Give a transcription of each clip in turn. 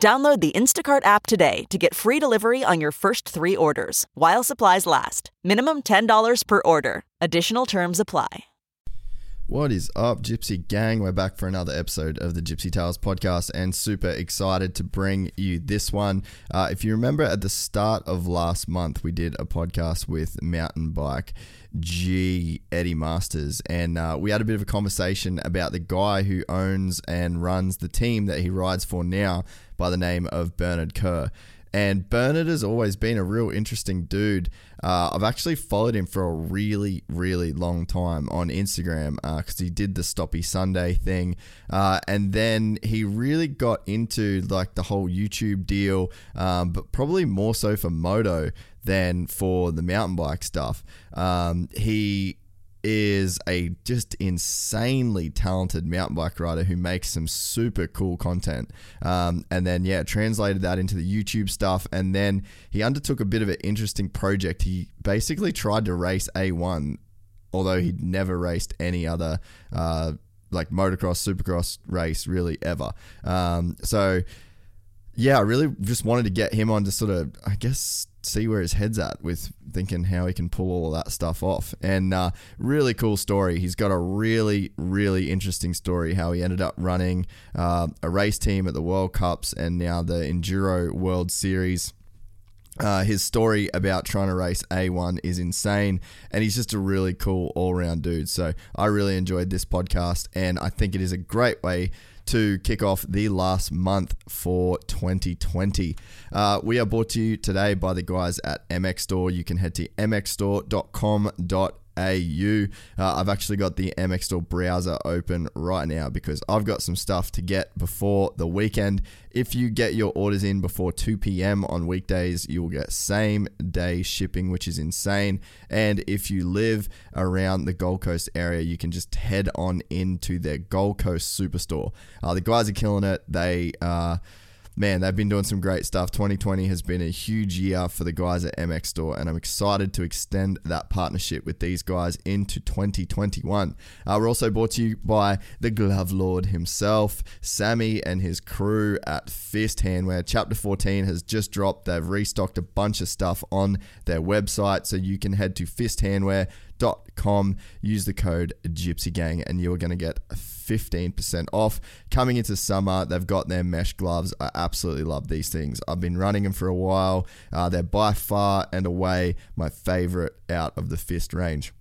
Download the Instacart app today to get free delivery on your first three orders while supplies last. Minimum $10 per order. Additional terms apply. What is up, Gypsy Gang? We're back for another episode of the Gypsy Tales podcast and super excited to bring you this one. Uh, if you remember at the start of last month, we did a podcast with mountain bike G Eddie Masters, and uh, we had a bit of a conversation about the guy who owns and runs the team that he rides for now by the name of Bernard Kerr. And Bernard has always been a real interesting dude. Uh, I've actually followed him for a really, really long time on Instagram because uh, he did the Stoppy Sunday thing. Uh, and then he really got into like the whole YouTube deal, um, but probably more so for moto than for the mountain bike stuff. Um, he is a just insanely talented mountain bike rider who makes some super cool content. Um, and then, yeah, translated that into the YouTube stuff. And then he undertook a bit of an interesting project. He basically tried to race A1, although he'd never raced any other. Uh, like motocross, supercross race, really ever. Um, so, yeah, I really just wanted to get him on to sort of, I guess, see where his head's at with thinking how he can pull all that stuff off. And uh, really cool story. He's got a really, really interesting story how he ended up running uh, a race team at the World Cups and now the Enduro World Series. Uh, his story about trying to race A1 is insane, and he's just a really cool all round dude. So, I really enjoyed this podcast, and I think it is a great way to kick off the last month for 2020. Uh, we are brought to you today by the guys at MX Store. You can head to mxstore.com.au AU. Uh, I've actually got the MX Store browser open right now because I've got some stuff to get before the weekend. If you get your orders in before 2 p.m. on weekdays, you will get same day shipping, which is insane. And if you live around the Gold Coast area, you can just head on into their Gold Coast Superstore. Uh, the guys are killing it. They uh, man, they've been doing some great stuff. 2020 has been a huge year for the guys at MX Store, and I'm excited to extend that partnership with these guys into 2021. Uh, we're also brought to you by the Glove Lord himself, Sammy, and his crew at Fist Handwear. Chapter 14 has just dropped. They've restocked a bunch of stuff on their website, so you can head to Fist Handwear com. Use the code Gypsy Gang, and you are going to get 15% off. Coming into summer, they've got their mesh gloves. I absolutely love these things. I've been running them for a while. Uh, they're by far and away my favorite out of the Fist range.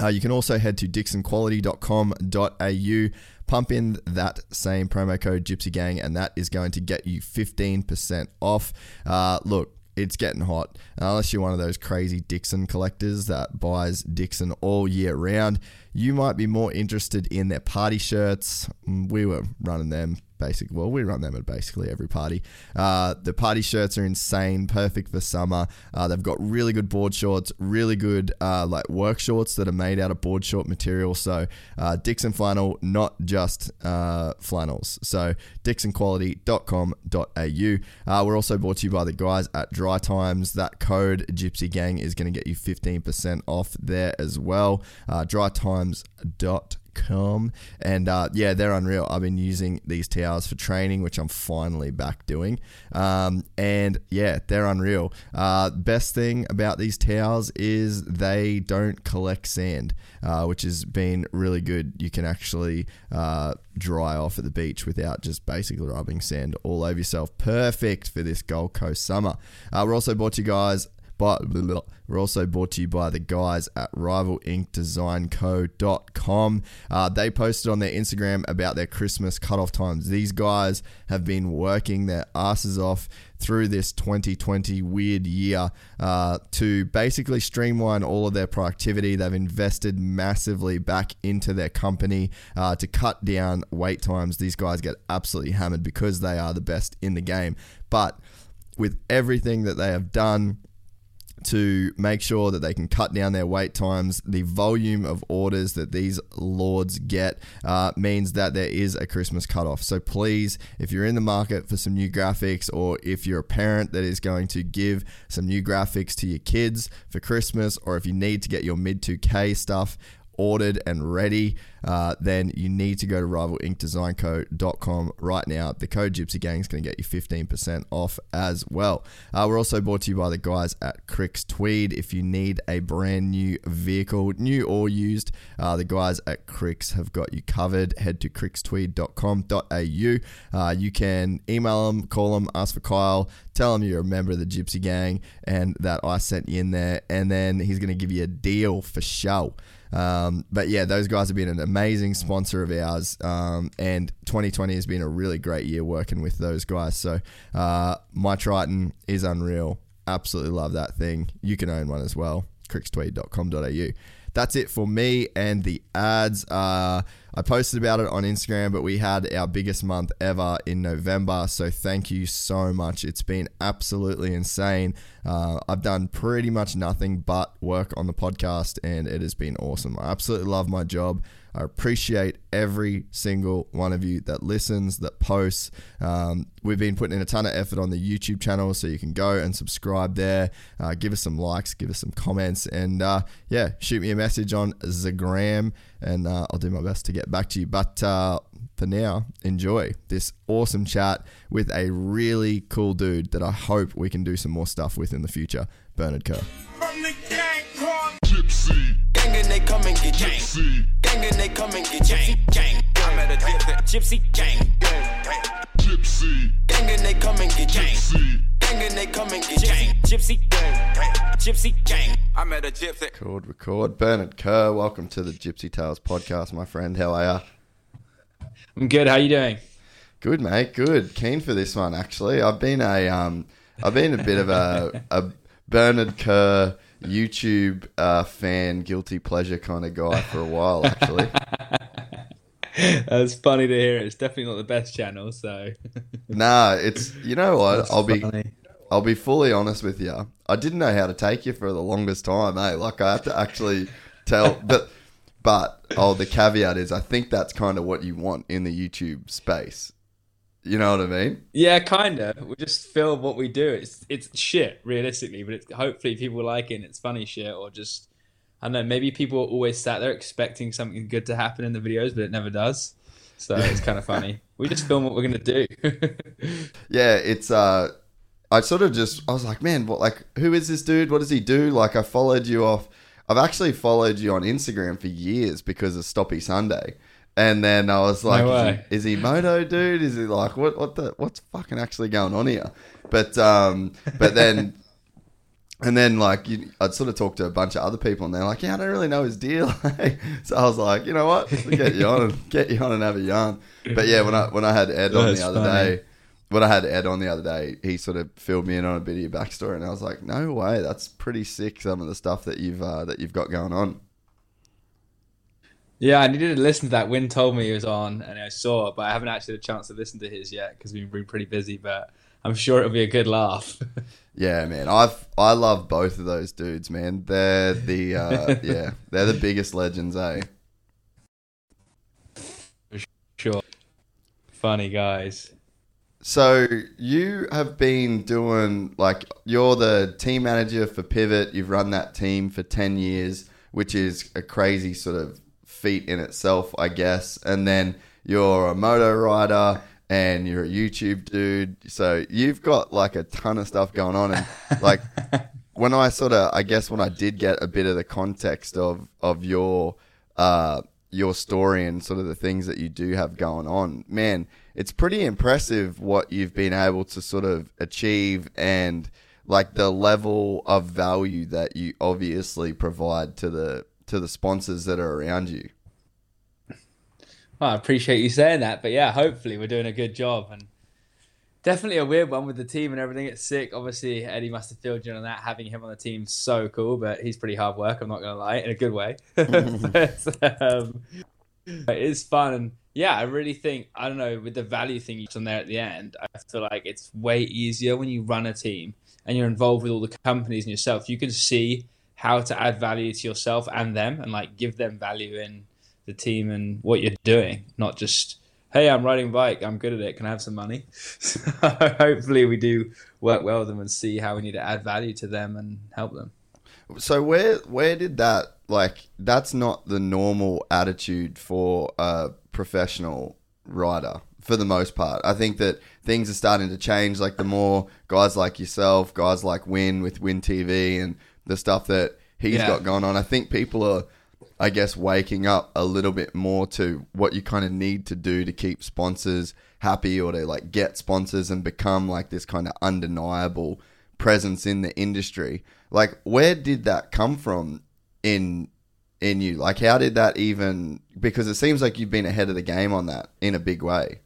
Uh, you can also head to dixonquality.com.au, pump in that same promo code Gypsy Gang, and that is going to get you 15% off. Uh, look, it's getting hot. unless you're one of those crazy Dixon collectors that buys Dixon all year round, you might be more interested in their party shirts. Mm, we were running them basically. Well, we run them at basically every party. Uh, the party shirts are insane, perfect for summer. Uh, they've got really good board shorts, really good uh, like work shorts that are made out of board short material. So uh, Dixon flannel, not just uh, flannels. So dixonquality.com.au. Uh, we're also brought to you by the guys at Dry Times. That code Gypsy Gang is going to get you 15% off there as well. Uh, drytimes.com gypsy.com. And uh, yeah, they're unreal. I've been using these towers for training, which I'm finally back doing. Um, and yeah, they're unreal. Uh, best thing about these towers is they don't collect sand, uh, which has been really good. You can actually uh, dry off at the beach without just basically rubbing sand all over yourself. Perfect for this Gold Coast summer. Uh, we're also brought you guys but we're also brought to you by the guys at rivalinkdesignco.com. Uh, they posted on their Instagram about their Christmas cutoff times. These guys have been working their asses off through this 2020 weird year uh, to basically streamline all of their productivity. They've invested massively back into their company uh, to cut down wait times. These guys get absolutely hammered because they are the best in the game. But with everything that they have done, to make sure that they can cut down their wait times. The volume of orders that these lords get uh, means that there is a Christmas cutoff. So please, if you're in the market for some new graphics, or if you're a parent that is going to give some new graphics to your kids for Christmas, or if you need to get your mid 2K stuff ordered and ready, uh, then you need to go to rivalinkdesignco.com right now. The code Gypsy Gang is going to get you 15% off as well. Uh, we're also brought to you by the guys at Cricks Tweed. If you need a brand new vehicle, new or used, uh, the guys at Cricks have got you covered. Head to crickstweed.com.au. Uh, you can email them, call them, ask for Kyle, tell them you're a member of the Gypsy Gang and that I sent you in there, and then he's going to give you a deal for show. Um, but yeah, those guys have been an amazing sponsor of ours, um, and 2020 has been a really great year working with those guys. So uh, my Triton is unreal. Absolutely love that thing. You can own one as well. crickstweed.com.au. That's it for me and the ads. Uh, I posted about it on Instagram, but we had our biggest month ever in November. So thank you so much. It's been absolutely insane. Uh, I've done pretty much nothing but work on the podcast, and it has been awesome. I absolutely love my job. I appreciate every single one of you that listens, that posts. Um, we've been putting in a ton of effort on the YouTube channel, so you can go and subscribe there. Uh, give us some likes, give us some comments, and uh, yeah, shoot me a message on Zagram, and uh, I'll do my best to get back to you. But uh, for now, enjoy this awesome chat with a really cool dude that I hope we can do some more stuff with in the future, Bernard Kerr. Gypsy. Gang and they come and get gypsy. Gang and they come and get gypsy. Gang. I'm at a gypsy gang. Gypsy. Gang and they come and get gypsy. Gang and they come and get gang. Gypsy gang. Gypsy gang. I'm at a gypsy. Record, record. Bernard Kerr, welcome to the Gypsy Tales podcast, my friend. How are you? I'm good. How you doing? Good, mate. Good. Keen for this one, actually. I've been a um, I've been a bit of a, a Bernard Kerr YouTube uh, fan, guilty pleasure kind of guy for a while, actually. That's funny to hear. It's definitely not the best channel, so. nah, it's you know what? That's I'll be I'll be fully honest with you. I didn't know how to take you for the longest time, eh? Like I have to actually tell, but but oh, the caveat is I think that's kind of what you want in the YouTube space. You know what I mean? Yeah, kind of. We just film what we do. It's it's shit, realistically, but it's hopefully people like it and it's funny shit, or just I don't know. Maybe people are always sat there expecting something good to happen in the videos, but it never does. So it's kind of funny. We just film what we're gonna do. yeah, it's uh, I sort of just I was like, man, what like who is this dude? What does he do? Like I followed you off. I've actually followed you on Instagram for years because of Stoppy Sunday. And then I was like, no is, he, is, he, moto dude? Is he like what what the what's fucking actually going on here? But um but then and then like you, I'd sort of talk to a bunch of other people and they're like, Yeah, I don't really know his deal. so I was like, you know what? get you on and get you on and have a yarn. But yeah, when I when I had Ed on the other funny. day when I had Ed on the other day, he sort of filled me in on a bit of your backstory, and I was like, "No way, that's pretty sick." Some of the stuff that you've uh, that you've got going on. Yeah, I needed to listen to that. Wyn told me he was on, and I saw it, but I haven't actually had a chance to listen to his yet because we've been pretty busy. But I'm sure it'll be a good laugh. yeah, man, I've I love both of those dudes, man. They're the uh, yeah, they're the biggest legends, eh? For sure, funny guys. So you have been doing like you're the team manager for Pivot. You've run that team for ten years, which is a crazy sort of feat in itself, I guess. And then you're a moto rider and you're a YouTube dude. So you've got like a ton of stuff going on. And like when I sort of, I guess when I did get a bit of the context of, of your, uh, your story and sort of the things that you do have going on, man, it's pretty impressive what you've been able to sort of achieve and like the level of value that you obviously provide to the to the sponsors that are around you. Well, I appreciate you saying that, but yeah, hopefully we're doing a good job and definitely a weird one with the team and everything. It's sick. Obviously, Eddie must have filled you on that. Having him on the team so cool, but he's pretty hard work. I'm not gonna lie, in a good way. but, um, it is fun and yeah, I really think I don't know with the value thing you put on there at the end. I feel like it's way easier when you run a team and you're involved with all the companies and yourself. You can see how to add value to yourself and them, and like give them value in the team and what you're doing, not just hey, I'm riding bike, I'm good at it, can I have some money? So hopefully, we do work well with them and see how we need to add value to them and help them. So where where did that like that's not the normal attitude for a professional rider for the most part. I think that things are starting to change. Like the more guys like yourself, guys like Wyn with Wyn TV, and the stuff that he's yeah. got going on. I think people are, I guess, waking up a little bit more to what you kind of need to do to keep sponsors happy or to like get sponsors and become like this kind of undeniable presence in the industry. Like, where did that come from in in you? Like, how did that even? Because it seems like you've been ahead of the game on that in a big way.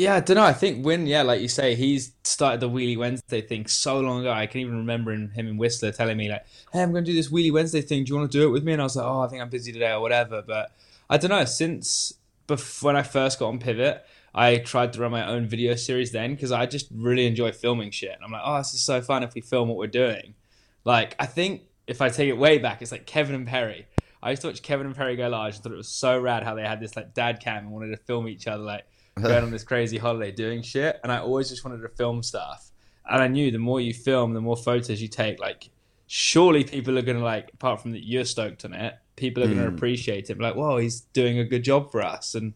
Yeah, I don't know. I think when, yeah, like you say, he's started the Wheelie Wednesday thing so long ago. I can even remember him in Whistler telling me like, "Hey, I'm going to do this Wheelie Wednesday thing. Do you want to do it with me?" And I was like, "Oh, I think I'm busy today or whatever." But I don't know. Since when I first got on Pivot, I tried to run my own video series then because I just really enjoy filming shit. And I'm like, "Oh, this is so fun if we film what we're doing." Like, I think if I take it way back, it's like Kevin and Perry. I used to watch Kevin and Perry go large and thought it was so rad how they had this like dad cam and wanted to film each other like going on this crazy holiday doing shit. And I always just wanted to film stuff. And I knew the more you film, the more photos you take, like surely people are gonna like, apart from that you're stoked on it, people are mm. gonna appreciate it. Like, whoa, he's doing a good job for us. And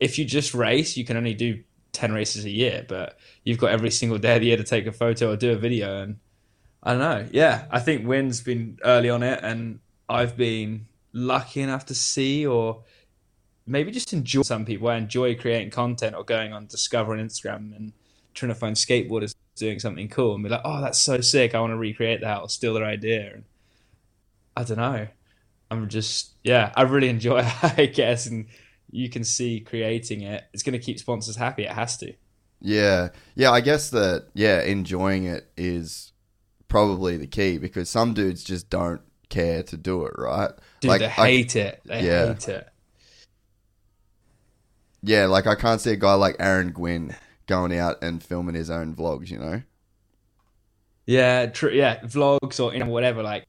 if you just race, you can only do ten races a year, but you've got every single day of the year to take a photo or do a video. And I don't know. Yeah, I think Wyn's been early on it, and I've been lucky enough to see or maybe just enjoy some people. I enjoy creating content or going on Discover on Instagram and trying to find skateboarders doing something cool and be like, oh, that's so sick. I want to recreate that or steal their idea. And I don't know. I'm just, yeah, I really enjoy it, I guess. And you can see creating it. It's going to keep sponsors happy. It has to. Yeah. Yeah. I guess that, yeah, enjoying it is probably the key because some dudes just don't care to do it, right? Dude, like, they hate I, it. They yeah. hate it. Yeah, like I can't see a guy like Aaron Gwin going out and filming his own vlogs, you know? Yeah, true. Yeah, vlogs or you know whatever. Like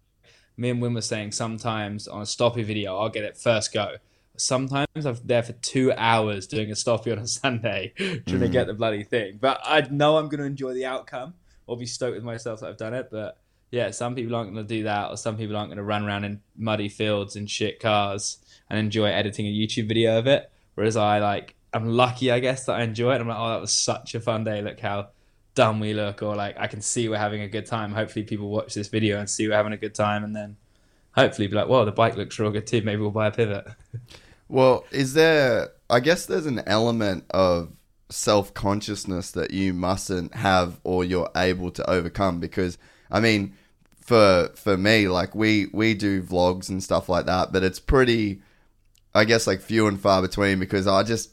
me and Wyn were saying, sometimes on a stoppy video, I'll get it first go. Sometimes I'm there for two hours doing a stoppy on a Sunday, trying mm. to get the bloody thing. But I know I'm going to enjoy the outcome or be stoked with myself that I've done it. But yeah, some people aren't going to do that, or some people aren't going to run around in muddy fields and shit cars and enjoy editing a YouTube video of it. Whereas I like, I'm lucky, I guess, that I enjoy it. I'm like, oh, that was such a fun day. Look how dumb we look, or like, I can see we're having a good time. Hopefully, people watch this video and see we're having a good time, and then hopefully be like, whoa, the bike looks real good too. Maybe we'll buy a pivot. Well, is there? I guess there's an element of self consciousness that you mustn't have or you're able to overcome because I mean for for me like we we do vlogs and stuff like that but it's pretty I guess like few and far between because I just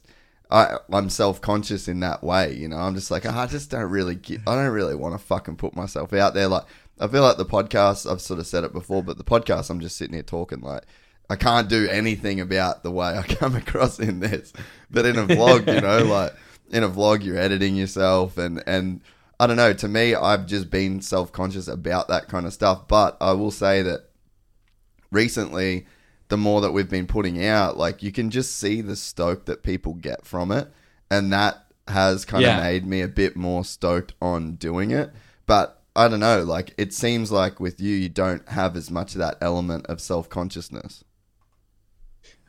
I I'm self conscious in that way you know I'm just like ah, I just don't really get, I don't really want to fucking put myself out there like I feel like the podcast I've sort of said it before but the podcast I'm just sitting here talking like I can't do anything about the way I come across in this but in a vlog you know like in a vlog you're editing yourself and and I don't know. To me, I've just been self conscious about that kind of stuff. But I will say that recently, the more that we've been putting out, like you can just see the stoke that people get from it, and that has kind yeah. of made me a bit more stoked on doing it. But I don't know. Like it seems like with you, you don't have as much of that element of self consciousness.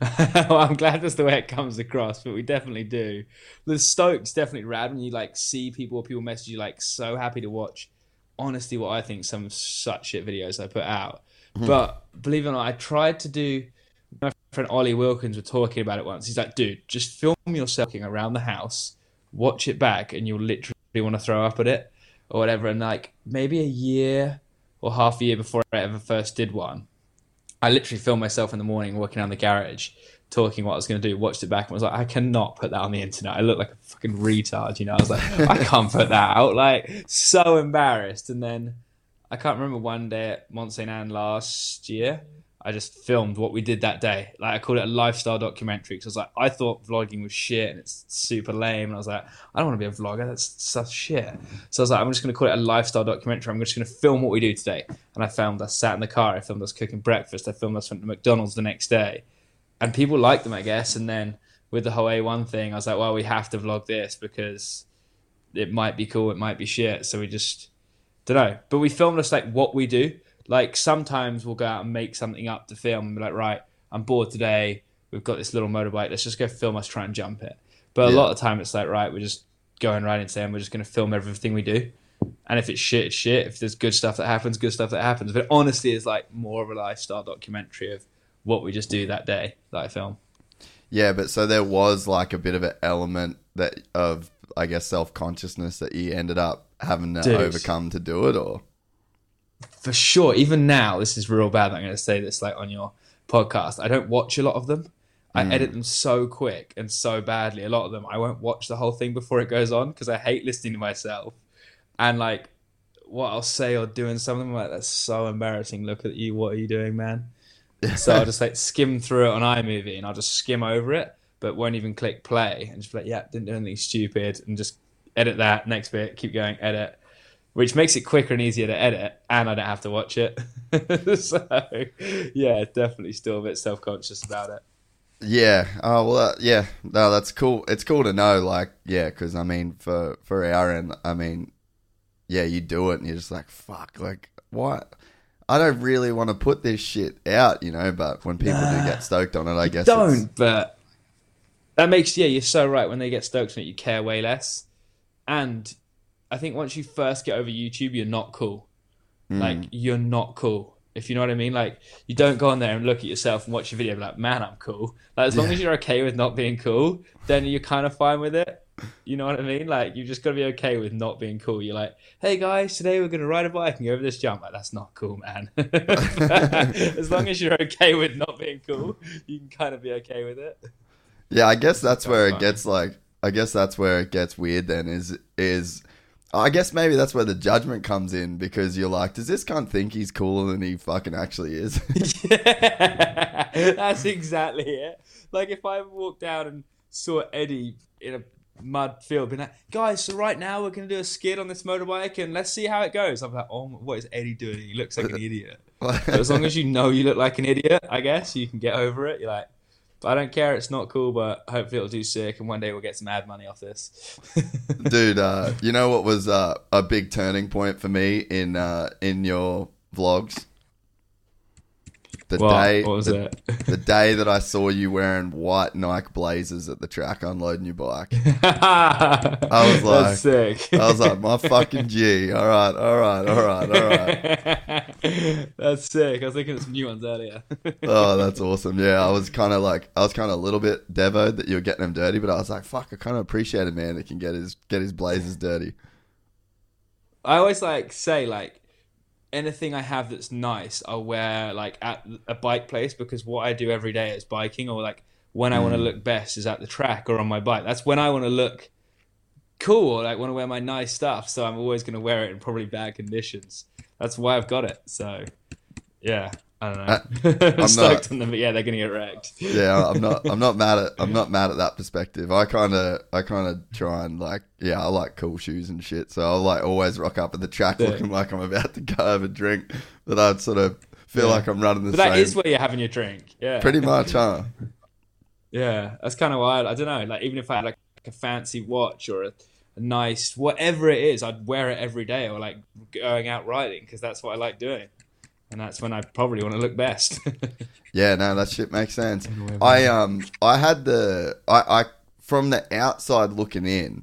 well, I'm glad that's the way it comes across, but we definitely do. The Stokes definitely rad when you like see people or people message you like so happy to watch. Honestly, what I think some such shit videos I put out. Mm-hmm. But believe it or not, I tried to do. Friend Olly Wilkins was talking about it once. He's like, dude, just film yourself around the house, watch it back, and you'll literally want to throw up at it or whatever. And like maybe a year or half a year before I ever first did one, I literally filmed myself in the morning walking around the garage talking what I was going to do, watched it back and was like, I cannot put that on the internet. I look like a fucking retard, you know. I was like, I can't put that out. Like, so embarrassed. And then I can't remember one day at Mont Sainte Anne last year, I just filmed what we did that day. Like I called it a lifestyle documentary because I was like, I thought vlogging was shit and it's super lame. And I was like, I don't want to be a vlogger. That's such shit. So I was like, I'm just going to call it a lifestyle documentary. I'm just going to film what we do today. And I filmed us sat in the car. I filmed us cooking breakfast. I filmed us went to McDonald's the next day. And people liked them, I guess. And then with the whole A1 thing, I was like, well, we have to vlog this because it might be cool. It might be shit. So we just, don't know. But we filmed us like what we do like sometimes we'll go out and make something up to film and be like, right, I'm bored today. We've got this little motorbike. Let's just go film us try and jump it. But yeah. a lot of time it's like, right, we're just going right into and we're just going to film everything we do. And if it's shit, it's shit. If there's good stuff that happens, good stuff that happens. But honestly, it's like more of a lifestyle documentary of what we just do that day that I film. Yeah, but so there was like a bit of an element that of I guess self consciousness that you ended up having to Dude. overcome to do it, or for sure, even now, this is real bad. I'm going to say this like on your podcast. I don't watch a lot of them. I mm. edit them so quick and so badly. A lot of them, I won't watch the whole thing before it goes on because I hate listening to myself. And like what I'll say or do in some of them, I'm like that's so embarrassing. Look at you. What are you doing, man? so I'll just like skim through it on iMovie and I'll just skim over it, but won't even click play and just be like, yeah, didn't do anything stupid and just edit that next bit, keep going, edit which makes it quicker and easier to edit, and I don't have to watch it. so, yeah, definitely still a bit self conscious about it. Yeah. Oh well. Uh, yeah. No, that's cool. It's cool to know. Like, yeah, because I mean, for for our end, I mean, yeah, you do it, and you're just like, fuck, like, what? I don't really want to put this shit out, you know. But when people nah, do get stoked on it, I guess don't. But that makes yeah, you're so right. When they get stoked on it, you care way less, and I think once you first get over YouTube, you're not cool. Mm. Like you're not cool. If you know what I mean, like you don't go on there and look at yourself and watch your video and be like, man, I'm cool. Like as long as you're okay with not being cool, then you're kind of fine with it. You know what I mean? Like you just got to be okay with not being cool. You're like, hey guys, today we're gonna ride a bike and go over this jump. Like that's not cool, man. as long as you're okay with not being cool, you can kind of be okay with it. Yeah, I guess that's where it gets like. I guess that's where it gets weird. Then is is I guess maybe that's where the judgment comes in because you're like, does this cunt think he's cooler than he fucking actually is? yeah, that's exactly it. Like if I walked down and saw Eddie in a mud field, being like, guys, so right now we're going to do a skid on this motorbike and let's see how it goes. I'm like, oh, what is Eddie doing? He looks like an idiot. as long as you know you look like an idiot, I guess you can get over it. You're like, I don't care. It's not cool, but hopefully it'll do sick, and one day we'll get some ad money off this. Dude, uh, you know what was uh, a big turning point for me in uh, in your vlogs? The what? day, what was the, the day that I saw you wearing white Nike Blazers at the track unloading your bike. I was like, That's sick. I was like, my fucking G. All right, all right, all right, all right. that's sick. I was looking at some new ones earlier. oh, that's awesome. Yeah, I was kind of like, I was kind of a little bit devoed that you were getting them dirty, but I was like, fuck, I kind of appreciate a man that can get his get his Blazers dirty. I always like say like anything I have that's nice, I'll wear like at a bike place because what I do every day is biking, or like when I want to mm. look best is at the track or on my bike. That's when I want to look cool, or like want to wear my nice stuff. So I'm always going to wear it in probably bad conditions. That's why I've got it. So yeah, I don't know. Uh, I'm, I'm stoked not, on them, but yeah, they're gonna get wrecked. yeah, I'm not. I'm not mad at. I'm not mad at that perspective. I kind of. I kind of try and like. Yeah, I like cool shoes and shit. So I'll like always rock up at the track yeah. looking like I'm about to go have a drink, but I'd sort of feel yeah. like I'm running the but same. That is where you're having your drink. Yeah, pretty much, huh? yeah, that's kind of wild. I don't know. Like even if I had like a fancy watch or a, a nice whatever it is, I'd wear it every day or like going out riding because that's what I like doing. And that's when I probably want to look best. yeah, no, that shit makes sense. I um I had the I, I from the outside looking in,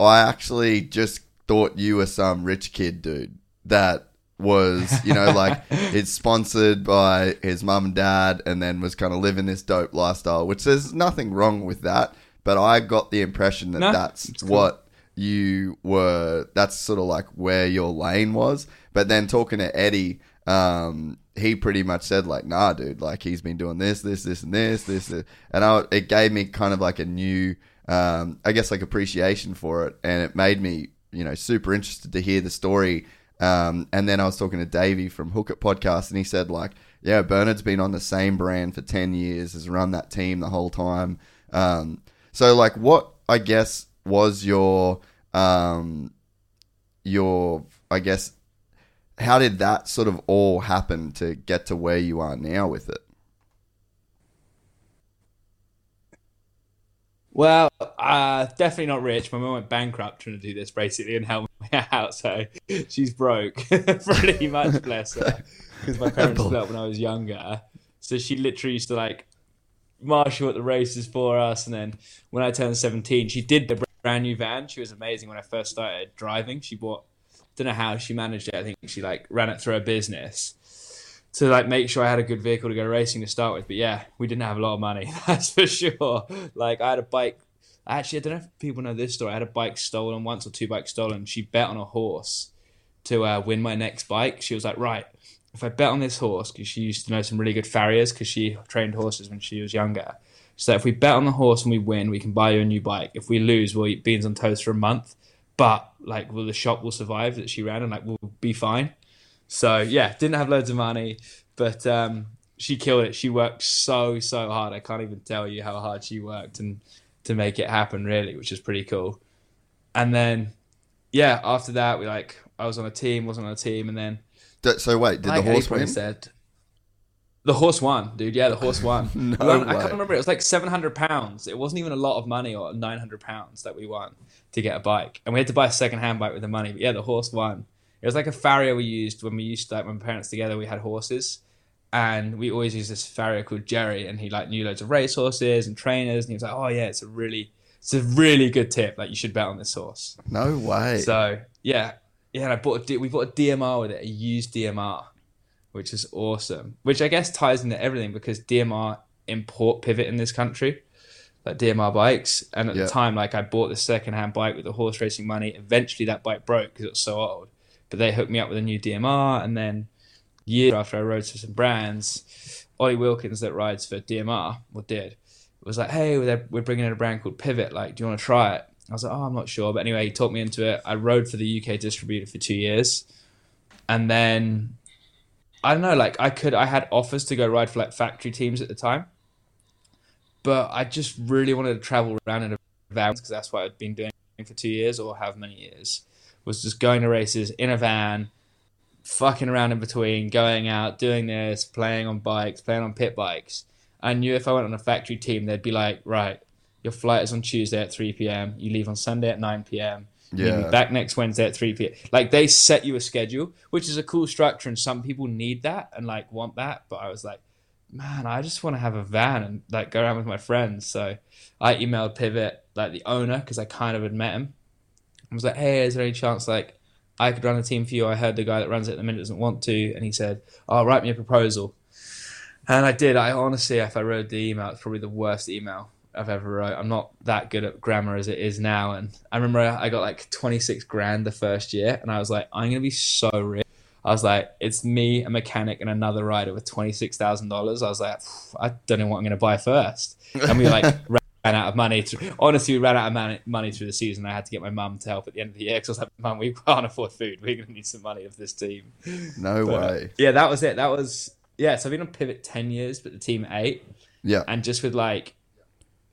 I actually just thought you were some rich kid dude that was you know like it's sponsored by his mum and dad and then was kind of living this dope lifestyle which there's nothing wrong with that but i got the impression that No, that's cool. what you were that's sort of like where your lane was but then talking to eddie um he pretty much said like nah dude like he's been doing this this this and this this, this. and I, it gave me kind of like a new um i guess like appreciation for it and it made me you know super interested to hear the story um, and then I was talking to Davey from Hook It Podcast, and he said, like, yeah, Bernard's been on the same brand for 10 years, has run that team the whole time. Um, so, like, what I guess was your, um, your, I guess, how did that sort of all happen to get to where you are now with it? Well, uh, definitely not rich. My mum went bankrupt trying to do this basically and help me out. So she's broke, pretty much, bless her. Because my parents split up when I was younger. So she literally used to like marshal at the races for us. And then when I turned 17, she did the brand new van. She was amazing when I first started driving. She bought, don't know how she managed it. I think she like ran it through her business to like make sure I had a good vehicle to go racing to start with. But yeah, we didn't have a lot of money, that's for sure. Like I had a bike. Actually, I don't know if people know this story. I had a bike stolen once or two bikes stolen. She bet on a horse to uh, win my next bike. She was like, right, if I bet on this horse, because she used to know some really good farriers because she trained horses when she was younger. So if we bet on the horse and we win, we can buy you a new bike. If we lose, we'll eat beans on toast for a month. But like, will the shop will survive that she ran and like we'll be fine. So yeah, didn't have loads of money, but um, she killed it. She worked so so hard. I can't even tell you how hard she worked and to make it happen really, which is pretty cool. And then yeah, after that we like I was on a team, wasn't on a team, and then So, wait, did like the horse April win? Said, the horse won, dude. Yeah, the horse won. No won- I can't remember. It was like seven hundred pounds. It wasn't even a lot of money, or nine hundred pounds that we won to get a bike, and we had to buy a second hand bike with the money. But yeah, the horse won. It was like a farrier we used when we used to, like when parents together. We had horses, and we always used this farrier called Jerry, and he like knew loads of race horses and trainers, and he was like, "Oh yeah, it's a really, it's a really good tip. Like you should bet on this horse." No way. So yeah, yeah. And I bought a we bought a DMR with it, a used DMR, which is awesome. Which I guess ties into everything because DMR import pivot in this country, like DMR bikes. And at Yeah. the time, like I bought this secondhand bike with the horse racing money. Eventually, that bike broke because it was so old. But they hooked me up with a new DMR, and then years after I rode for some brands, Olly Wilkins that rides for DMR or did was like, "Hey, we're, we're bringing in a brand called Pivot. Like, do you want to try it?" I was like, "Oh, I'm not sure," but anyway, he talked me into it. I rode for the UK distributor for two years, and then I don't know, like I could, I had offers to go ride for like factory teams at the time, but I just really wanted to travel around in a van because that's what I'd been doing for two years or however many years was just going to races in a van, fucking around in between, going out, doing this, playing on bikes, playing on pit bikes. I knew if I went on a factory team, they'd be like, right, your flight is on Tuesday at 3 p.m. You leave on Sunday at 9 p.m. Yeah. back next Wednesday at 3 p.m. Like they set you a schedule, which is a cool structure, and some people need that and like want that. But I was like, man, I just want to have a van and like go around with my friends. So I emailed Pivot, like the owner, because I kind of had met him. I was like, hey, is there any chance like I could run a team for you? I heard the guy that runs it at the minute doesn't want to, and he said, "Oh, write me a proposal." And I did. I honestly, if I wrote the email, it's probably the worst email I've ever wrote. I'm not that good at grammar as it is now, and I remember I got like 26 grand the first year, and I was like, I'm gonna be so rich. I was like, it's me, a mechanic, and another rider with twenty six thousand dollars. I was like, I don't know what I'm gonna buy first, and we like ran out of money. Through, honestly, we ran out of money, money through the season. I had to get my mum to help at the end of the year because I was like, Mum, we can't afford food. We're gonna need some money of this team. no But, uh, way. yeah, that was it. That was yeah. So I've been on Pivot ten years, but the team eight, Yeah. and just with like,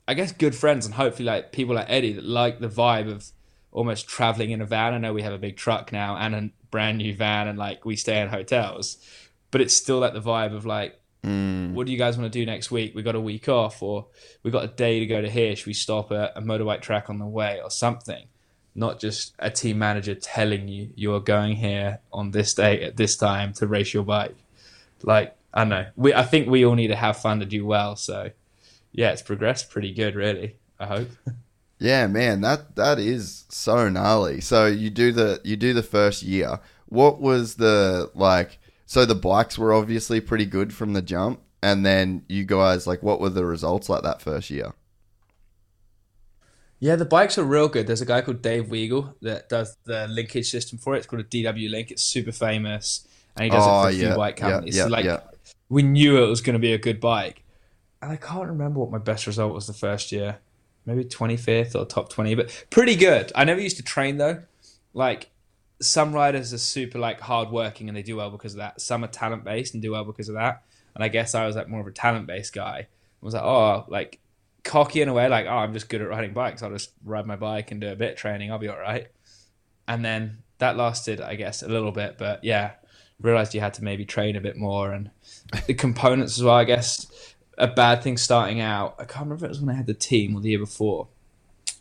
I guess good friends and hopefully like people like Eddie that like the vibe of almost traveling in a van. I know we have a big truck now and a brand new van, and like we stay in hotels, but it's still like the vibe of like. Hmm. What do you guys want to do next week? We got a week off, or we got a day to go to here. Should we stop at a motorbike track on the way, or something? Not just a team manager telling you you are going here on this day at this time to race your bike. like I know. We I think we all need to have fun to do well. So yeah, it's progressed pretty good, really. I hope. Yeah, man, that that is so gnarly. So you do the you do the first year. What was the like? So the bikes were obviously pretty good from the jump, and then you guys like, what were the results like that first year? Yeah, the bikes are real good. There's a guy called Dave Weagle that does the linkage system for it. It's called a DW Link. It's super famous, and he does Oh, it for a few yeah, bike yeah, companies. yeah, so like, yeah. we knew it was going to be a good bike, and I can't remember what my best result was the first year. Maybe 25th or top 20, but pretty good. I never used to train though. Like some riders are super like hardworking and they do well because of that. Some are talent based and do well because of that. And I guess I was like more of a talent based guy. I was like, oh, like cocky in a way, like, oh, I'm just good at riding bikes. I'll just ride my bike and do a bit of training. I'll be all right. And then that lasted, I guess, a little bit. But yeah, realized you had to maybe train a bit more and the components as well. I guess a bad thing starting out. I can't remember if it was when I had the team or the year before.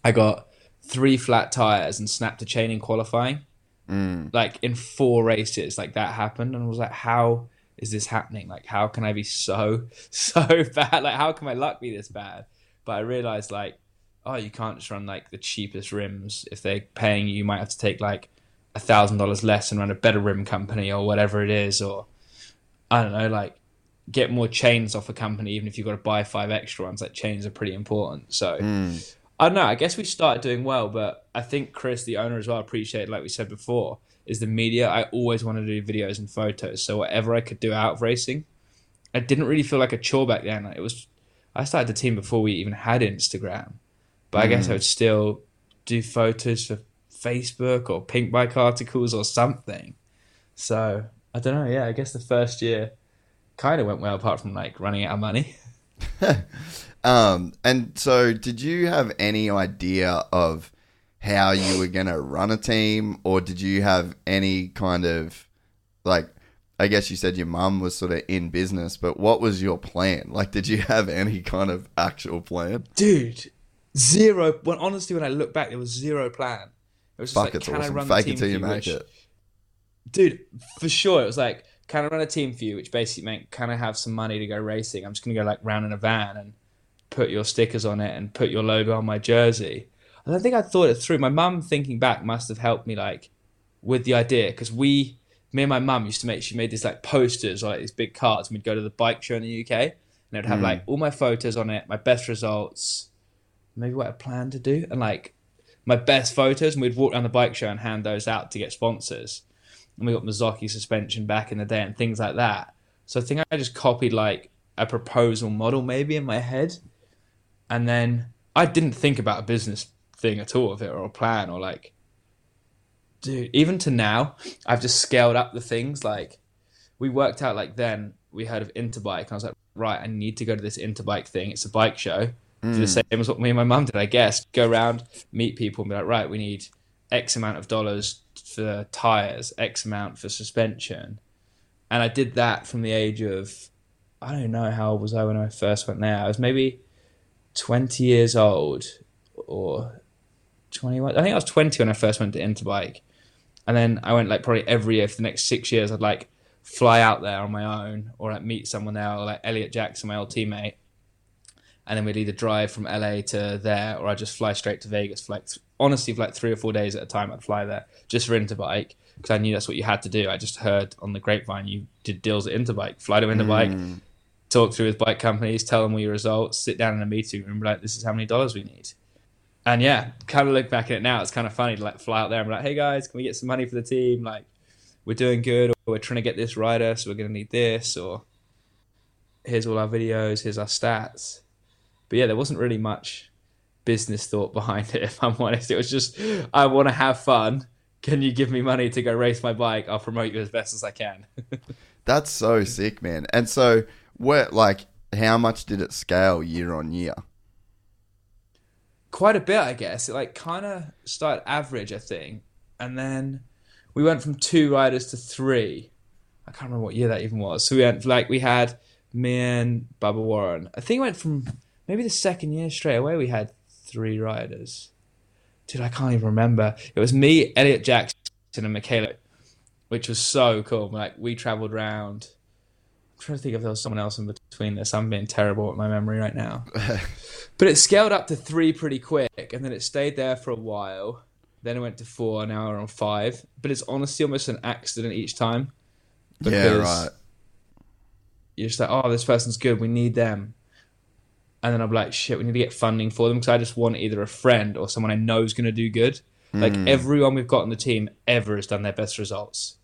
I got three flat tires and snapped a chain in qualifying. Mm. Like in four races, like that happened, and I was like, "How is this happening? Like, how can I be so so bad? Like, how can my luck be this bad?" But I realized, like, oh, you can't just run like the cheapest rims. If they're paying you, you might have to take like a thousand dollars less and run a better rim company or whatever it is, or I don't know, like get more chains off a company, even if you've got to buy five extra ones. Like chains are pretty important. So hmm. I don't know. I guess we started doing well, but I think Chris, the owner as well, appreciated, like we said before, is the media. I always wanted to do videos and photos, so whatever I could do out of racing, I didn't really feel like a chore back then. Like, it was. I started the team before we even had Instagram, but I guess hmm. I would still do photos for Facebook or Pinkbike articles or something. So I don't know. Yeah, I guess the first year kind of went well, apart from like running out of money. Um, and so did you have any idea of how you were going to run a team or did you have any kind of like I guess you said your mum was sort of in business, but what was your plan? Like did you have any kind of actual plan? dude zero when honestly when i look back there was zero plan it was just Fuck, like it's can i run Fake the it team till you you make which, it. dude for sure it was like can i run a team for you which basically meant can i have some money to go racing. I'm just gonna go like round in a van and put your stickers on it and put your logo on my jersey. I don't think i thought it through. My mum thinking back must have helped me like with the idea because we me and my mum used to make she made these like posters or like these big cards and we'd go to the bike show in the uk and it would have mm. like all my photos on it my best results maybe what I planned to do, and like my best photos, and we'd walk down the bike show and hand those out to get sponsors. And we got Marzocchi suspension back in the day and things like that. So I think I just copied like a proposal model maybe in my head, and then I didn't think about a business thing at all of it or a plan or like, dude. Even to now, I've just scaled up the things. Like we worked out like then we heard of Interbike, and I was like, right, I need to go to this Interbike thing. It's a bike show do the hmm. same as what me and my mum did, I guess. Go around, meet people, and be like, right, we need X amount of dollars for tires, X amount for suspension. And I did that from the age of, I don't know how old was I when I first went there. I was maybe 20 years old or 21. I think I was 20 when I first went to Interbike. And then I went like probably every year for the next six years. I'd like fly out there on my own or like meet someone there, or like Elliot Jackson, my old teammate and then we'd either drive from LA to there, or I'd just fly straight to Vegas for like th- honestly for like three or four days at a time. I'd fly there just for Interbike because I knew that's what you had to do. I just heard on the grapevine you did deals at Interbike, fly to Interbike, hmm. talk through with bike companies, tell them all your results, sit down in a meeting room, be like, "This is how many dollars we need." And yeah, kind of look back at it now, it's kind of funny to like fly out there and be like, "Hey guys, can we get some money for the team? Like, we're doing good, or we're trying to get this rider, so we're going to need this, or here's all our videos, here's our stats." But yeah, there wasn't really much business thought behind it, if I'm honest. It was just, I want to have fun. Can you give me money to go race my bike? I'll promote you as best as I can. That's so sick, man. And so where like how much did it scale year on year? Quite a bit, I guess. It like kind of started average, I think. And then we went from two riders to three. I can't remember what year that even was. So we went, like, we had me and Bubba Warren. I think it went from maybe the second year straight away, we had three riders. Dude, I can't even remember. It was me, Elliot Jackson, and Michaela, which was so cool. Like we traveled around I'm trying to think if there was someone else in between this. I'm being terrible at my memory right now. but it scaled up to three pretty quick, and then it stayed there for a while. Then it went to four, now we're on five. But it's honestly almost an accident each time. Yeah, right. You're just like, oh, this person's good. We need them. And then I'm like, shit, we need to get funding for them because I just want either a friend or someone I know is going to do good. Like Mm. everyone we've got on the team ever has done their best results.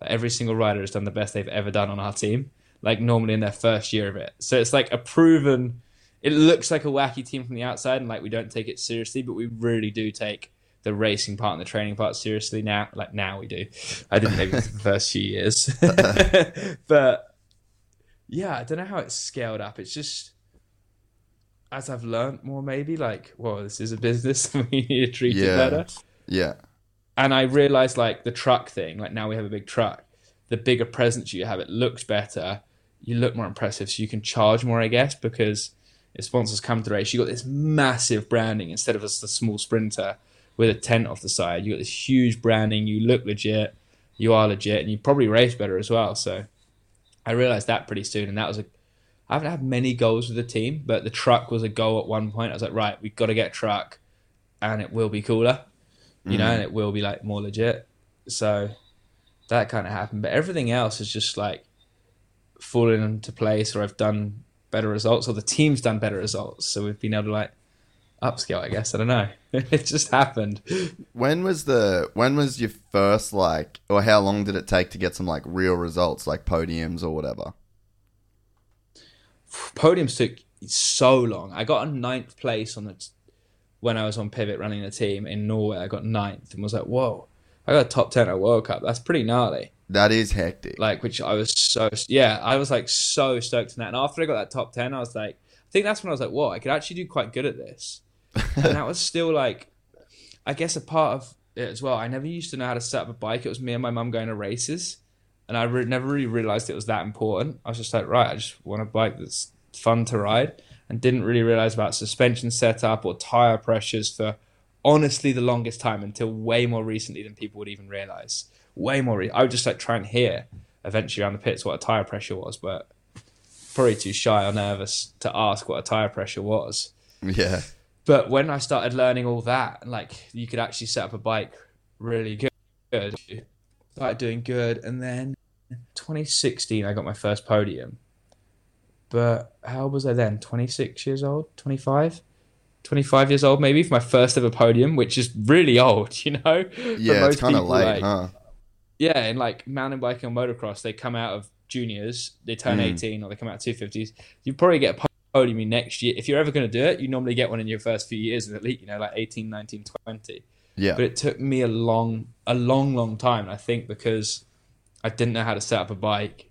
Like every single rider has done the best they've ever done on our team. Like normally in their first year of it. So it's like a proven. It looks like a wacky team from the outside, and like we don't take it seriously, but we really do take the racing part and the training part seriously now. Like now we do. I didn't maybe for the first few years, but yeah, I don't know how it's scaled up. It's just as I've learned more, maybe like, well, this is a business, and we need to treat Yeah. it better Yeah. and I realized like the truck thing, like now we have a big truck, the bigger presence you have, it looks better, you look more impressive, so you can charge more, I guess, because if sponsors come to the race, you got this massive branding instead of just a small sprinter with a tent off the side. You got this huge branding, you look legit, you are legit, and you probably race better as well. So I realized that pretty soon, and that was a I haven't had many goals with the team, but the truck was a goal at one point. I was like, right, we've got to get a truck, and it will be cooler you know, and mm. it will be like more legit. So that kind of happened. But everything else is just like falling into place, or I've done better results, or the team's done better results. So we've been able to like upscale, I guess. I don't know. it just happened. When was the when was your first like or how long did it take to get some like real results like podiums or whatever? Podiums took so long. I got a ninth place on the t- when I was on pivot running the team in Norway. I got ninth and was like, whoa, I got a top ten at World Cup. That's pretty gnarly. That is hectic. like which I was so yeah, I was like so stoked in that. And after I got that top ten, I was like, I think that's when I was like, whoa, I could actually do quite good at this. and that was still like, I guess a part of it as well. I never used to know how to set up a bike. It was me and my mum going to races, and I re- never really realized it was that important. I was just like, right, I just want a bike that's fun to ride, and didn't really realize about suspension setup or tire pressures for honestly the longest time until way more recently than people would even realize. Way more. Re- I would just like try and hear eventually around the pits what a tire pressure was, but probably too shy or nervous to ask what a tire pressure was. yeah. But when I started learning all that, like you could actually set up a bike really good started doing good, and then 2016 I got my first podium. But how was I then? 26 years old, 25, 25 years old maybe for my first ever podium, which is really old, you know. Yeah, it's kind of late, like- huh? yeah, and like mountain biking and motocross, they come out of juniors, they turn Mm. 18 or they come out of 250s. You probably get a podium next year. If you're ever going to do it, you normally get one in your first few years of elite, you know, like 18, 19, 20. Yeah. But it took me a long, a long, long time, I think, because I didn't know how to set up a bike,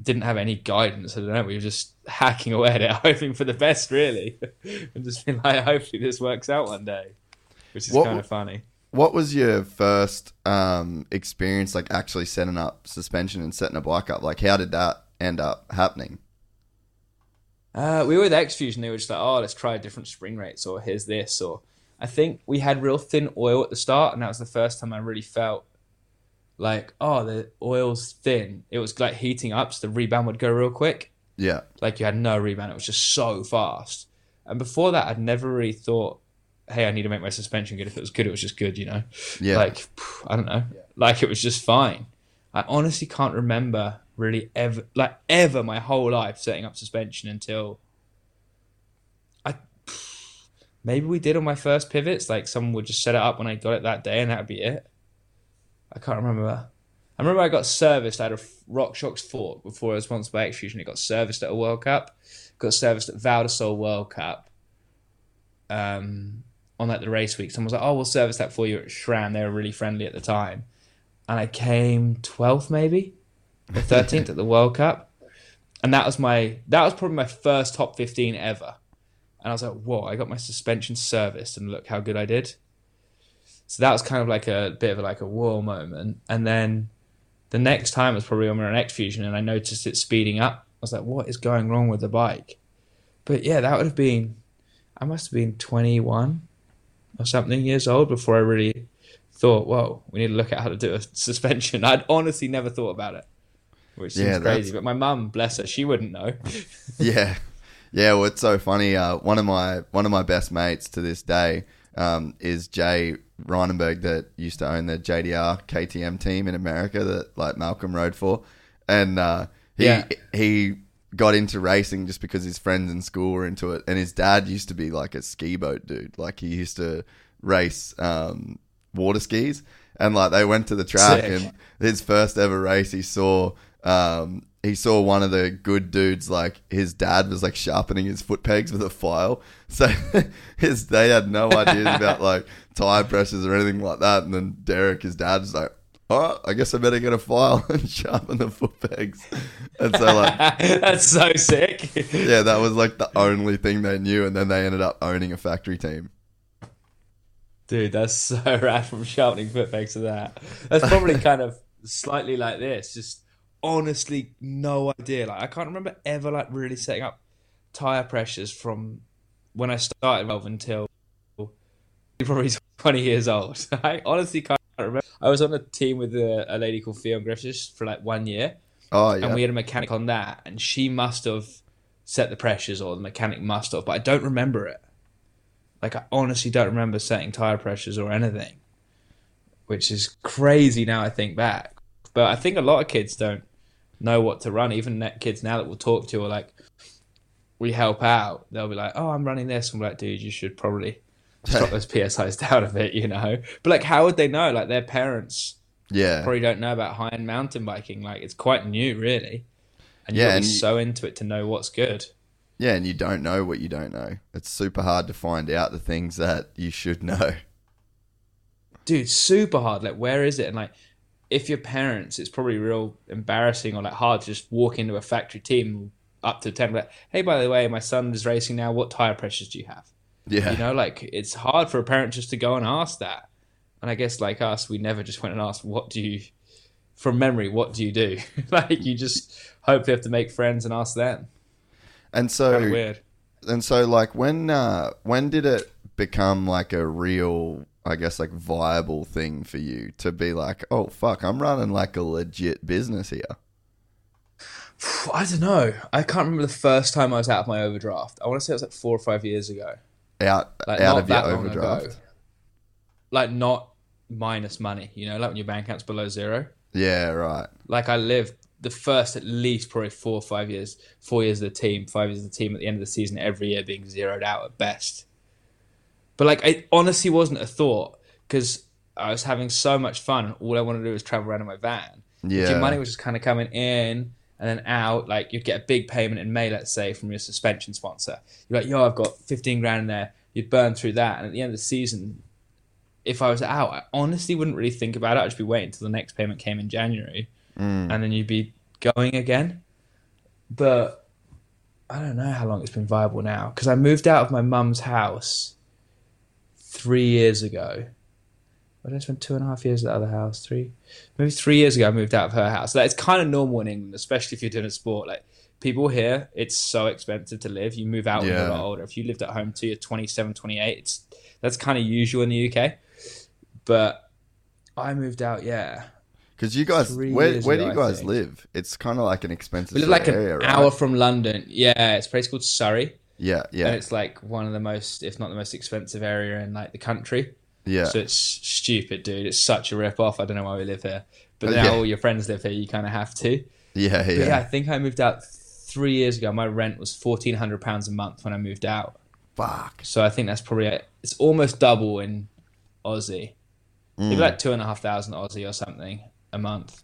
didn't have any guidance. I don't know. We were just hacking away at it, hoping for the best, really. and just being like, hopefully this works out one day, which is What kind of funny. What was your first um, experience like actually setting up suspension and setting a bike up? Like how did that end up happening? Uh, we were with X Fusion. They were just like, oh, let's try different spring rates, or here's this, or I think we had real thin oil at the start, and that was the first time I really felt like, oh, the oil's thin. It was like heating up, so the rebound would go real quick. Yeah. Like you had no rebound; it was just so fast. And before that, I'd never really thought, hey, I need to make my suspension good. If it was good, it was just good, you know. Yeah. Like I don't know, like it was just fine. I honestly can't remember really ever, like ever, my whole life setting up suspension until I maybe we did on my first pivots. Like someone would just set it up when I got it that day, and that'd be it. I can't remember. I remember I got serviced. Had a RockShox fork before I was sponsored by X Fusion. It got serviced at a World Cup. Got serviced at Val di Sole World Cup. Um, on like the race week, someone was like, "Oh, we'll service that for you at SRAM." They were really friendly at the time, and I came twelfth, maybe, or thirteenth at the World Cup, and that was my that was probably my first top fifteen ever. And I was like, "Whoa!" I got my suspension serviced, and look how good I did. So that was kind of like a bit of like a whoa moment, and then the next time was probably on my X Fusion, and I noticed it speeding up. I was like, "What is going wrong with the bike?" But yeah, that would have been I must have been 21 or something years old before I really thought, whoa, we need to look at how to do a suspension. I'd honestly never thought about it. which seems Yeah, crazy. But my mum, bless her, she wouldn't know. Yeah, yeah. Well, it's so funny. Uh, one of my one of my best mates to this day um, is Jay Reinenberg that used to own the JDR KTM team in America that like Malcolm rode for, and uh, he Yeah. he got into racing just because his friends in school were into it, and his dad used to be like a ski boat dude. Like he used to race um, water skis, and like they went to the track, Sick. and his first ever race, he saw um, he saw one of the good dudes like his dad was like sharpening his foot pegs with a file. So his they had no ideas about like tire pressures or anything like that. And then Derek, his dad, was like, "All right, I guess I better get a file and sharpen the foot pegs." And so like. That's so sick. Yeah, that was like the only thing they knew, and then they ended up owning a factory team. Dude, that's so rad from sharpening foot pegs to that. That's probably kind of slightly like this. Just honestly, no idea. Like I can't remember ever like really setting up tire pressures from when I started Valve until probably 20 years old. I honestly can't remember. I was on a team with a, a lady called Fiona Griffiths for like one year, Oh yeah, and we had a mechanic on that, and she must have set the pressures, or the mechanic must have, but I don't remember it. Like I honestly don't remember setting tire pressures or anything, which is crazy now I think back. But I think a lot of kids don't know what to run. Even net kids now that we'll talk to are like, we help out. They'll be like, "Oh, I'm running this." I'm like, "Dude, you should probably drop those PSIs down a bit," you know. But like, how would they know? Like their parents yeah, probably don't know about high end mountain biking. Like it's quite new, really, and Yeah, you'll be and you- so into it to know what's good. yeah, and you don't know what you don't know. It's super hard to find out the things that you should know. Dude, super hard. Like, where is it? And like, if your parents, it's probably real embarrassing or like hard to just walk into a factory team up to ten. Like, hey, by the way, my son is racing now. What tire pressures do you have? Yeah, You know, like it's hard for a parent just to go and ask that. And I guess like us, we never just went and asked, what do you, from memory, what do you do? like you just hopefully have to make friends and ask them. and so Kind of weird. and so like when uh when did it become like a real i guess like viable thing for you to be like oh fuck i'm running like a legit business here I don't know. I can't remember the first time I was out of my overdraft. I want to say it was like four or five years ago. out Like out of your overdraft. Like not minus money, you know, like when your bank account's below zero. yeah right Like I lived the first at least probably four or five years, four years of the team, five years of the team at the end of the season, every year being zeroed out at best. But like, it honestly wasn't a thought because I was having so much fun. All I wanted to do was travel around in my van. yeah Your money was just kind of coming in and then out. Like you'd get a big payment in May, let's say, from your suspension sponsor. You're like, yo, I've got 15 grand in there. You'd burn through that. And at the end of the season, if I was out, I honestly wouldn't really think about it. I'd just be waiting until the next payment came in January. Mm. And then you'd be going again. But I don't know how long it's been viable now. Because I moved out of my mum's house three years ago. I spend two and a half years at the other house? Three, maybe three years ago, I moved out of her house. It's kind of normal in England, especially if you're doing a sport. Like people here, it's so expensive to live. You move out when you're older. If you lived at home till you're 27, 28, it's that's kind of usual in the UK. But I moved out, yeah. because you guys Three where, where do you guys live it's kind of like an expensive We live like area an right? hour from London. Yeah, it's a place called Surrey, yeah yeah and it's like one of the most, if not the most expensive area in like the country. yeah So it's stupid, dude. It's such a rip off. I don't know why we live here, but Uh, now yeah. all your friends live here. You kind of have to. yeah yeah, yeah, I think I moved out three years ago. My rent was fourteen hundred pounds a month when I moved out. fuck So I think that's probably it's almost double in Aussie. Mm. Maybe like two and a half thousand Aussie or something a month.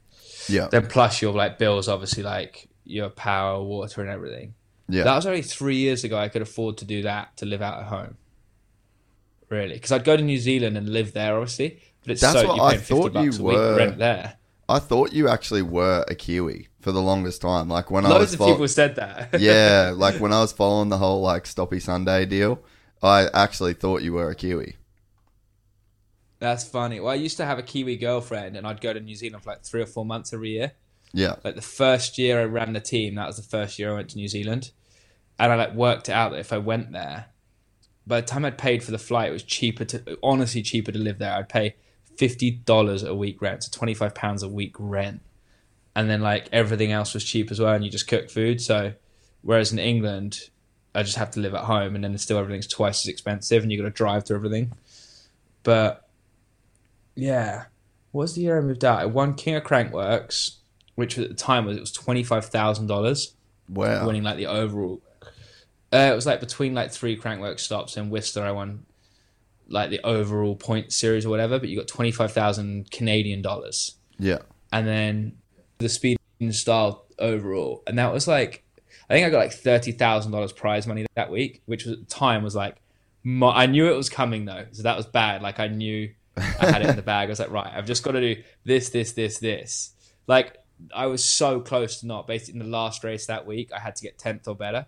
yeah Then plus your like bills, obviously like your power, water, and everything. Yeah That was only three years ago. I could afford to do that to live out at home. Really, because I'd go to New Zealand and live there, obviously. But it's That's so what I thought you bucks a week were. rent there. I thought you actually were a Kiwi for the longest time. Like when I Loads was of fol- people said that. yeah, like when I was following the whole like Stoppy Sunday deal, I actually thought you were a Kiwi. That's funny. Well, I used to have a Kiwi girlfriend, and I'd go to New Zealand for like three or four months every year. Yeah, Like the first year I ran the team, that was the first year I went to New Zealand, and I like worked it out that if I went there, by the time I'd paid for the flight, it was cheaper to honestly cheaper to live there. I'd pay fifty dollars a week rent, so twenty five pounds a week rent, and then like everything else was cheap as well, and you just cook food. So, whereas in England, I just have to live at home, and then still everything's twice as expensive, and you've got to drive to everything. But yeah, what was the year I moved out? I won King of Crankworx, which at the time was it was twenty five thousand dollars, Wow. winning like the overall. Uh, it was like between like three Crankworx stops and Whistler. I won like the overall point series or whatever, but you got twenty five thousand Canadian dollars Yeah. and then the speed and style overall, and that was like I think I got like thirty thousand dollars prize money that week, which was at the time was like I knew it was coming though, so that was bad. Like I knew I had it in the bag. I was like, right, I've just got to do this, this, this, this. Like I was so close to not. Basically, in the last race that week, I had to get tenth or better,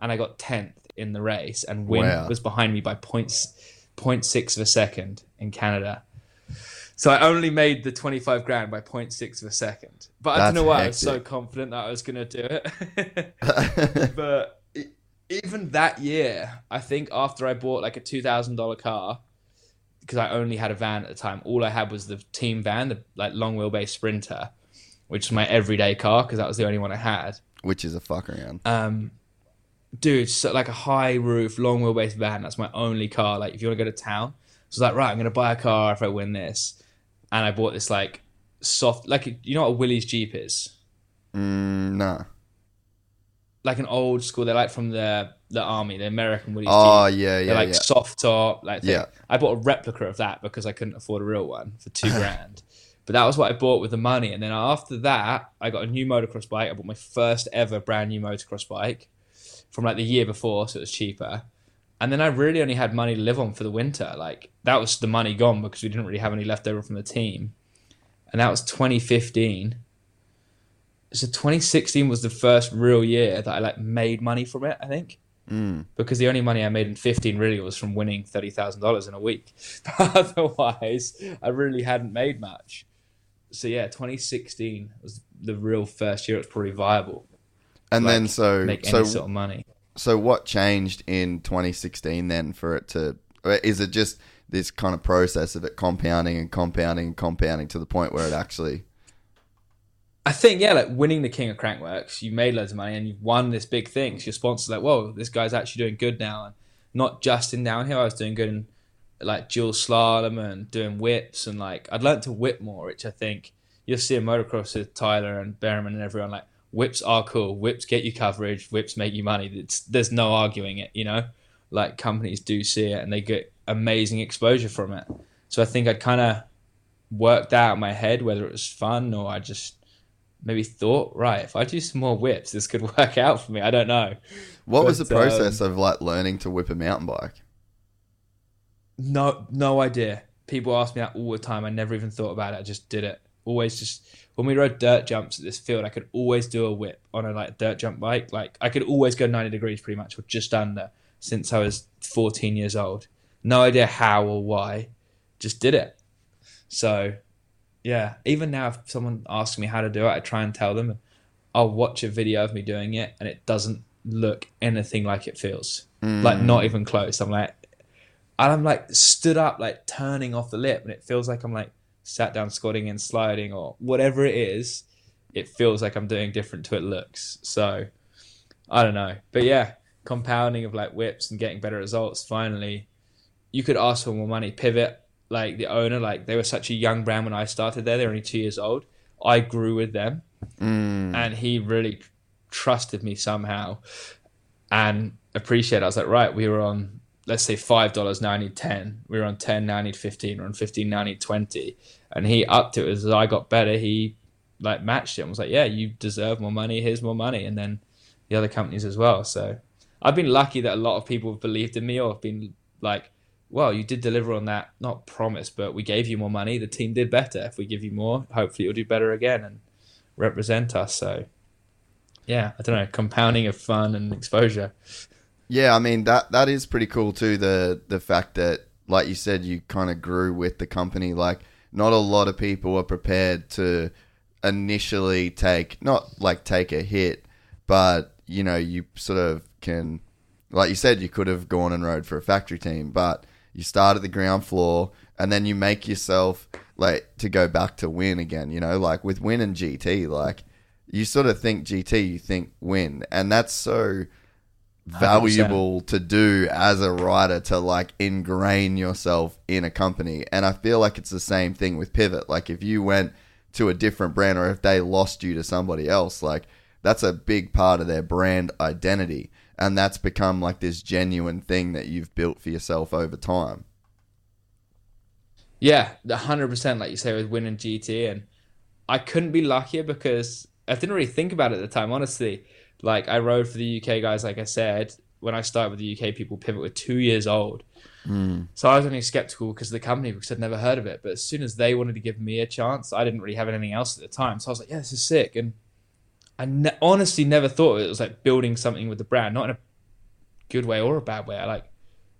and I got tenth in the race, and Wyn Wow. was behind me by points, point six of a second in Canada. So I only made the 25 grand by 0.6 of a second. But I don't know why I was so confident that I was going to do it. but even that year, I think after I bought like a $2,000 car, because I only had a van at the time, all I had was the team van, the like long wheelbase Sprinter, which was my everyday car because that was the only one I had. Which is a fuck around. Um, dude, so like a high roof, long wheelbase van. That's my only car. Like, if you want to go to town, so I was like, right, I'm gonna buy a car if I win this. And I bought this like soft, like you know what a Willys Jeep is, Mm, nah. like an old school. They're like from the the army, the American Willys Oh Jeep. yeah, They're yeah, like yeah. soft top, like thing. Yeah. I bought a replica of that because I couldn't afford a real one for two grand. But that was what I bought with the money. And then after that, I got a new motocross bike. I bought my first ever brand new motocross bike from like the year before, so it was cheaper. And then I really only had money to live on for the winter. Like that was the money gone because we didn't really have any left over from the team. And that was 2015. So 2016 was the first real year that I like made money from it. I think Mm. because the only money I made in 15 really was from winning $30,000 in a week. Otherwise, I really hadn't made much. So yeah, 2016 was the real first year it was probably viable. And like, then so Make so any sort of money. so what changed in 2016 then for it to is it just this kind of process of it compounding and compounding and compounding to the point where it actually I think yeah, like winning the King of Crankworx, you made loads of money and you've won this big thing. So your sponsor's like, whoa, this guy's actually doing good now, and not just in downhill. I was doing good in like dual slalom and doing whips, and like I'd learned to whip more, which I think you'll see in motocross with Tyler and Bereman and everyone. Like whips are cool. Whips get you coverage. Whips make you money. It's, there's no arguing it. You know, like companies do see it and they get amazing exposure from it. So I think I'd kind of worked out in my head whether it was fun or I just maybe thought, right, if I do some more whips, this could work out for me. I don't know. what was the But, um, process of like learning to whip a mountain bike No, no idea. People ask me that all the time. I never even thought about it. I just did it. Always just when we rode dirt jumps at this field, I could always do a whip on a like dirt jump bike. Like I could always go ninety degrees pretty much or just under since I was fourteen years old. No idea how or why, just did it. So, yeah. Even now, if someone asks me how to do it, I try and tell them. I'll watch a video of me doing it, and it doesn't look anything like it feels. Mm. Like not even close. I'm like, and I'm like stood up, like turning off the lip, and it feels like I'm like sat down squatting and sliding or whatever it is. It feels like I'm doing different to it looks. So I don't know, but yeah, compounding of like whips and getting better results. Finally, you could ask for more money. Pivot, like the owner, like they were such a young brand when I started there. They're only two years old. I grew with them, mm. and he really trusted me somehow and appreciated. I was like, right, we were on let's say five dollars now I need ten. We were on ten, now I need fifteen, we're on fifteen, now I need twenty. And he upped it as I got better, he like matched it and was like, Yeah, you deserve more money, here's more money and then the other companies as well. So I've been lucky that a lot of people have believed in me or have been like, Well, you did deliver on that, not promise, but we gave you more money, the team did better. If we give you more, hopefully you'll do better again and represent us. So yeah, I don't know, compounding of fun and exposure. Yeah, I mean that that is pretty cool too. The the fact that, like you said, you kind of grew with the company. Like, not a lot of people are prepared to initially take not like take a hit, but you know you sort of can, like you said, you could have gone and rode for a factory team, but you start at the ground floor and then you make yourself like to go back to Wyn again. You know, like with Wyn and GT, like you sort of think GT, you think Wyn, and that's so valuable 100%. to do as a writer to like ingrain yourself in a company. And I feel like it's the same thing with Pivot. Like if you went to a different brand or if they lost you to somebody else, like that's a big part of their brand identity. And that's become like this genuine thing that you've built for yourself over time. Yeah, hundred percent, like you say, with winning GT, and I couldn't be luckier because I didn't really think about it at the time. Honestly, like I rode for the UK guys, like I said, when I started with the UK people, Pivot were two years old. Mm. So I was only skeptical because of the company because I'd never heard of it. But as soon as they wanted to give me a chance, I didn't really have anything else at the time. So I was like, yeah, this is sick. And I ne- honestly never thought it was like building something with the brand, not in a good way or a bad way. I like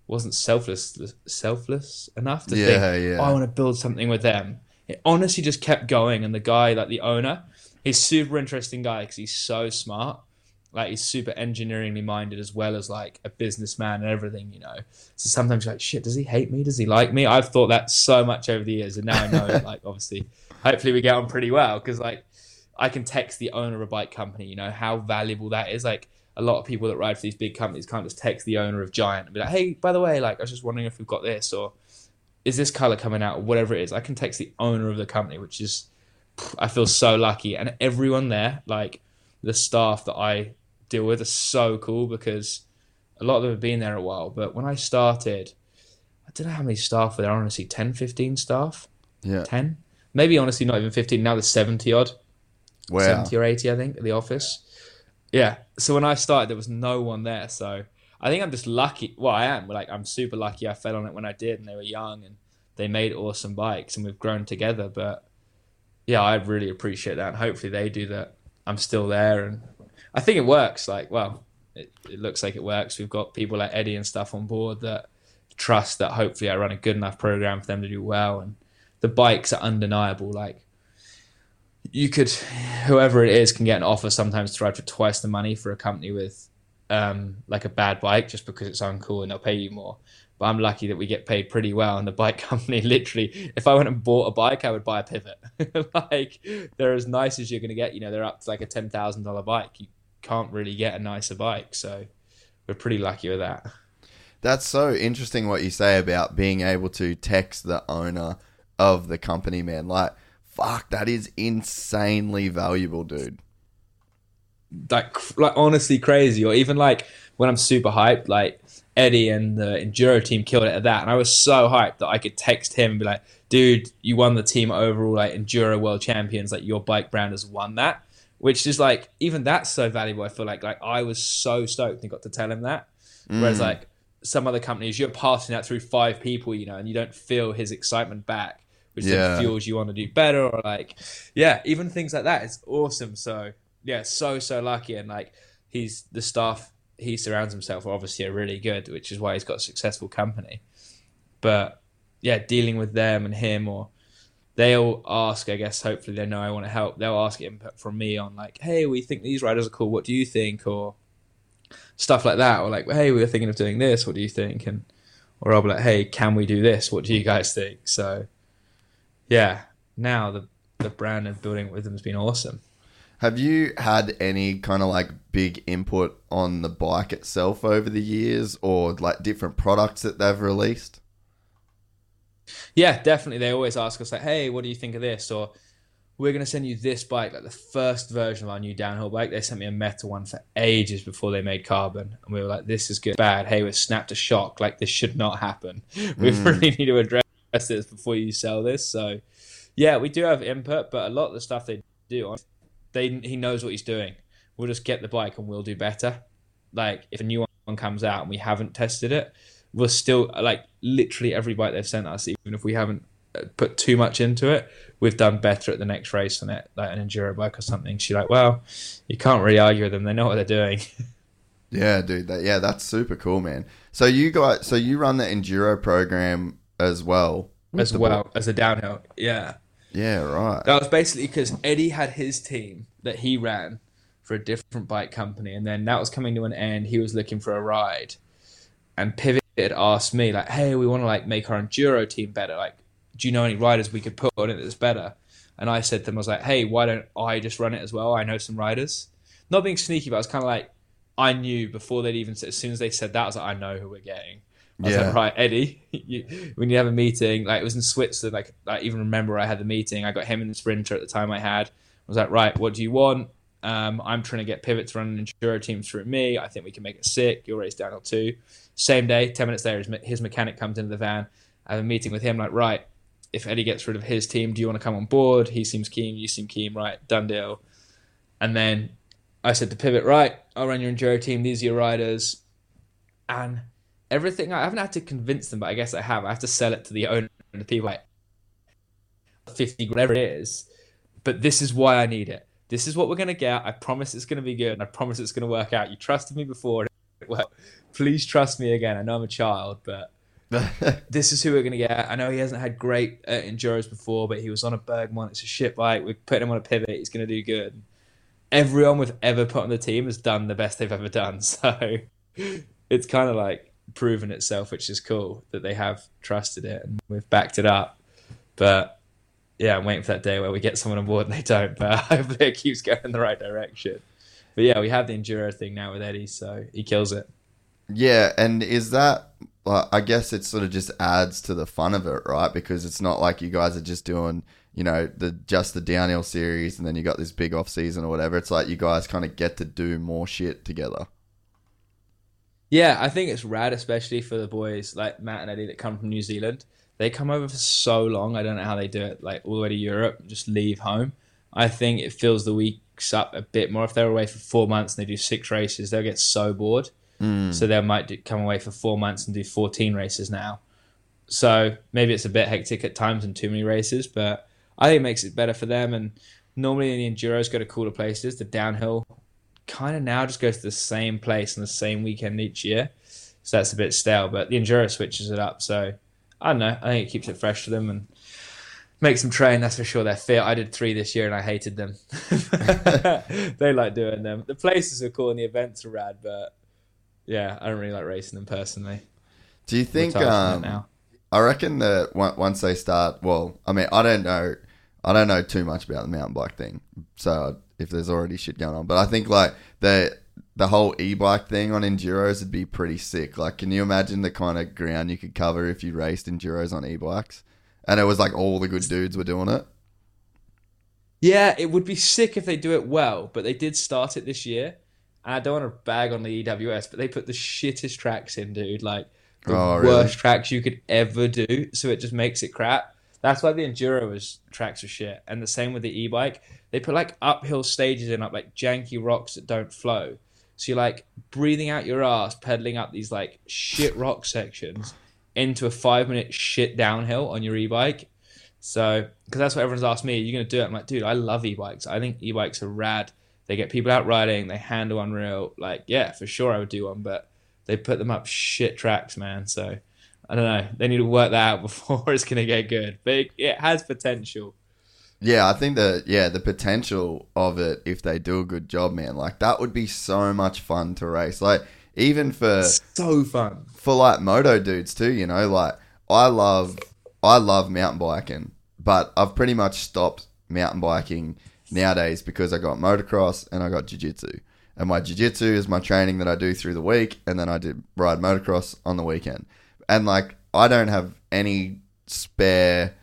wasn't selfless selfless enough to yeah, think, yeah. Oh, I want to build something with them. It honestly just kept going, and the guy, like the owner, he's super interesting guy because he's so smart. Like he's super engineeringly minded as well as like a businessman and everything, you know. So sometimes you're like, shit, does he hate me? Does he like me? I've thought that so much over the years, and now I know, like, obviously, hopefully we get on pretty well because like I can text the owner of a bike company, you know, how valuable that is. Like a lot of people that ride for these big companies can't just text the owner of Giant and be like, "Hey, by the way, like I was just wondering if we've got this or is this color coming out or whatever it is." I can text the owner of the company, which is I feel so lucky, and everyone there, like the staff that I deal with, are so cool because a lot of them have been there a while. But when I started, I don't know how many staff were there. Honestly, 10, 15 staff. Yeah, ten, maybe honestly not even fifteen. Now there's seventy odd. Wow. 70 or 80, I think, at the office. Yeah. So when I started, there was no one there. So I think I'm just lucky. Well, I am. Like I'm super lucky. I fell on it when I did, and they were young, and they made awesome bikes, and we've grown together. But yeah, I really appreciate that, and hopefully they do that. I'm still there, and I think it works. Like, well, it, it looks like it works. We've got people like Eddie and stuff on board that trust that hopefully I run a good enough program for them to do well, and the bikes are undeniable. Like you could whoever it is can get an offer sometimes to ride for twice the money for a company with um, like a bad bike just because it's uncool and they'll pay you more. But I'm lucky that we get paid pretty well. And the bike company, literally, if I went and bought a bike, I would buy a pivot. like they're as nice as you're going to get. You know, they're up to like a ten thousand dollar bike. You can't really get a nicer bike, so we're pretty lucky with that. That's so interesting what you say about being able to text the owner of the company, man. Like fuck, that is insanely valuable, dude. Like, like honestly crazy. Or even like when I'm super hyped, like Eddie and the enduro team killed it at that, and I was so hyped that I could text him and be like, "Dude, you won the team overall like enduro world champions. Like your bike brand has won that." Which is like even that's so valuable. I feel like like I was so stoked and got to tell him that. Mm. Whereas like some other companies, you're passing that through five people, you know, and you don't feel his excitement back which yeah. then fuels you want to do better or like yeah even things like that it's awesome so yeah so so lucky and like he's the staff he surrounds himself with, obviously are really good which is why he's got a successful company but yeah dealing with them and him or they'll ask i guess hopefully they know i want to help. They'll ask input from me on like hey we think these riders are cool. What do you think? Or stuff like that. Or like hey we are thinking of doing this. What do you think? And or i'll be like hey can we do this? What do you guys think? So yeah, now the the brand and building with them has been awesome. Have you had any kind of like big input on the bike itself over the years or like different products that they've released? Yeah, definitely. They always ask us like, "Hey, what do you think of this?" or "We're going to send you this bike, like the first version of our new downhill bike." They sent me a metal one for ages before they made carbon, and we were like, "This is good, bad. Hey, we're snapped a shock. Like this should not happen. We mm. really need to address this before you sell this. So, yeah, we do have input, but a lot of the stuff they do, they he knows what he's doing. We'll just get the bike and we'll do better. Like if a new one comes out and we haven't tested it, we'll still like literally every bike they've sent us, even if we haven't uh, put too much into it, we've done better at the next race on it, like an enduro bike or something. She's like, well, you can't really argue with them; they know what they're doing. yeah, dude. That, yeah, that's super cool, man. So you got so you run the enduro program as well. As well as a downhill. Yeah. Yeah, right. That was basically because Eddie had his team that he ran for a different bike company, and then that was coming to an end. He was looking for a ride, and Pivot had asked me like, "Hey, we want to like make our enduro team better. Like, do you know any riders we could put on it that's better? And I said to them, I was like, hey, why don't I just run it as well? I know some riders. Not being sneaky, but I was kind of like, I knew before they'd even said, as soon as they said that, I was like, I know who we're getting. I was Yeah. like, right, Eddie, you, when you have a meeting, like it was in Switzerland, like I even remember I had the meeting. I got him in the sprinter at the time I had. I was like, right, what do you want? Um, I'm trying to get pivots running enduro team through me. I think we can make it sick. You'll race downhill too. Same day, 10 minutes later, his, me- his mechanic comes into the van. I have a meeting with him, like, right, if Eddie gets rid of his team, do you want to come on board? He seems keen, you seem keen, right, done deal. And then I said to Pivot, right, I'll run your enduro team. These are your riders. And everything, I haven't had to convince them, but I guess I have. I have to sell it to the owner and the people like 50, whatever it is. But this is why I need it. This is what we're going to get. I promise it's going to be good. And I promise it's going to work out. You trusted me before. Well, please trust me again. I know I'm a child, but this is who we're going to get. I know he hasn't had great uh, enduros before, but he was on a Bergamont. It's a shit bike. We're putting him on a pivot. He's going to do good. Everyone we've ever put on the team has done the best they've ever done. So it's kind of like proven itself, which is cool that they have trusted it and we've backed it up. But yeah, I'm waiting for that day where we get someone on board and they don't. But hopefully it keeps going in the right direction. But yeah, we have the enduro thing now with Eddie, so he kills it. Yeah, and is that? Well, I guess it sort of just adds to the fun of it, right? Because it's not like you guys are just doing, you know, the just the downhill series, and then you got this big off season or whatever. It's like you guys kind of get to do more shit together. Yeah, I think it's rad, especially for the boys like Matt and Eddie that come from New Zealand. They come over for so long. I don't know how they do it, like all the way to Europe, just leave home. I think it fills the weeks up a bit more. If they're away for four months and they do six races, they'll get so bored. Mm. So they might do, come away for four months and do 14 races now. So maybe it's a bit hectic at times and too many races, but I think it makes it better for them. And normally the enduros go to cooler places. The downhill kind of now just goes to the same place on the same weekend each year. So that's a bit stale, but the enduro switches it up. So I don't know. I think it keeps it fresh for them and makes them train. That's for sure. They're fit. I did three this year and I hated them. they like doing them. The places are cool and the events are rad, but yeah, I don't really like racing them personally. Do you think? Retired from it Um, now. I reckon that once they start, well, I mean, I don't know, I don't know too much about the mountain bike thing. So if there's already shit going on, but I think like the the whole e-bike thing on enduros would be pretty sick. Like, can you imagine the kind of ground you could cover if you raced enduros on e-bikes? And it was like all the good dudes were doing it. Yeah, it would be sick if they do it well, but they did start it this year. And I don't want to bag on the EWS, but they put the shittest tracks in, dude. Like the Oh, really? worst tracks you could ever do. So it just makes it crap. That's why the enduro was tracks are shit, and the same with the e-bike. They put like uphill stages in, up like janky rocks that don't flow. So you're like breathing out your ass, pedaling up these like shit rock sections into a five minute shit downhill on your e-bike. So, because that's what everyone's asked me, are you going to do it? I'm like, dude, I love e-bikes. I think e-bikes are rad. They get people out riding. They handle unreal. Like, yeah, for sure, I would do one, but they put them up shit tracks, man. So, I don't know. They need to work that out before it's going to get good. But it, it has potential. Yeah, I think that yeah, the potential of it if they do a good job, man, like that would be so much fun to race. Like even for So fun. for like moto dudes too, you know, like I love I love mountain biking, but I've pretty much stopped mountain biking nowadays because I got motocross and I got jiu-jitsu. And my jiu-jitsu is my training that I do through the week and then I did ride motocross on the weekend. And like I don't have any spare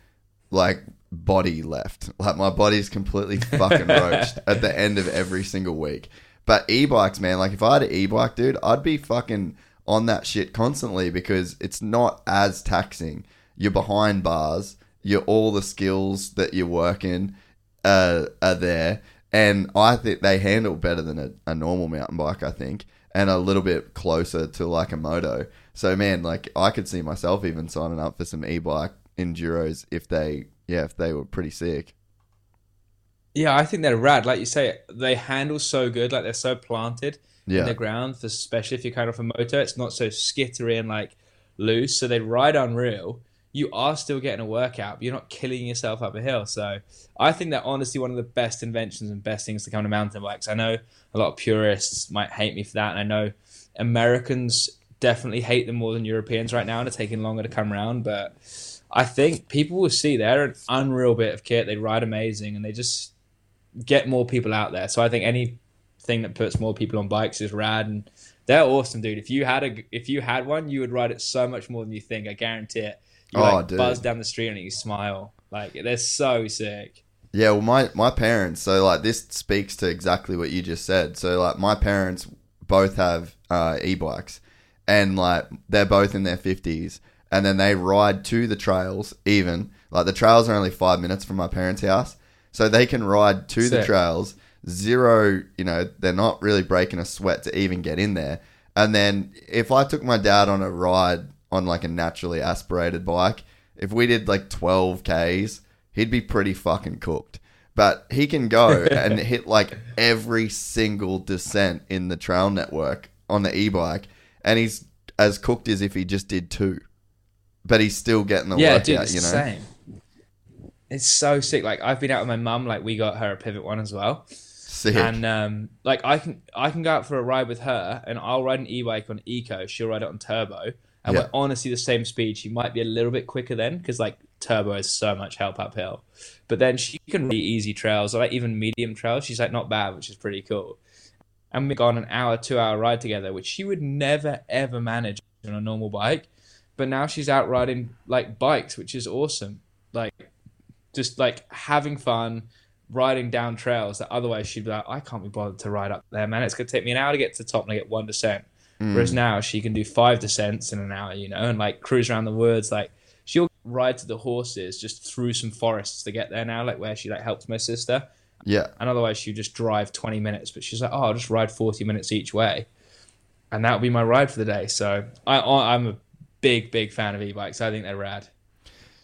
like body left. Like my body's completely fucking roached at the end of every single week. But e-bikes, man, like if I had an e-bike, dude, I'd be fucking on that shit constantly because it's not as taxing. You're behind bars. You're all the skills that you're working uh, are there, and I think they handle better than a, a normal mountain bike. I think, and a little bit closer to like a moto. So man, like I could see myself even signing up for some e-bike enduros if they, yeah, if they were pretty sick. Yeah, I think they're rad. Like you say, they handle so good. Like they're so planted Yeah. in the ground, for especially if you're kind of a motor. It's not so skittery and like loose. So they ride unreal. You are still getting a workout, but you're not killing yourself up a hill. So I think they're honestly one of the best inventions and best things to come to mountain bikes. I know a lot of purists might hate me for that, and I know Americans definitely hate them more than Europeans right now, and it's taking longer to come around. But I think people will see they're an unreal bit of kit. They ride amazing, and they just get more people out there. So I think anything that puts more people on bikes is rad, and they're awesome, dude. If you had a if you had one, you would ride it so much more than you think. I guarantee it. You Oh, like dude. buzz down the street and you smile. Like they're so sick. Yeah, well, my my parents. So like this speaks to exactly what you just said. So like my parents both have uh, e-bikes, and like they're both in their fifties, and then they ride to the trails. Even like the trails are only five minutes from my parents' house, so they can ride to the trails. Zero, you know, they're not really breaking a sweat to even get in there. And then if I took my dad on a ride on like a naturally aspirated bike, if we did like 12 Ks, he'd be pretty fucking cooked. But he can go and hit like every single descent in the trail network on the e bike, and he's as cooked as if he just did two. But he's still getting the yeah, dude, it's you know? the same. It's so sick. Like I've been out with my mum. Like we got her a pivot one as well. Sick. And um, like I can I can go out for a ride with her, and I'll ride an e-bike on eco. She'll ride it on turbo, and Yeah. we're honestly the same speed. She might be a little bit quicker then, because like turbo is so much help uphill. But then she can really easy trails, or like even medium trails. She's like not bad, which is pretty cool. And we've gone an hour, two hour ride together, which she would never ever manage on a normal bike. But now she's out riding like bikes, which is awesome. Like just like having fun, riding down trails that otherwise she'd be like, I can't be bothered to ride up there, man. It's gonna take me an hour to get to the top and I get one descent. Hmm. Whereas now she can do five descents in an hour, you know, and like cruise around the woods. Like she'll ride to the horses just through some forests to get there now, like where she like helped my sister. yeah. And otherwise she'd just drive twenty minutes. But she's like, Oh, I'll just ride forty minutes each way. And that'll be my ride for the day. So I I'm a big, big fan of e bikes. I think they're rad.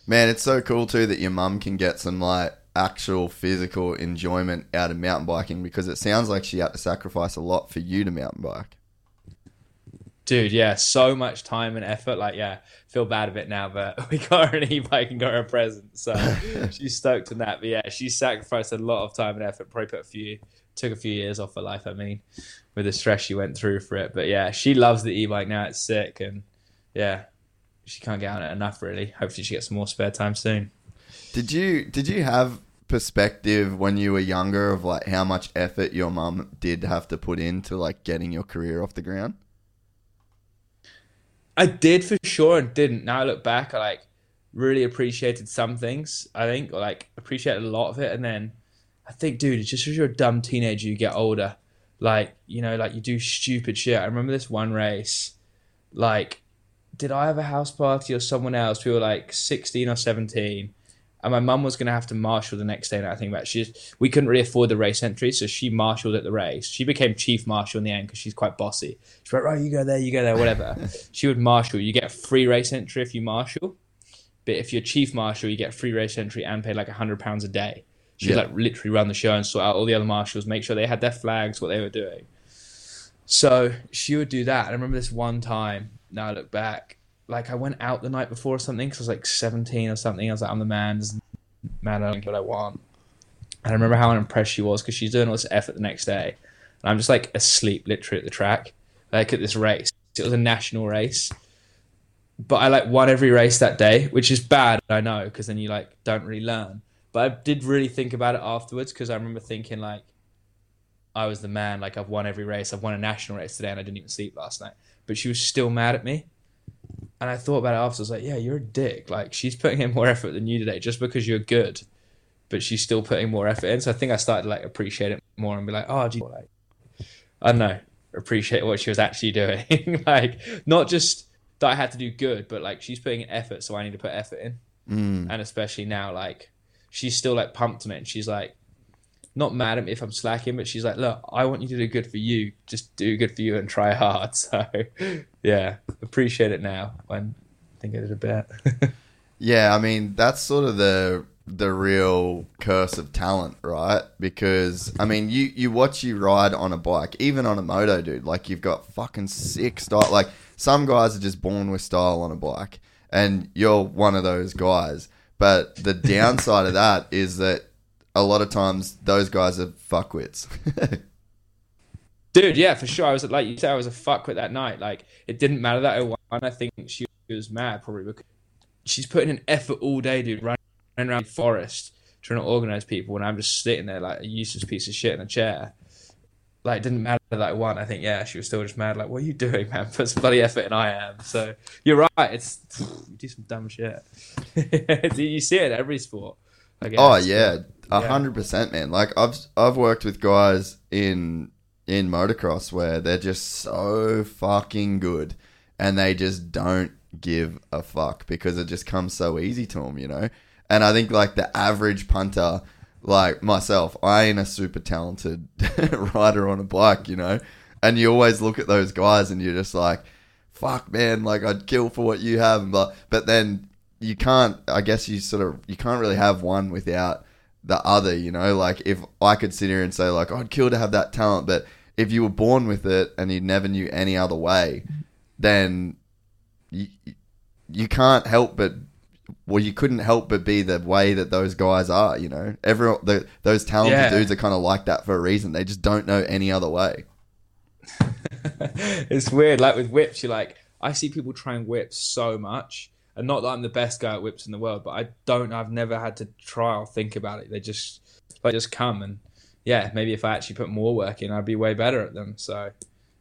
Man, it's so cool too that your mum can get some like actual physical enjoyment out of mountain biking because it sounds like she had to sacrifice a lot for you to mountain bike. Dude, yeah, so much time and effort. Like, yeah, feel bad a bit now, but we got her an e-bike and got her a present, so she's stoked on that. But yeah, she sacrificed a lot of time and effort. Probably put a few, took a few years off her life. I mean, with the stress she went through for it. But yeah, she loves the e-bike now. It's sick, and yeah, she can't get on it enough. Really. Hopefully, she gets some more spare time soon. Did you did you have perspective when you were younger of like how much effort your mum did have to put into like getting your career off the ground? I did for sure and didn't. Now I look back, I like really appreciated some things. I think or like appreciated a lot of it, and then I think, dude, it's just as you're a dumb teenager, you get older. Like you know, like you do stupid shit. I remember this one race. Like, did I have a house party or someone else? We were like 16 or 17. And my mum was gonna have to marshal the next day. And I think about it. she, we couldn't really afford the race entry, so she marshaled at the race. She became chief marshal in the end because she's quite bossy. She's like, right, you go there, you go there, whatever. she would marshal. You get a free race entry if you marshal, but if you're chief marshal, you get free race entry and pay like a hundred pounds a day. She'd Yeah. like literally run the show and sort out all the other marshals, make sure they had their flags, what they were doing. So she would do that. And I remember this one time. Now I look back, like I went out the night before or something because I was like 17 or something. I was like, I'm the man, Doesn't matter what I want. And I remember how impressed she was because she's doing all this effort the next day, and I'm just like asleep, literally at the track, like at this race. It was a national race, but I like won every race that day, which is bad, I know, because then you like don't really learn. But I did really think about it afterwards because I remember thinking like, I was the man. Like I've won every race. I've won a national race today, and I didn't even sleep last night. But she was still mad at me. And I thought about it after. I was like, yeah, you're a dick. Like she's putting in more effort than you today, just because you're good. But she's still putting more effort in. So I think I started to like appreciate it more and be like, oh, gee, like I don't know, appreciate what she was actually doing. like not just that I had to do good, but like she's putting in effort, so I need to put effort in. Mm. And especially now, like she's still like pumped on it, and she's like not mad at me if I'm slacking, but she's like, look, I want you to do good for you. Just do good for you and try hard. So yeah, appreciate it now when I think I did a bit. Yeah, I mean that's sort of the the real curse of talent, right? Because I mean, you you watch you ride on a bike, even on a moto, dude. Like you've got fucking sick style. Like some guys are just born with style on a bike, and you're one of those guys. But the downside of that is that a lot of times those guys are fuckwits. Dude, yeah, for sure. I was like you said, I was a fuck with that night. Like it didn't matter that I won. I think she was mad probably because she's putting an effort all day, dude, running around the forest trying to organize people, and I'm just sitting there like a useless piece of shit in a chair. Like, it didn't matter that I won. I think, yeah, she was still just mad. Like, what are you doing, man? Put some bloody effort in. I am. So you're right. It's you do some dumb shit. you see it every sport. I guess. Oh yeah, a hundred percent, man. Like I've I've worked with guys in in motocross where they're just so fucking good, and they just don't give a fuck because it just comes so easy to them, you know. And I think like the average punter, like myself, I ain't a super talented rider on a bike, you know. And you always look at those guys and you're just like, fuck, man, like I'd kill for what you have. But but then you can't. I guess you sort of you can't really have one without the other, you know. Like if I could sit here and say like I'd kill to have that talent, but if you were born with it and you never knew any other way, then you, you can't help but well, you couldn't help but be the way that those guys are. You know, everyone, the, those talented yeah. dudes are kind of like that for a reason. They just don't know any other way. it's weird. Like with whips, you're like, I see people trying whips so much, and not that I'm the best guy at whips in the world, but I don't. I've never had to try or think about it. They just, they just come, and yeah, maybe if I actually put more work in, I'd be way better at them. So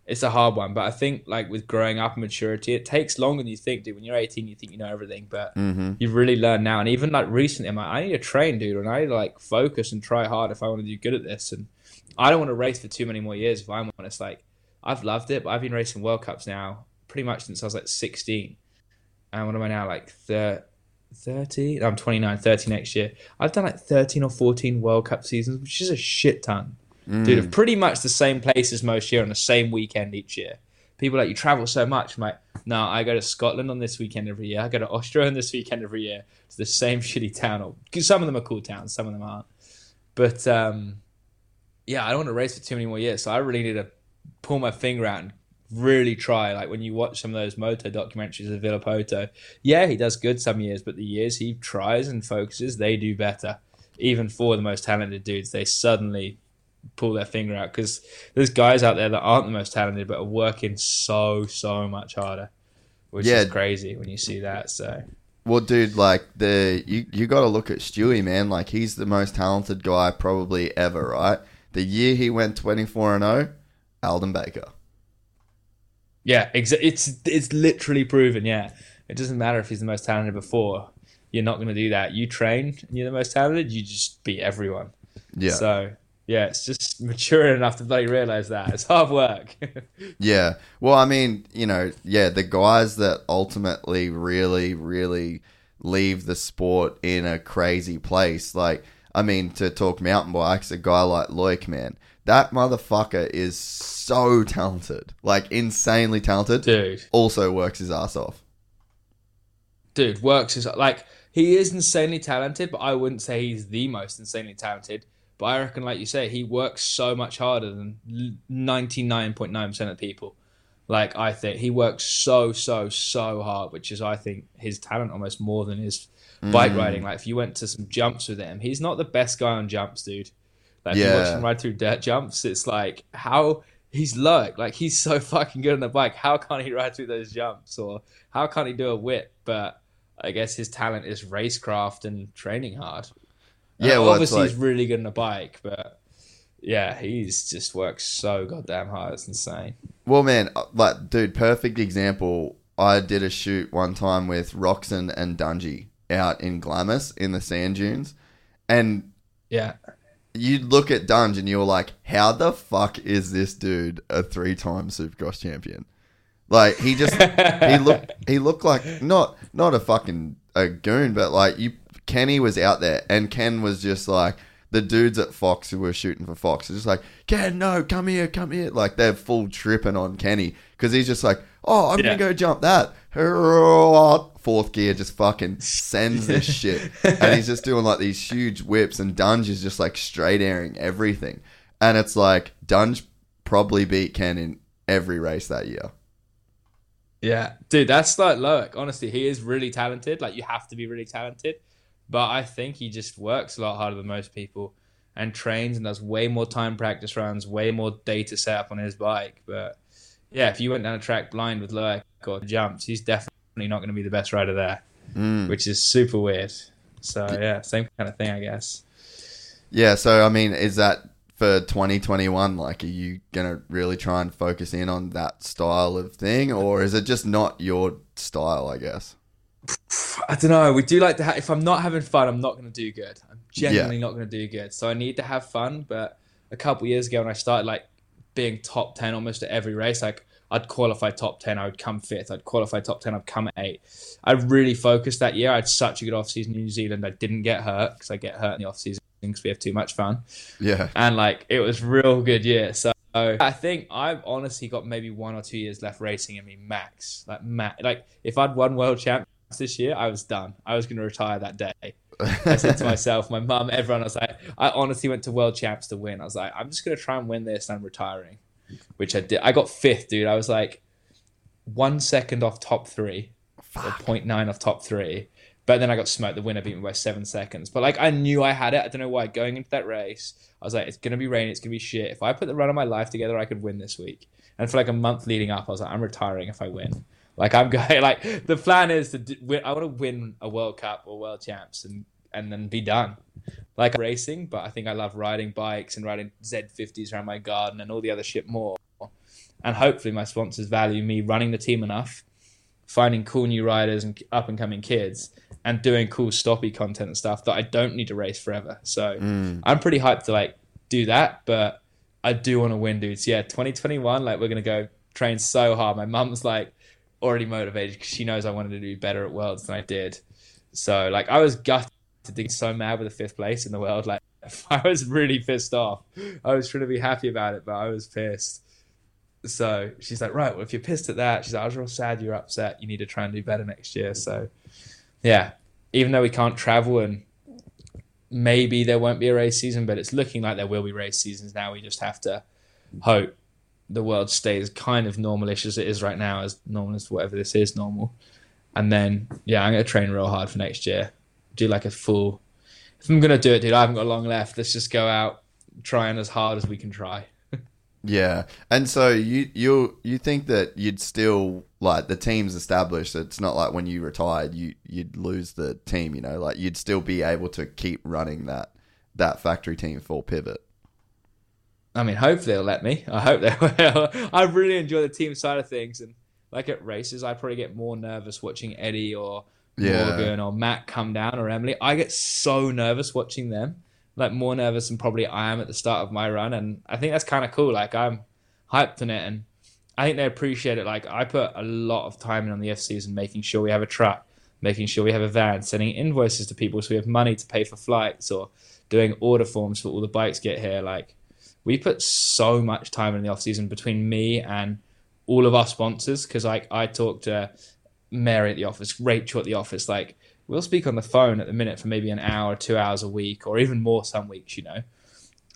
it's a hard one. But I think like with growing up and maturity, it takes longer than you think, dude. When you're 18, you think you know everything, but mm-hmm. you've really learned now. And even like recently, I'm like, I need to train, dude, and I need to like focus and try hard if I want to do good at this. And I don't want to race for too many more years. If I'm honest, like I've loved it, but I've been racing World Cups now pretty much since I was like 16. And what am I now? Like 30? I'm 29, 30 next year. I've done like 13 or 14 World Cup seasons, which is a shit ton. Mm. Dude, pretty much the same places most year on the same weekend each year. People like you travel so much. I'm like, no, I go to Scotland on this weekend every year. I go to Austria on this weekend every year. It's the same shitty town. Or some of them are cool towns, some of them aren't. But um, yeah, I don't want to race for too many more years. So I really need to pull my finger out and really try. Like when you watch some of those moto documentaries of Villopoto, yeah, he does good some years, but the years he tries and focuses, they do better. Even for the most talented dudes, they suddenly pull their finger out because there's guys out there that aren't the most talented but are working so so much harder, which yeah. is crazy when you see that. So. Well, dude, like the you you got to look at Stewie, man. Like he's the most talented guy probably ever, right? The year he went twenty four and zero, oh, Aldon Baker. Yeah, exa- it's it's literally proven. Yeah, it doesn't matter if he's the most talented before. You're not going to do that. You train and you're the most talented. You just beat everyone. Yeah. So yeah, it's just mature enough to bloody realize that it's hard work. yeah. Well, I mean, you know, yeah, the guys that ultimately really, really leave the sport in a crazy place. Like, I mean, to talk mountain bikes, a guy like Loic, man, that motherfucker is so talented, like insanely talented. Dude, also works his ass off. Dude, works his like he is insanely talented, but I wouldn't say he's the most insanely talented but I reckon, like you say, he works so much harder than 99.9% of people. Like, I think he works so, so, so hard, which is, I think, his talent almost more than his mm. bike riding. Like, if you went to some jumps with him, he's not the best guy on jumps, dude. Like, yeah. him ride through dirt jumps, it's like, how he's low. Like, he's so fucking good on the bike. How can't he ride through those jumps? Or how can't he do a whip? But I guess his talent is racecraft and training hard. Yeah, uh, well, obviously like... he's really good on a bike, but yeah, he's just works so goddamn hard. It's insane. Well, man, uh, like, dude, perfect example. I did a shoot one time with Roczen and Dungey out in Glamis in the sand dunes, and yeah, you look at Dunge and you're like, how the fuck is this dude a three-time Supercross champion? Like he just he looked he looked like not not a fucking a goon, but like you Kenny was out there, and Ken was just like the dudes at Fox who were shooting for Fox are just like, Ken, no, come here, come here. Like they're full tripping on Kenny because he's just like, oh, I'm yeah. gonna go jump that. Fourth gear just fucking sends this shit, and he's just doing like these huge whips, and Dunge is just like straight airing everything, and it's like Dunge probably beat Ken in every race that year. Yeah, dude, that's like Loic. Honestly, he is really talented. Like you have to be really talented. But I think he just works a lot harder than most people and trains and does way more time practice runs, way more data set up on his bike. But yeah, if you went down a track blind with Loic or jumps, he's definitely not going to be the best rider there. Mm. which is super weird. So yeah, same kind of thing, I guess. Yeah, so I mean, is that for 2021? Like, are you gonna really try and focus in on that style of thing, or is it just not your style? I guess. I don't know. We do like to. Ha- if I'm not having fun, I'm not going to do good. I'm genuinely not going to do good. So I need to have fun. But a couple years ago, when I started like being top ten almost at every race, like I'd qualify top ten, I would come fifth. I'd qualify top ten, I'd come eight. I really focused that year. I had such a good off season in New Zealand. I didn't get hurt because I get hurt in the off season because we have too much fun. Yeah. And like it was real good year. So I think I've honestly got maybe one or two years left racing in me max. Like max. Like if I'd won world champs this year, I was done. I was going to retire that day. I said to myself, my mum, everyone, I was like, I honestly went to world champs to win. I was like, I'm just going to try and win this and I'm retiring, which I did. I got fifth, dude. I was like one second off top three, or 0.9 off top three. But then I got smoked. The winner beat me by seven seconds. But like I knew I had it. I don't know why. Going into that race, I was like, it's gonna be rain. It's gonna be shit. If I put the run of my life together, I could win this week. And for like a month leading up, I was like, I'm retiring if I win. Like I'm going. Like the plan is to win. I want to win a World Cup or World Champs and and then be done. Like racing, but I think I love riding bikes and riding Z50s around my garden and all the other shit more. And hopefully, my sponsors value me running the team enough, finding cool new riders and up and coming kids, and doing cool stoppy content and stuff that I don't need to race forever. So mm. I'm pretty hyped to like do that, but I do want to win, dudes. Yeah, 2021, like we're gonna go train so hard. My mum's like already motivated because she knows I wanted to do better at Worlds than I did. So like I was gutted to be so mad with the fifth place in the world. Like I was really pissed off. I was trying to be happy about it, but I was pissed. So she's like, right, well, if you're pissed at that, she's like, I was real sad you're upset. You need to try and do better next year. So, yeah, even though we can't travel and maybe there won't be a race season, but it's looking like there will be race seasons now. We just have to hope the world stays kind of normalish as it is right now, as normal as whatever this is normal. And then, yeah, I'm going to train real hard for next year. Do like a full. If I'm going to do it, dude, I haven't got long left. Let's just go out trying as hard as we can try. Yeah, and so you you you think that you'd still like the team's established. It's not like when you retired, you you'd lose the team. You know, like you'd still be able to keep running that that factory team full pivot. I mean, hopefully they'll let me. I hope they will. I really enjoy the team side of things, and like at races, I probably get more nervous watching Eddie or Yeah. Morgan or Matt come down or Emily. I get so nervous watching them, like more nervous than probably I am at the start of my run, and I think that's kind of cool. Like I'm hyped on it, and I think they appreciate it. Like I put a lot of time in on the F season, making sure we have a truck, making sure we have a van, sending invoices to people so we have money to pay for flights, or doing order forms for all the bikes get here. Like we put so much time in the off season between me and all of our sponsors because like I talked to Mary at the office, Rachel at the office, like we'll speak on the phone at the minute for maybe an hour, two hours a week, or even more some weeks, you know.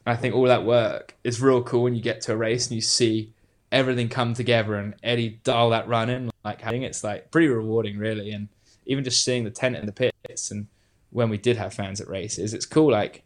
I think all that work is real cool when you get to a race and you see everything come together and Eddie dial that run in. Like, think it's like pretty rewarding, really. And even just seeing the tent in the pits and when we did have fans at races, it's cool, like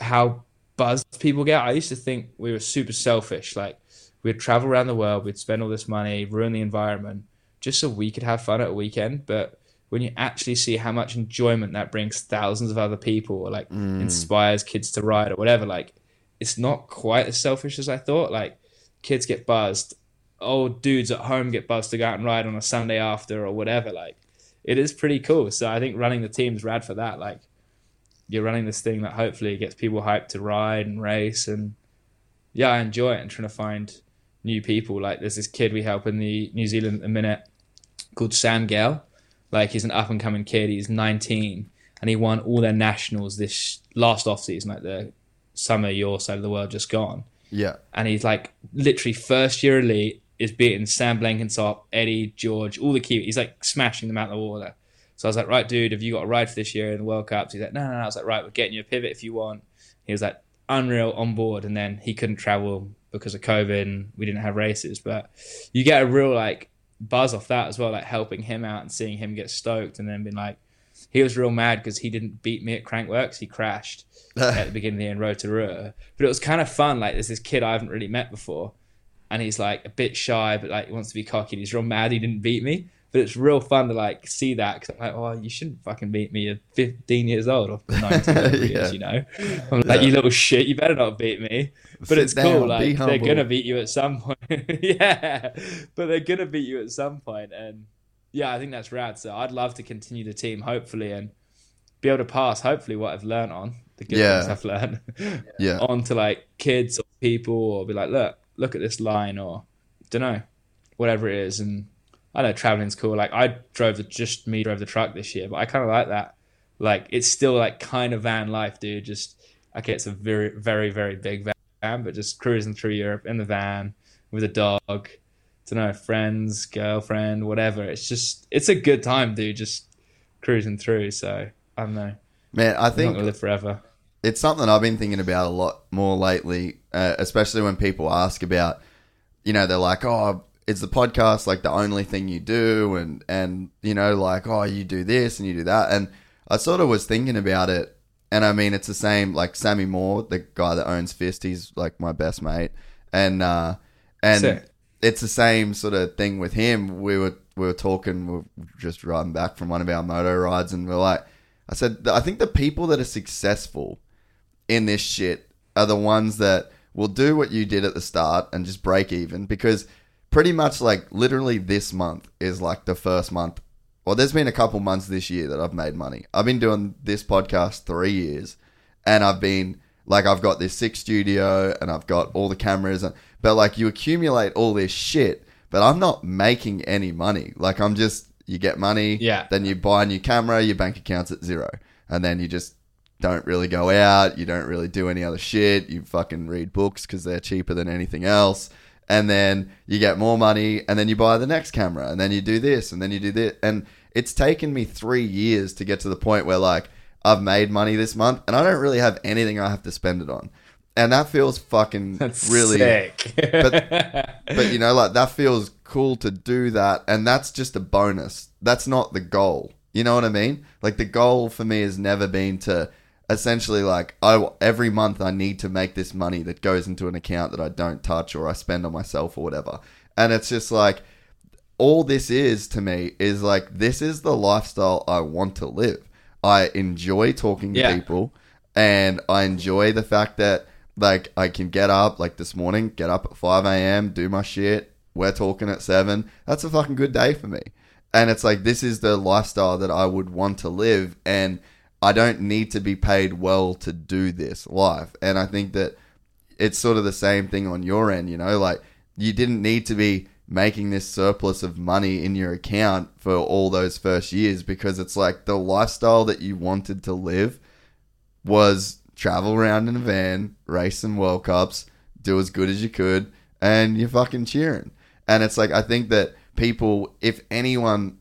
how buzzed people get. I used to think we were super selfish. Like, we'd travel around the world, we'd spend all this money, ruin the environment just so we could have fun at a weekend. But when you actually see how much enjoyment that brings thousands of other people or like mm. inspires kids to ride or whatever, like it's not quite as selfish as I thought. Like kids get buzzed, old dudes at home get buzzed to go out and ride on a Sunday after or whatever. Like it is pretty cool. So I think running the team's rad for that. Like you're running this thing that hopefully gets people hyped to ride and race and yeah, I enjoy it and trying to find new people. Like there's this kid we help in the New Zealand at the minute called Sam Gale. Like he's an up and coming kid. He's 19 and he won all their nationals this last off season, like the summer your side of the world just gone. Yeah, And he's like literally first year elite is beating Sam Blenkinsop, Eddie, George, all the key. He's like smashing them out of the water. So I was like, right, dude, have you got a ride for this year in the World Cups? He's like, no, no, no. I was like, right, we're getting you a pivot if you want. He was like, unreal on board. And then he couldn't travel because of COVID and we didn't have races. But you get a real like buzz off that as well, like helping him out and seeing him get stoked and then being like, he was real mad because he didn't beat me at Crankworx. He crashed at the beginning of the end, Rotorua. But it was kind of fun. Like, there's this kid I haven't really met before, and he's like a bit shy, but like he wants to be cocky. And he's real mad he didn't beat me. But it's real fun to like see that because I'm like, oh, you shouldn't fucking beat me. You're 15 years old or 19 yeah. years, you know. I'm like, yeah. you little shit, you better not beat me. But Sit it's down, cool. Like they're gonna beat you at some point. yeah, but they're gonna beat you at some point, and yeah, I think that's rad. So I'd love to continue the team, hopefully, and be able to pass, hopefully, what I've learned on the good yeah. things I've learned, yeah, on to like kids or people, or be like, look, look at this line, or don't know, whatever it is, and I know traveling's cool. Like I drove the just me drove the truck this year, but I kind of like that. Like it's still like kind of van life, dude. Just okay, it's a very very very big van, but just cruising through Europe in the van with a dog. To know friends, girlfriend, whatever. It's just it's a good time, dude. Just cruising through. So I don't know. Man, I think live forever. It's something I've been thinking about a lot more lately, uh, especially when people ask about, you know, they're like, "Oh, is the podcast like the only thing you do and and you know like oh you do this and you do that. And I sort of was thinking about it. And I mean it's the same like Sammy Moore the guy that owns Fist he's like my best mate. And uh and Sick. it's the same sort of thing with him. We were we were talking we are just riding back from one of our moto rides and we're like I said I think the people that are successful in this shit are the ones that will do what you did at the start and just break even because pretty much like literally this month is like the first month. Well, there's been a couple months this year that I've made money. I've been doing this podcast three years, and I've been like I've got this sick studio and I've got all the cameras, and but like you accumulate all this shit, but I'm not making any money. Like I'm just you get money, yeah. Then you buy a new camera, your bank account's at zero, and then you just don't really go out. You don't really do any other shit. You fucking read books because they're cheaper than anything else and then you get more money and then you buy the next camera and then you do this and then you do this and it's taken me three years to get to the point where like I've made money this month and I don't really have anything I have to spend it on. And that feels fucking that's really sick. but but you know, like that feels cool to do that and that's just a bonus. That's not the goal. You know what I mean? Like the goal for me has never been to essentially like I every month I need to make this money that goes into an account that I don't touch or I spend on myself or whatever. And it's just like all this is to me is like this is the lifestyle I want to live. I enjoy talking to yeah. people and I enjoy the fact that like I can get up like this morning, get up at 5 a.m., do my shit. We're talking at seven. That's a fucking good day for me. And it's like this is the lifestyle that I would want to live and I don't need to be paid well to do this life. And I think that it's sort of the same thing on your end, you know, like you didn't need to be making this surplus of money in your account for all those first years because it's like the lifestyle that you wanted to live was travel around in a van, race some World Cups, do as good as you could, and you're fucking cheering. And it's like, I think that people, if anyone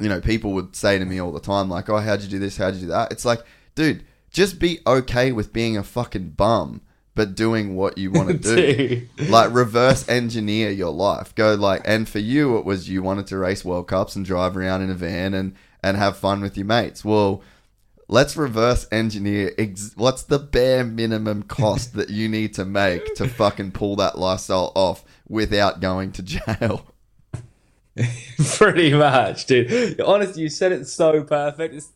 you know, people would say to me all the time, like, oh, how'd you do this? How'd you do that? It's like, dude, just be okay with being a fucking bum, but doing what you want to do. like, reverse engineer your life. Go, like, and for you, it was you wanted to race World Cups and drive around in a van and, and have fun with your mates. Well, let's reverse engineer ex- what's the bare minimum cost that you need to make to fucking pull that lifestyle off without going to jail. Pretty much, dude. Honestly, you said it so perfect. It's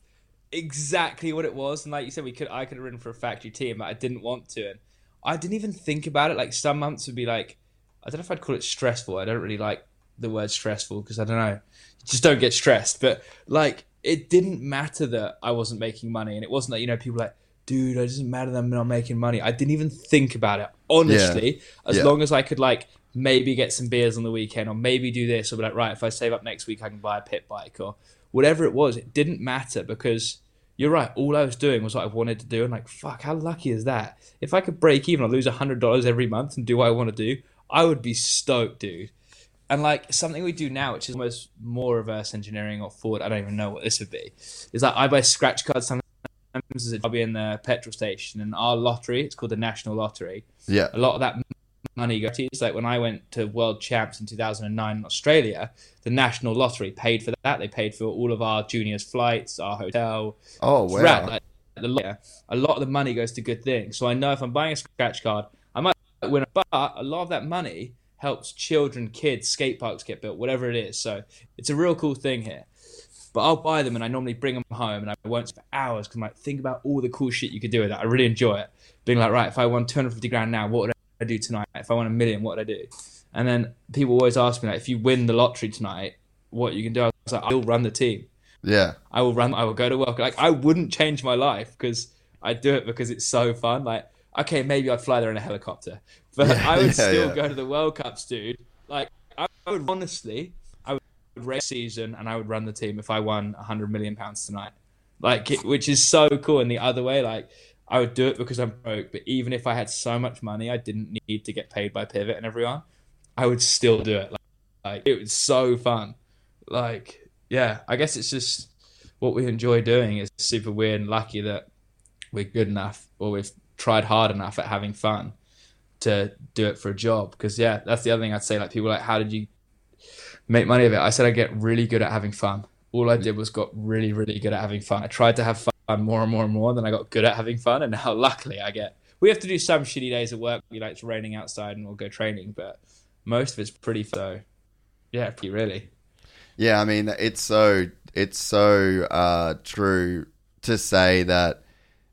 exactly what it was. And like you said, we could I could have written for a factory team, but I didn't want to. And I didn't even think about it. Like some months would be like, I don't know if I'd call it stressful. I don't really like the word stressful because I don't know. You just don't get stressed. But like, it didn't matter that I wasn't making money, and it wasn't that you know people like, dude, it doesn't matter that I'm not making money. I didn't even think about it honestly. Yeah. As yeah. long as I could like maybe get some beers on the weekend or maybe do this or be like, right, if I save up next week, I can buy a pit bike or whatever it was. It didn't matter because you're right. All I was doing was what I wanted to do. And like, fuck, how lucky is that? If I could break even or lose $100 every month and do what I want to do, I would be stoked, dude. And like something we do now, which is almost more reverse engineering or forward, I don't even know what this would be, is that I buy scratch cards sometimes I'll be in the petrol station and our lottery, it's called the National Lottery. Yeah. A lot of that money. It's like when I went to World Champs in 2009 in Australia, the National Lottery paid for that. They paid for all of our juniors' flights, our hotel. Oh, wow. Like, the, a lot of the money goes to good things. So I know if I'm buying a scratch card, I might win, a but a lot of that money helps children, kids, skate parks get built, whatever it is. So it's a real cool thing here. But I'll buy them and I normally bring them home and I won't for hours because I'm like, think about all the cool shit you could do with that. I really enjoy it. Being like, right, if I won 250 grand now, what would I do tonight? If I won a million, what would I do? And then people always ask me, like, if you win the lottery tonight, what you can do? I was like, I'll run the team. Yeah. I will run. I will go to work. Like I wouldn't change my life because I do it because it's so fun. Like okay, maybe I'd fly there in a helicopter, but Yeah, I would yeah, still yeah. go to the World Cups, dude. Like I would honestly, I would race season and I would run the team if I won a hundred million pounds tonight. Like it, which is so cool. And the other way, like I would do it because I'm broke. But even if I had so much money, I didn't need to get paid by Pivot and everyone. I would still do it. Like, like it was so fun. Like yeah, I guess it's just what we enjoy doing is super weird and lucky that we're good enough or we've tried hard enough at having fun to do it for a job. Because yeah, that's the other thing I'd say. Like people like, how did you make money of it? I said I get really good at having fun. All I did was got really, really good at having fun. I tried to have fun more and more and more. Then I got good at having fun, and now luckily I get. We have to do some shitty days at work. We like it's raining outside and we'll go training, but most of it's pretty. So yeah, pretty really. Yeah, I mean it's so it's so uh, true to say that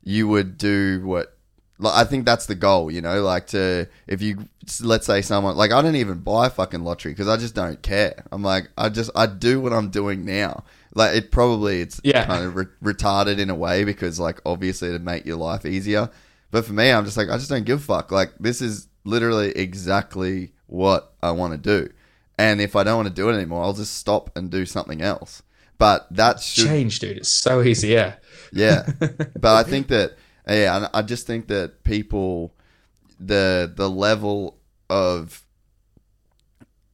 you would do what I think that's the goal, you know, like to if you let's say someone like I don't even buy fucking lottery because I just don't care. I'm like I just I do what I'm doing now. Like it probably it's Yeah. kind of re- retarded in a way because like obviously to make your life easier. But for me, I'm just like I just don't give a fuck. Like this is literally exactly what I want to do. And if I don't want to do it anymore, I'll just stop and do something else. But that should Change, dude. It's so easy. Yeah. yeah, but I think that yeah, I just think that people the the level of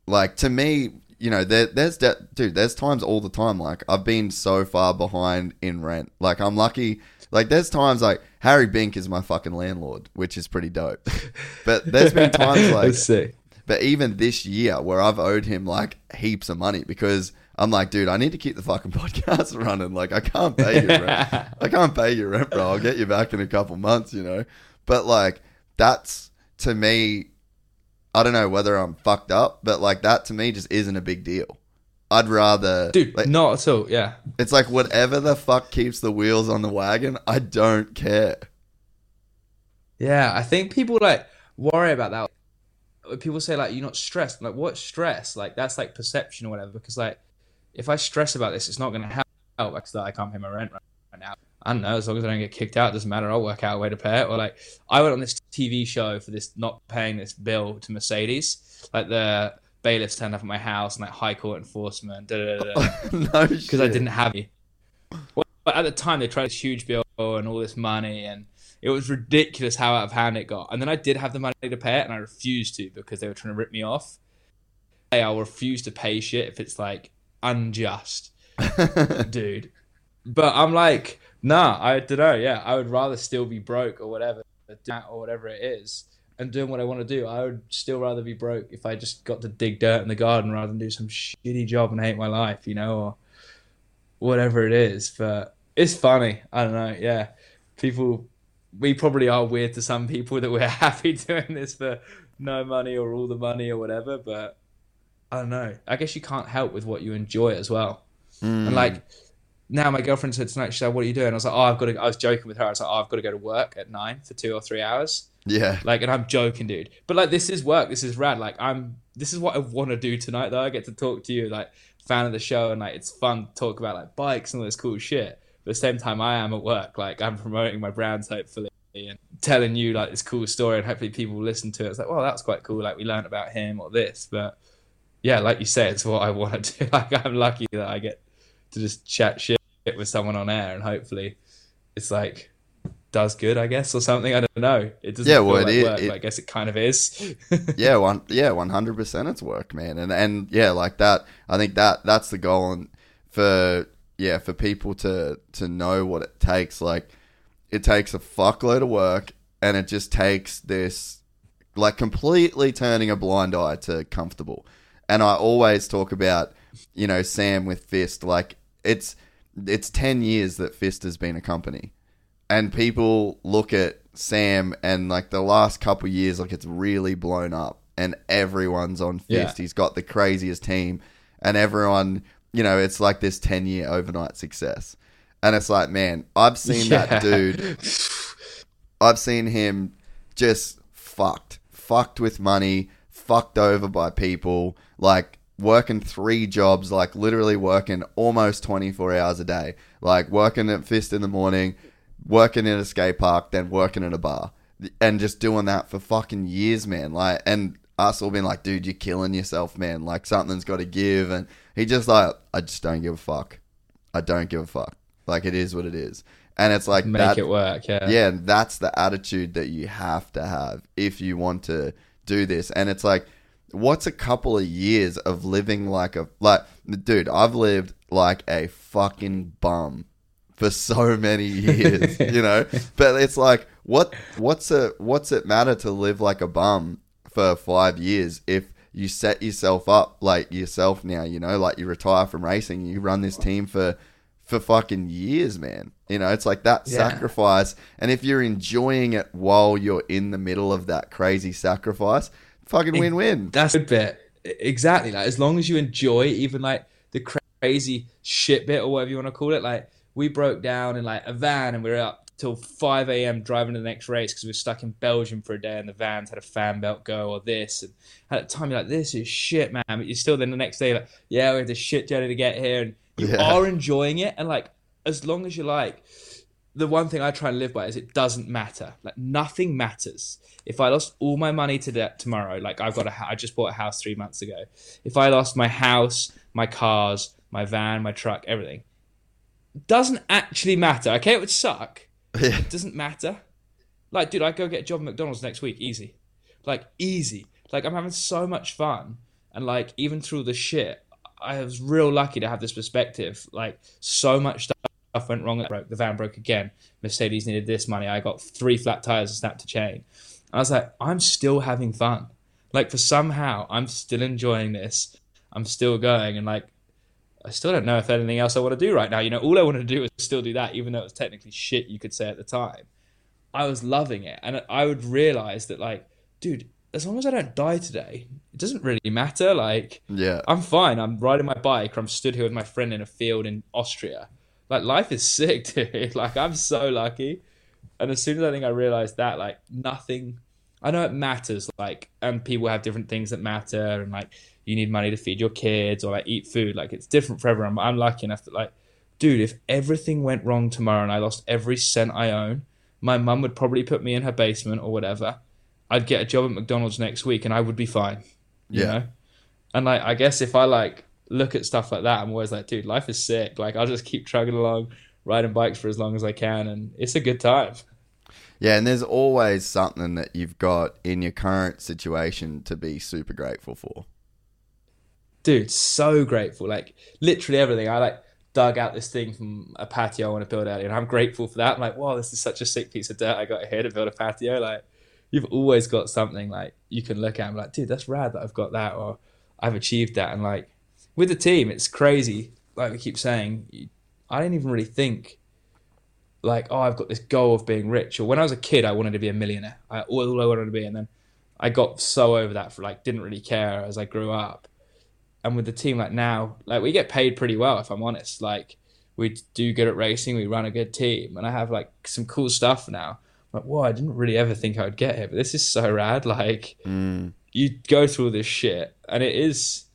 like to me, you know, there, there's de- dude, there's times all the time like I've been so far behind in rent. Like I'm lucky. Like there's times like Harry Bink is my fucking landlord, which is pretty dope. but there's been times like see. but even this year, where I've owed him like heaps of money because I'm like, dude, I need to keep the fucking podcast running. Like, I can't pay you rent. I can't pay you rent, bro. I'll get you back in a couple months, you know. But like, that's to me. I don't know whether I'm fucked up, but like that to me just isn't a big deal. I'd rather, Dude, like, not at all. Yeah. it's like whatever the fuck keeps the wheels on the wagon. I don't care. Yeah. I think people like worry about that. People say like you're not stressed. I'm like what stress? Like that's like perception or whatever. Because like if I stress about this, it's not going to help. Because I can't pay my rent right now. I don't know. As long as I don't get kicked out, it doesn't matter. I'll work out a way to pay it. Or like I went on this TV show for this not paying this bill to Mercedes. Like the bailiffs turned up at my house and like high court enforcement. Da, da, da, da. Oh, no, because I didn't have it. Well, but at the time, they tried this huge bill and all this money, and it was ridiculous how out of hand it got. And then I did have the money to pay it, and I refused to because they were trying to rip me off. Hey, I'll refuse to pay shit if it's like unjust, dude. But I'm like, nah, I don't know. Yeah, I would rather still be broke or whatever, or whatever it is, and doing what I want to do. I would still rather be broke if I just got to dig dirt in the garden rather than do some shitty job and hate my life, you know, or whatever it is. But it's funny. I don't know. Yeah, people. We probably are weird to some people that we're happy doing this for no money or all the money or whatever. But I don't know. I guess you can't help with what you enjoy as well. And hmm. like now, my girlfriend said tonight, she said, "What are you doing?" I was like, "Oh, I've got to." I was joking with her. I was like, "Oh, I've got to go to work at nine for two or three hours." yeah, Like, and I'm joking, dude. But like, this is work. This is rad. Like, I'm. This is what I want to do tonight. Though I get to talk to you, like, fan of the show, and like, it's fun to talk about like bikes and all this cool shit. But at the same time, I am at work. Like, I'm promoting my brands, hopefully, and telling you like this cool story, and hopefully people will listen to it. It's like, well, that's quite cool. Like, we learned about him or this, but yeah, like you say, it's what I want to do. Like, I'm lucky that I get to just chat shit with someone on air, and hopefully, it's like does good, I guess, or something. I don't know. It doesn't Yeah, feel well, it like is- work, it- but I guess it kind of is. yeah, one, yeah, one hundred percent. It's work, man, and and yeah, like that. I think that that's the goal, and for yeah, for people to to know what it takes. Like, it takes a fuckload of work, and it just takes this like completely turning a blind eye to comfortable. And I always talk about, you know, Sam with Fist. Like, it's it's ten years that Fist has been a company and people look at Sam and like the last couple years, like it's really blown up. and everyone's on fist. Yeah. He's got the craziest team, and everyone, you know, it's like this 10 year overnight success. And it's like, man, I've seen that dude. I've seen him just fucked, fucked with money, fucked over by people, like working three jobs, like literally working almost 24 hours a day, like working at Fist in the morning, working in a skate park, then working at a bar, and just doing that for fucking years, man. Like, and us all being like, dude, you're killing yourself, man. Like, something's got to give. And he just like, I just don't give a fuck. I don't give a fuck. Like, it is what it is. And it's like, Make that, it work. Yeah. yeah, and that's the attitude that you have to have if you want to do this. And it's like, what's a couple of years of living like a like, dude? I've lived like a fucking bum for so many years, you know. But it's like, what what's a what's it matter to live like a bum for five years if you set yourself up like yourself now, you know, like you retire from racing, you run this team for for fucking years, man. You know, it's like that Yeah. sacrifice. And if you're enjoying it while you're in the middle of that crazy sacrifice, fucking win win. That's a good bit. Exactly. Like as long as you enjoy even like the crazy shit bit or whatever you want to call it. Like we broke down in like a van and we were up till 5 a.m. driving to the next race because we were stuck in Belgium for a day and the vans had a fan belt go or this. And at the time you're like, this is shit, man. But you're still then the next day like, yeah, we had this shit journey to get here. And you Yeah. are enjoying it. And like, as long as you like, the one thing I try and live by is it doesn't matter. Like nothing matters. If I lost all my money to that tomorrow, like I've got a, I just bought a house three months ago. If I lost my house, my cars, my van, my truck, everything, doesn't actually matter. Okay, it would suck. Yeah. It doesn't matter. Like, dude, I go get a job at McDonald's next week, easy. Like, easy. Like, I'm having so much fun, and like, even through the shit, I was real lucky to have this perspective. Like, so much stuff went wrong. It broke. The van broke again. Mercedes needed this money. I got three flat tires and snapped a chain. And I was like, I'm still having fun. Like, for somehow, I'm still enjoying this. I'm still going, and like, I still don't know if anything else I want to do right now. You know, all I want to do is still do that, even though it was technically shit. You could say at the time, I was loving it, and I would realize that, like, dude, as long as I don't die today, it doesn't really matter. Like, Yeah. I'm fine. I'm riding my bike, or I'm stood here with my friend in a field in Austria. Like, life is sick, dude. Like, I'm so lucky. And as soon as I think I realized that, like, nothing. I know it matters, like, and people have different things that matter, and like, you need money to feed your kids or like eat food. Like, it's different for everyone. But I'm lucky enough that, like, dude, if everything went wrong tomorrow and I lost every cent I own, my mum would probably put me in her basement or whatever. I'd get a job at McDonald's next week and I would be fine. You Yeah. know? And like I guess if I like look at stuff like that, I'm always like, dude, life is sick. Like I'll just keep trugging along, riding bikes for as long as I can and it's a good time. Yeah, and there's always something that you've got in your current situation to be super grateful for. Dude, so grateful. Like literally everything. I like dug out this thing from a patio I want to build out and I'm grateful for that. I'm like, wow, this is such a sick piece of dirt I got here to build a patio. Like you've always got something like you can look at and be like, dude, that's rad that I've got that or I've achieved that. And like with the team, it's crazy. Like we keep saying, I didn't even really think like, oh, I've got this goal of being rich. Or when I was a kid, I wanted to be a millionaire. I all I wanted to be, and then I got so over that for like didn't really care as I grew up. And with the team, like now, like we get paid pretty well, if I'm honest. Like we do good at racing, we run a good team, and I have like some cool stuff now. I'm like, whoa, I didn't really ever think I would get here, but this is so rad. Like Mm. you go through all this shit, and it is,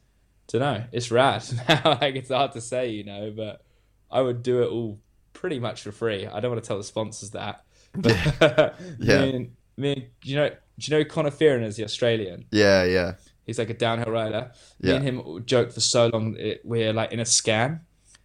don't know, it's rad. Now, like it's hard to say, you know, but I would do it all pretty much for free. I don't want to tell the sponsors that, but Yeah. me and, me and, you know, do you know Conor Fearon is the Australian? Yeah, yeah. He's like a downhill rider. Me Yeah. and him joked for so long that we're like in a scam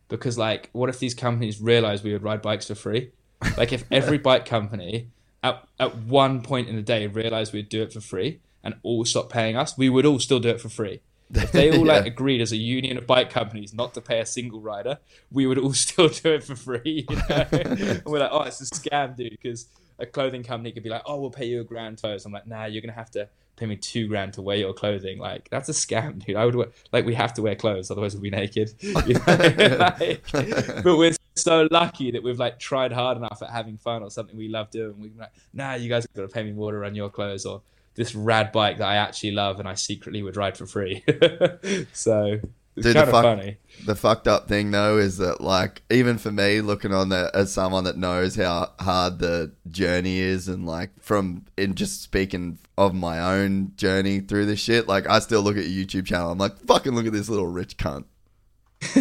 because like, what if these companies realize we would ride bikes for free? Like if every bike company at, at one point in the day realized we'd do it for free and all stopped paying us, we would all still do it for free. If they all like agreed as a union of bike companies not to pay a single rider, we would all still do it for free. You know? and we're like, oh, it's a scam, dude, because a clothing company could be like, oh, we'll pay you a grand for clothes. I'm like, nah, you're gonna have to pay me two grand to wear your clothing. Like that's a scam, dude. I would wear, like we have to wear clothes, otherwise we'll be naked. You know? Like, but we're so lucky that we've like tried hard enough at having fun or something we love doing. We're like, nah, you guys have got to pay me more to run your clothes or this rad bike that I actually love and I secretly would ride for free. so it's Dude, the kind of fuck- funny. The fucked up thing though is that like even for me looking on that as someone that knows how hard the journey is and like from in just speaking of my own journey through this shit, like I still look at your YouTube channel. I'm like, fucking look at this little rich cunt.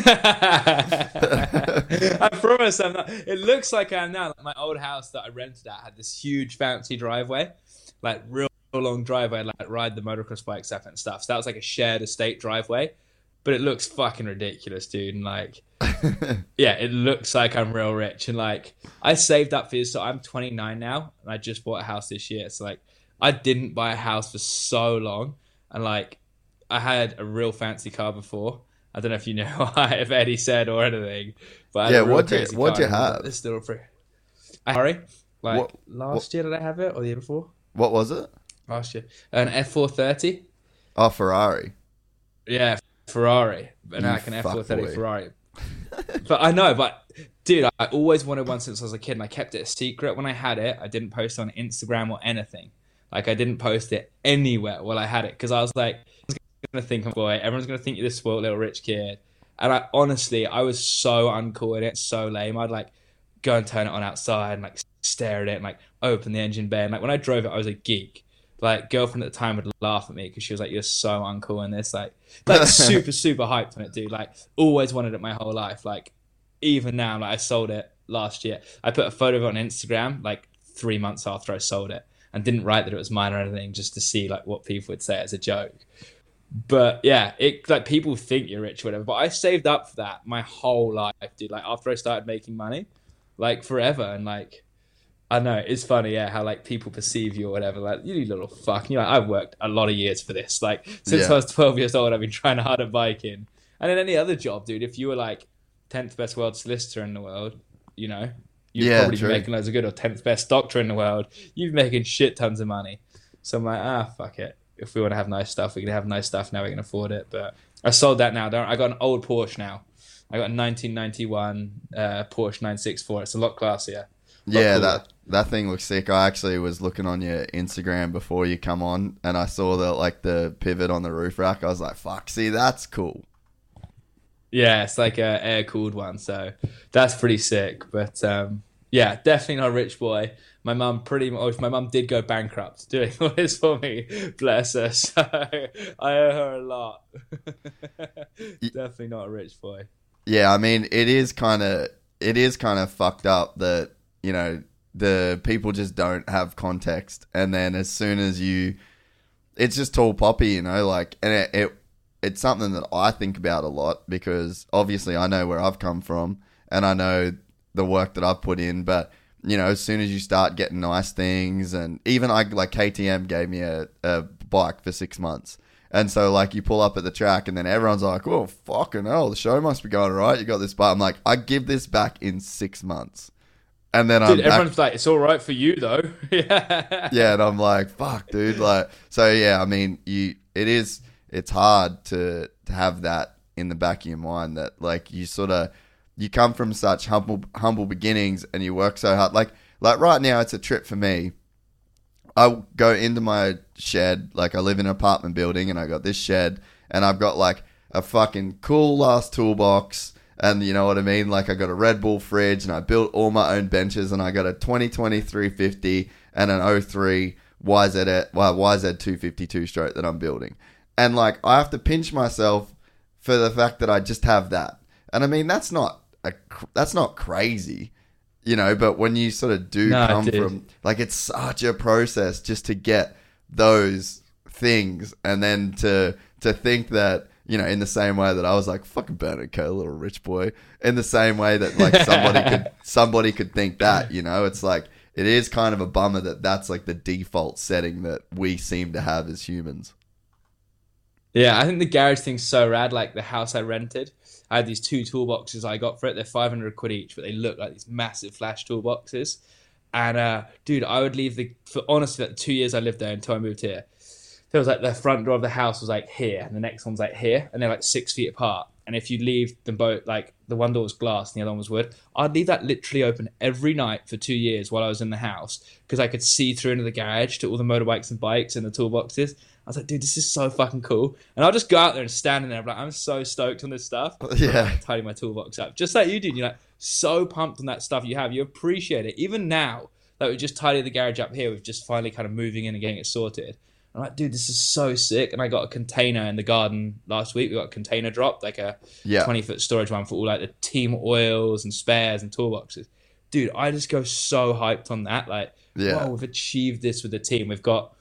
I promise I'm not. It looks like I am now. Like my old house that I rented at had this huge fancy driveway, like real long driveway, like ride the motocross bikes up and stuff. So that was like a shared estate driveway, but it looks fucking ridiculous, dude. And like, yeah, it looks like I'm real rich. And like, I saved up for this. So I'm 29 now, and I just bought a house this year. So like, I didn't buy a house for so long, and like, I had a real fancy car before. I don't know if you know if Eddie said or anything, but Yeah, you- what'd car, you and I was like, have? It's still free. I sorry, like What- last year did I have it or the year before? What was it? Last year, an F four thirty. Oh, Ferrari. Yeah, Ferrari, but You like an F four thirty. Ferrari. but I know, but dude, I always wanted one since I was a kid, and I kept it a secret. When I had it, I didn't post on Instagram or anything. Like I didn't post it anywhere while I had it because I was like, everyone's gonna think I'm boy. Everyone's gonna think you're this spoiled little rich kid. And I honestly, I was so uncool in it, so lame. I'd like go and turn it on outside and like stare at it and like open the engine bay. And like when I drove it, I was a geek. Like girlfriend at the time would laugh at me because she was like, "You're so uncool in this." Like, like super super hyped on it, dude. Like always wanted it my whole life. Like even now, like I sold it last year. I put a photo of it on Instagram like three months after I sold it, and didn't write that it was mine or anything, just to see like what people would say as a joke. But yeah, it like people think you're rich, or whatever. But I saved up for that my whole life, dude. Like after I started making money, like forever, and like I know it's funny, yeah, how like people perceive you or whatever. Like you little fuck. You know, I've worked a lot of years for this. Like since Yeah. I was 12 years old, I've been trying hard at biking. And in any other job, dude, if you were like 10th best world solicitor in the world, you know, you'd Yeah, probably true. be making loads of good. Or 10th best doctor in the world, you'd be making shit tons of money. So I'm like, ah, fuck it. If we want to have nice stuff, we can have nice stuff now. We can afford it. But I sold that now. Don't I got an old Porsche now. I got a 1991 uh, Porsche 964. It's a lot classier. Yeah, that that thing looks sick. I actually was looking on your Instagram before you come on, and I saw the like the pivot on the roof rack. I was like, "Fuck, see, that's cool." Yeah, it's like a air cooled one, so that's pretty sick. But um, yeah, definitely not a rich boy. My mum pretty much. My mum did go bankrupt doing all this for me. Bless her. So I owe her a lot. definitely not a rich boy. Yeah, I mean, it is kind of it is kind of fucked up that you know the people just don't have context, and then as soon as you, it's just tall poppy, you know, like, and it, it it's something that I think about a lot because obviously I know where I've come from and I know the work that I've put in, but you know, as soon as you start getting nice things, and even I like KTM gave me a, a bike for six months. And so, like, you pull up at the track, and then everyone's like, "Oh, fucking hell, the show must be going right. You got this bike." I'm like, I give this back in six months, and then I'm Dude, back- everyone's like, it's all right for you though. yeah. yeah, and I'm like, fuck, dude. Like, so yeah, I mean, you, it is, it's hard to to have that in the back of your mind that like you sort of, you come from such humble humble beginnings and you work so hard. Like, like right now, it's a trip for me. I go into my shed, like I live in an apartment building, and I got this shed, and I've got like a fucking cool ass toolbox, and you know what I mean. Like I got a Red Bull fridge, and I built all my own benches, and I got a 2020 350 and an 03 YZ well, YZ 252 stroke that I'm building, and like I have to pinch myself for the fact that I just have that, and I mean that's not a that's not crazy. You know, but when you sort of do No, come dude. from like it's such a process just to get those things and then to to think that you know in the same way that I was like fucking Bernard Kerr, little rich boy in the same way that like somebody could somebody could think that you know it's like it is kind of a bummer that that's like the default setting that we seem to have as humans Yeah, I think the garage thing's so rad. Like the house I rented, I had these two toolboxes I got for it. They're 500 quid each, but they look like these massive flash toolboxes. And uh, dude, I would leave the for honestly, like the two years I lived there until I moved here. There was like the front door of the house was like here, and the next one's like here, and they're like six feet apart. and if you leave them both like the one door was glass and the other one was wood, I'd leave that literally open every night for two years while I was in the house because I could see through into the garage to all the motorbikes and bikes and the toolboxes. I was like, dude, this is so fucking cool. And I'll just go out there and stand in there. I'm like, I'm so stoked on this stuff. Yeah. Tidy my toolbox up. Just like you did. You're like so pumped on that stuff you have. You appreciate it. Even now, that we just tidy the garage up here, we've just finally kind of moving in and getting it sorted. I'm like, dude, this is so sick. And I got a container in the garden last week. We got a container drop, like a Yeah. 20 foot storage one for all like the team oils and spares and toolboxes. Dude, I just go so hyped on that. Like, Yeah. whoa, we've achieved this with the team. We've got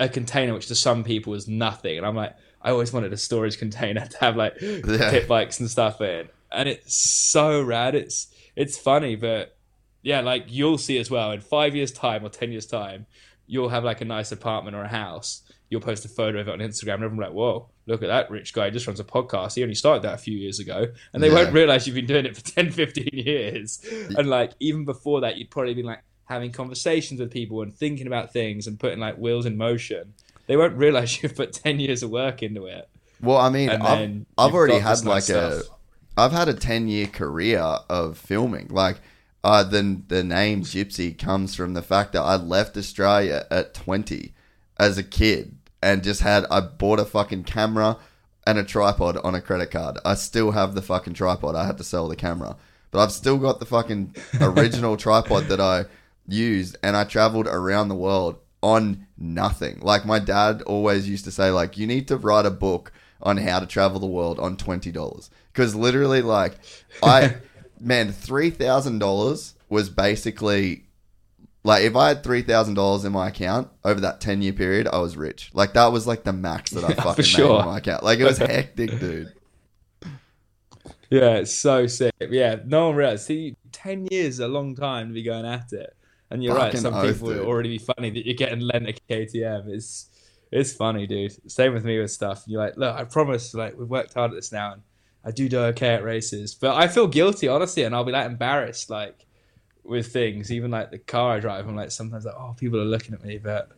a container, which to some people is nothing. And I'm like, I always wanted a storage container to have like Yeah. pit bikes and stuff in. And it's so rad. It's it's funny, but yeah, like you'll see as well in five years' time or ten years' time, you'll have like a nice apartment or a house. You'll post a photo of it on Instagram, and everyone will be like, "Whoa, look at that rich guy! He just runs a podcast. He only started that a few years ago." And they Yeah. won't realize you've been doing it for 10, 15 years. And like even before that, you'd probably been like having conversations with people and thinking about things and putting like wheels in motion. They won't realize you've put ten years of work into it. Well, I mean, I've, I've already had like nice a, stuff. I've had a ten year career of filming. Like, uh, the the name Gypsy comes from the fact that I left Australia at twenty as a kid and just had I bought a fucking camera and a tripod on a credit card. I still have the fucking tripod. I had to sell the camera, but I've still got the fucking original tripod that I used, and I traveled around the world on nothing. Like my dad always used to say, like you need to write a book on how to travel the world on twenty dollars, because literally, like I, man, three thousand dollars was basically like if I had three thousand dollars in my account over that ten year period, I was rich. Like that was like the max that I Yeah, fucking made sure. in my account. Like it was hectic, dude. Yeah, it's so sick. Yeah, no one realizes. See, ten years is a long time to be going at it. And you're right. Some oath, people dude. will already be funny that you're getting lent a KTM. It's it's funny, dude. Same with me with stuff. You're like, look, I promise. Like we've worked hard at this now, and I do do okay at races. But I feel guilty, honestly, and I'll be like embarrassed, like with things. Even like the car I drive, I'm like sometimes like, oh, people are looking at me, but.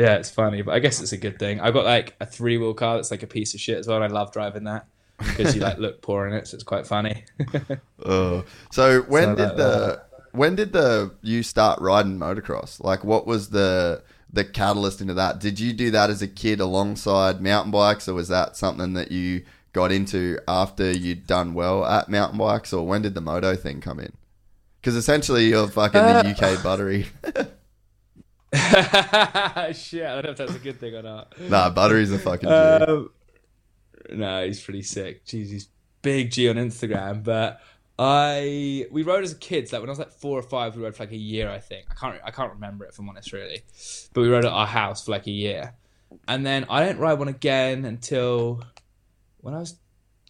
Yeah, it's funny, but I guess it's a good thing. I've got like a three wheel car that's like a piece of shit as well, and I love driving that because you like look poor in it, so it's quite funny. Uh, so when So did that- the when did the you start riding motocross? Like, what was the the catalyst into that? Did you do that as a kid alongside mountain bikes, or was that something that you got into after you'd done well at mountain bikes, or when did the moto thing come in? Because essentially, you're fucking Uh, the UK buttery. Shit, I don't know if that's a good thing or not. nah, buttery's a fucking G. Um, no, he's pretty sick. Jeez, he's big G on Instagram. But I we rode as kids. Like when I was like four or five, we rode for like a year. I think I can't I can't remember it if I'm honest, really. But we rode at our house for like a year, and then I didn't ride one again until when I was.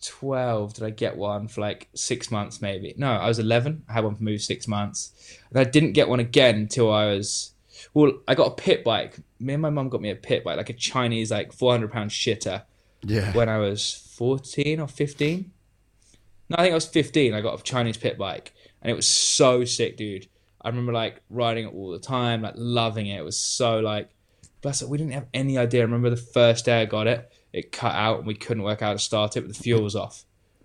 12 did i get one for like six months maybe no i was 11 i had one for maybe six months and i didn't get one again until i was well i got a pit bike me and my mum got me a pit bike like a chinese like 400 pound shitter yeah, when I was 14 or 15. No, I think I was 15. I got a Chinese pit bike and it was so sick, dude. I remember like riding it all the time, like loving it. It was so like, bless it, we didn't have any idea. I remember the first day I got it, it cut out and we couldn't work out how to start it, but the fuel was off.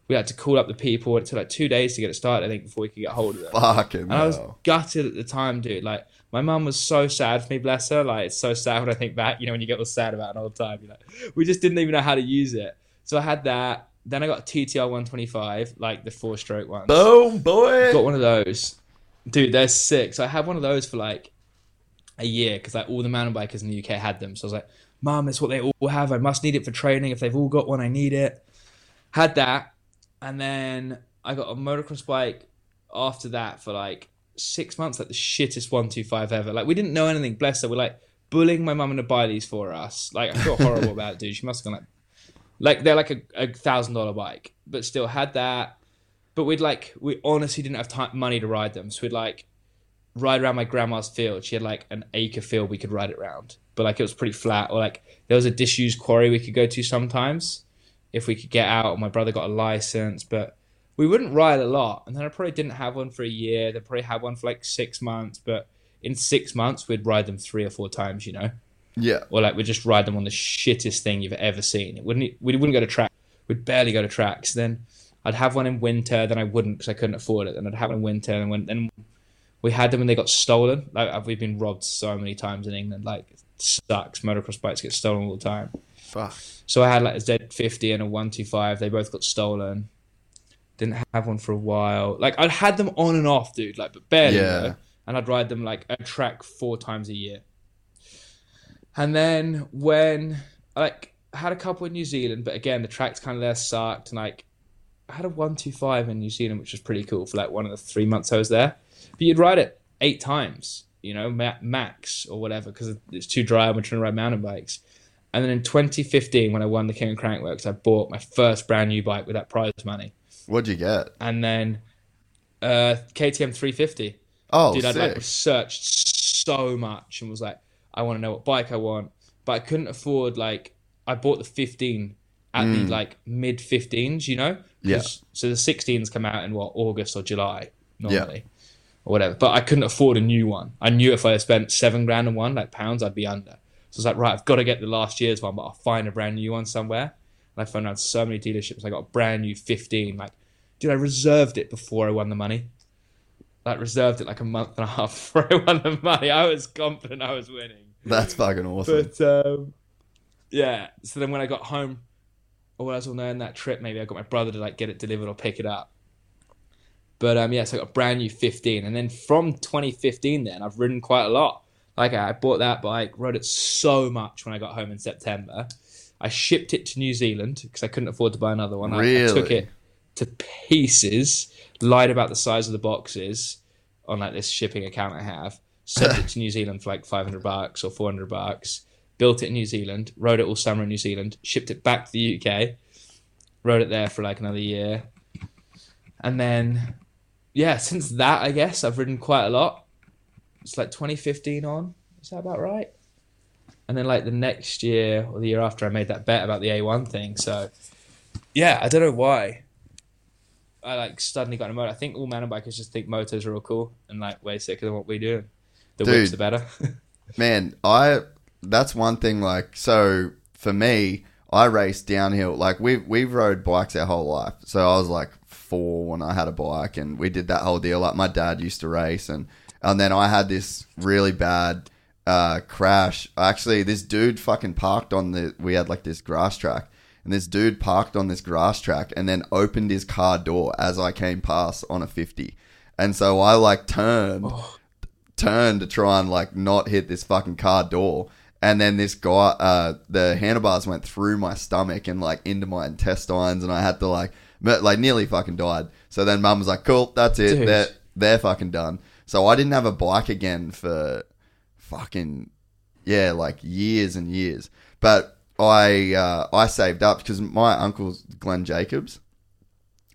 We had to call up the people. It took like two days to get it started, I think, before we could get hold of it. fucking And I was hell. gutted at the time, dude. Like my mum was so sad for me, bless her. Like it's so sad when I think back. You know, when you get all sad about an old time, you're like, we just didn't even know how to use it. So I had that. Then I got a TTR 125, like the four stroke ones. Boom, boy. Got one of those, dude. They're sick. So I had one of those for like a year because like all the mountain bikers in the UK had them. So I was like, Mum, it's what they all have. I must need it for training. If they've all got one, I need it. Had that, and then I got a motocross bike after that for like six months, like the shittest one two five ever. Like we didn't know anything. Bless her. We're like bullying my mum into buy these for us. Like I feel horrible about it, dude. She must have gone like, like they're like a, a thousand dollar bike, but still had that. But we'd like we honestly didn't have time, money to ride them, so we'd like ride around my grandma's field. She had like an acre field we could ride it around, but like it was pretty flat. Or like there was a disused quarry we could go to sometimes if we could get out. My brother got a license, but we wouldn't ride a lot. And then I probably didn't have one for a year. They probably had one for like six months, but in six months we'd ride them three or four times, you know Yeah, or like we'd just ride them on the shittest thing you've ever seen. It wouldn't we wouldn't go to track. we'd barely go to tracks. Then I'd have one in winter, then I wouldn't because I couldn't afford it. Then I'd have one in winter, and when then we had them when they got stolen. Like we've been robbed so many times in England. Like it sucks. Motocross bikes get stolen all the time. Fuck. So I had like a Z50 and a 125. They both got stolen. Didn't have one for a while. Like I'd had them on and off, dude. Like but barely. Yeah. though. And I'd ride them like a track four times a year. And then when like I had a couple in New Zealand, but again the tracks kind of there sucked. And like I had a 125 in New Zealand, which was pretty cool for like one of the three months I was there. But you'd ride it eight times, you know, max or whatever, because it's too dry. I'm trying to ride mountain bikes. And then in 2015, when I won the King of Crankworx, I bought my first brand new bike with that prize money. What'd you get? And then uh, KTM 350. Oh, Dude, I'd like researched so much and was like, I want to know what bike I want, but I couldn't afford like I bought the 15 at the like mid 15s, you know? Mm. Yeah. So the 16s come out in what August or July normally, or whatever. But I couldn't afford a new one. I knew if I had spent seven grand on one, like pounds, I'd be under. So I was like, right, I've got to get the last year's one, but I'll find a brand new one somewhere. And I found out so many dealerships. I got a brand new 15. Like, dude, I reserved it before I won the money. Like, reserved it like a month and a half before I won the money. I was confident I was winning. That's fucking awesome. But um, yeah, so then when I got home, or when I was on there on that trip, maybe I got my brother to like get it delivered or pick it up. But um, yeah, so I got a brand new 15, and then from 2015, then I've ridden quite a lot. Like I bought that bike, rode it so much when I got home in September. I shipped it to New Zealand because I couldn't afford to buy another one. I- I, took it to pieces, lied about the size of the boxes on like this shipping account I have, sent it to New Zealand for like 500 bucks or 400 bucks, built it in New Zealand, rode it all summer in New Zealand, shipped it back to the UK, rode it there for like another year. And then, yeah, since that, I guess I've ridden quite a lot. It's like 2015 on. Is that about right? And then, like, the next year or the year after, I made that bet about the A1 thing. So, yeah, I don't know why. I like suddenly got in a motor. I think all mountain bikers just think motors are all cool and like way sicker than what we do. The Dude. whips the better. Man, I that's one thing like so for me, I race downhill. Like we've we've rode bikes our whole life. So I was like four when I had a bike and we did that whole deal. Like my dad used to race and and then I had this really bad uh crash. Actually this dude fucking parked on the we had like this grass track and this dude parked on this grass track and then opened his car door as I came past on a 50. And so I like turned turned to try and like not hit this fucking car door. And then this guy, uh, the handlebars went through my stomach and like into my intestines, and I had to like, me- like nearly fucking died. So then mum was like, "Cool, that's it. Dude. They're they're fucking done." So I didn't have a bike again for fucking yeah, like years and years. But I uh, I saved up because my uncle's Glenn Jacobs.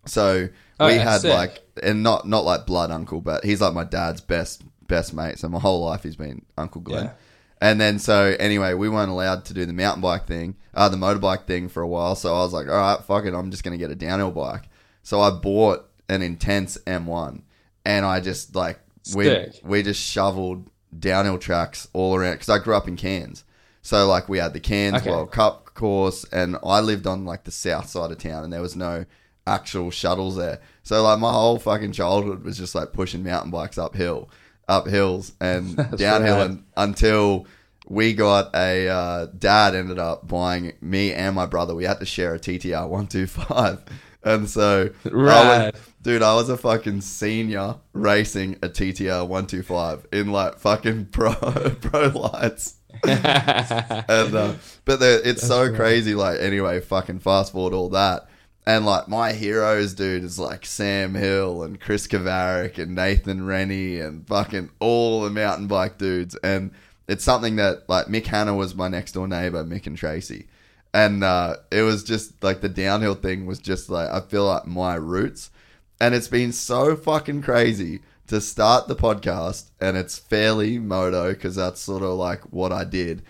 So Oh, we had sick. like and not not like blood uncle, but he's like my dad's best best mate. So my whole life he's been Uncle Glenn. Yeah. And then so anyway, we weren't allowed to do the mountain bike thing, uh, the motorbike thing for a while. So I was like, all right, fuck it, I'm just gonna get a downhill bike. So I bought an intense M1, and I just like we we just shoveled downhill tracks all around because I grew up in Cairns. So like we had the Cairns Okay. World Cup course, and I lived on like the south side of town, and there was no actual shuttles there. So like my whole fucking childhood was just like pushing mountain bikes uphill, up hills and downhill, rad. and until we got a uh, dad ended up buying me and my brother. We had to share a TTR one two five, and so I was, dude, I was a fucking senior racing a TTR one two five in like fucking pro pro lights. and uh, but the, it's so crazy. Like anyway, fucking fast forward all that, and like my heroes, dude, is like Sam Hill and Chris Kovarik and Nathan Rennie and fucking all the mountain bike dudes. And it's something that like Mick Hannah was my next door neighbor, Mick and Tracy, and uh, it was just like the downhill thing was just like I feel like my roots, and it's been so fucking crazy to start the podcast, and it's fairly moto because that's sort of like what I did.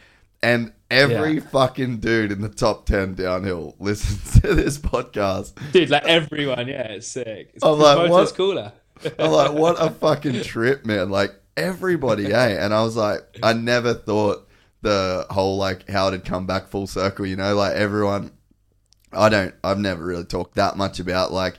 And every Yeah. fucking dude in the top 10 downhill listens to this podcast. Dude, like everyone, yeah, it's sick. It's, I'm like, what- cooler. I'm like, what a fucking trip, man. Like, everybody, eh? And I was like, I never thought the whole, like, how it had come back full circle, you know? Like, everyone I don't. I've never really talked that much about like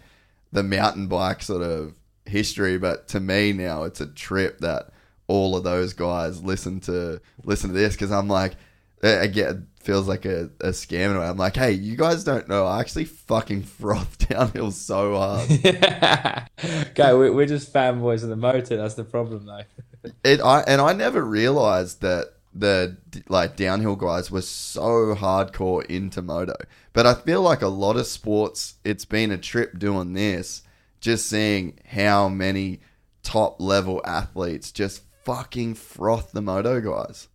the mountain bike sort of history, but to me now it's a trip that all of those guys listen to listen to this because I'm like, again, feels like a, a scam in a way. I'm like, hey, you guys don't know. I actually fucking froth downhill so hard. okay, we, we're just fanboys of the motor. That's the problem, though. it, I and I never realized that the like downhill guys were so hardcore into moto. But I feel like a lot of sports, it's been a trip doing this, just seeing how many top level athletes just fucking froth the moto guys.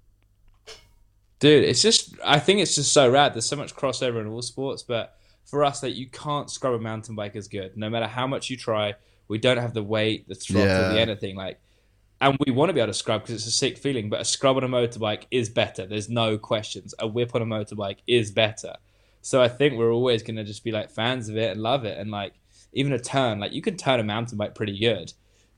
Dude, it's just I think it's just so rad. There's so much crossover in all sports, but for us that like, you can't scrub a mountain bike as good. No matter how much you try, we don't have the weight, the throttle, yeah. the anything. Like and we want to be able to scrub because it's a sick feeling. But a scrub on a motorbike is better. There's no questions. A whip on a motorbike is better. So I think we're always going to just be like fans of it and love it. And like even a turn, like you can turn a mountain bike pretty good,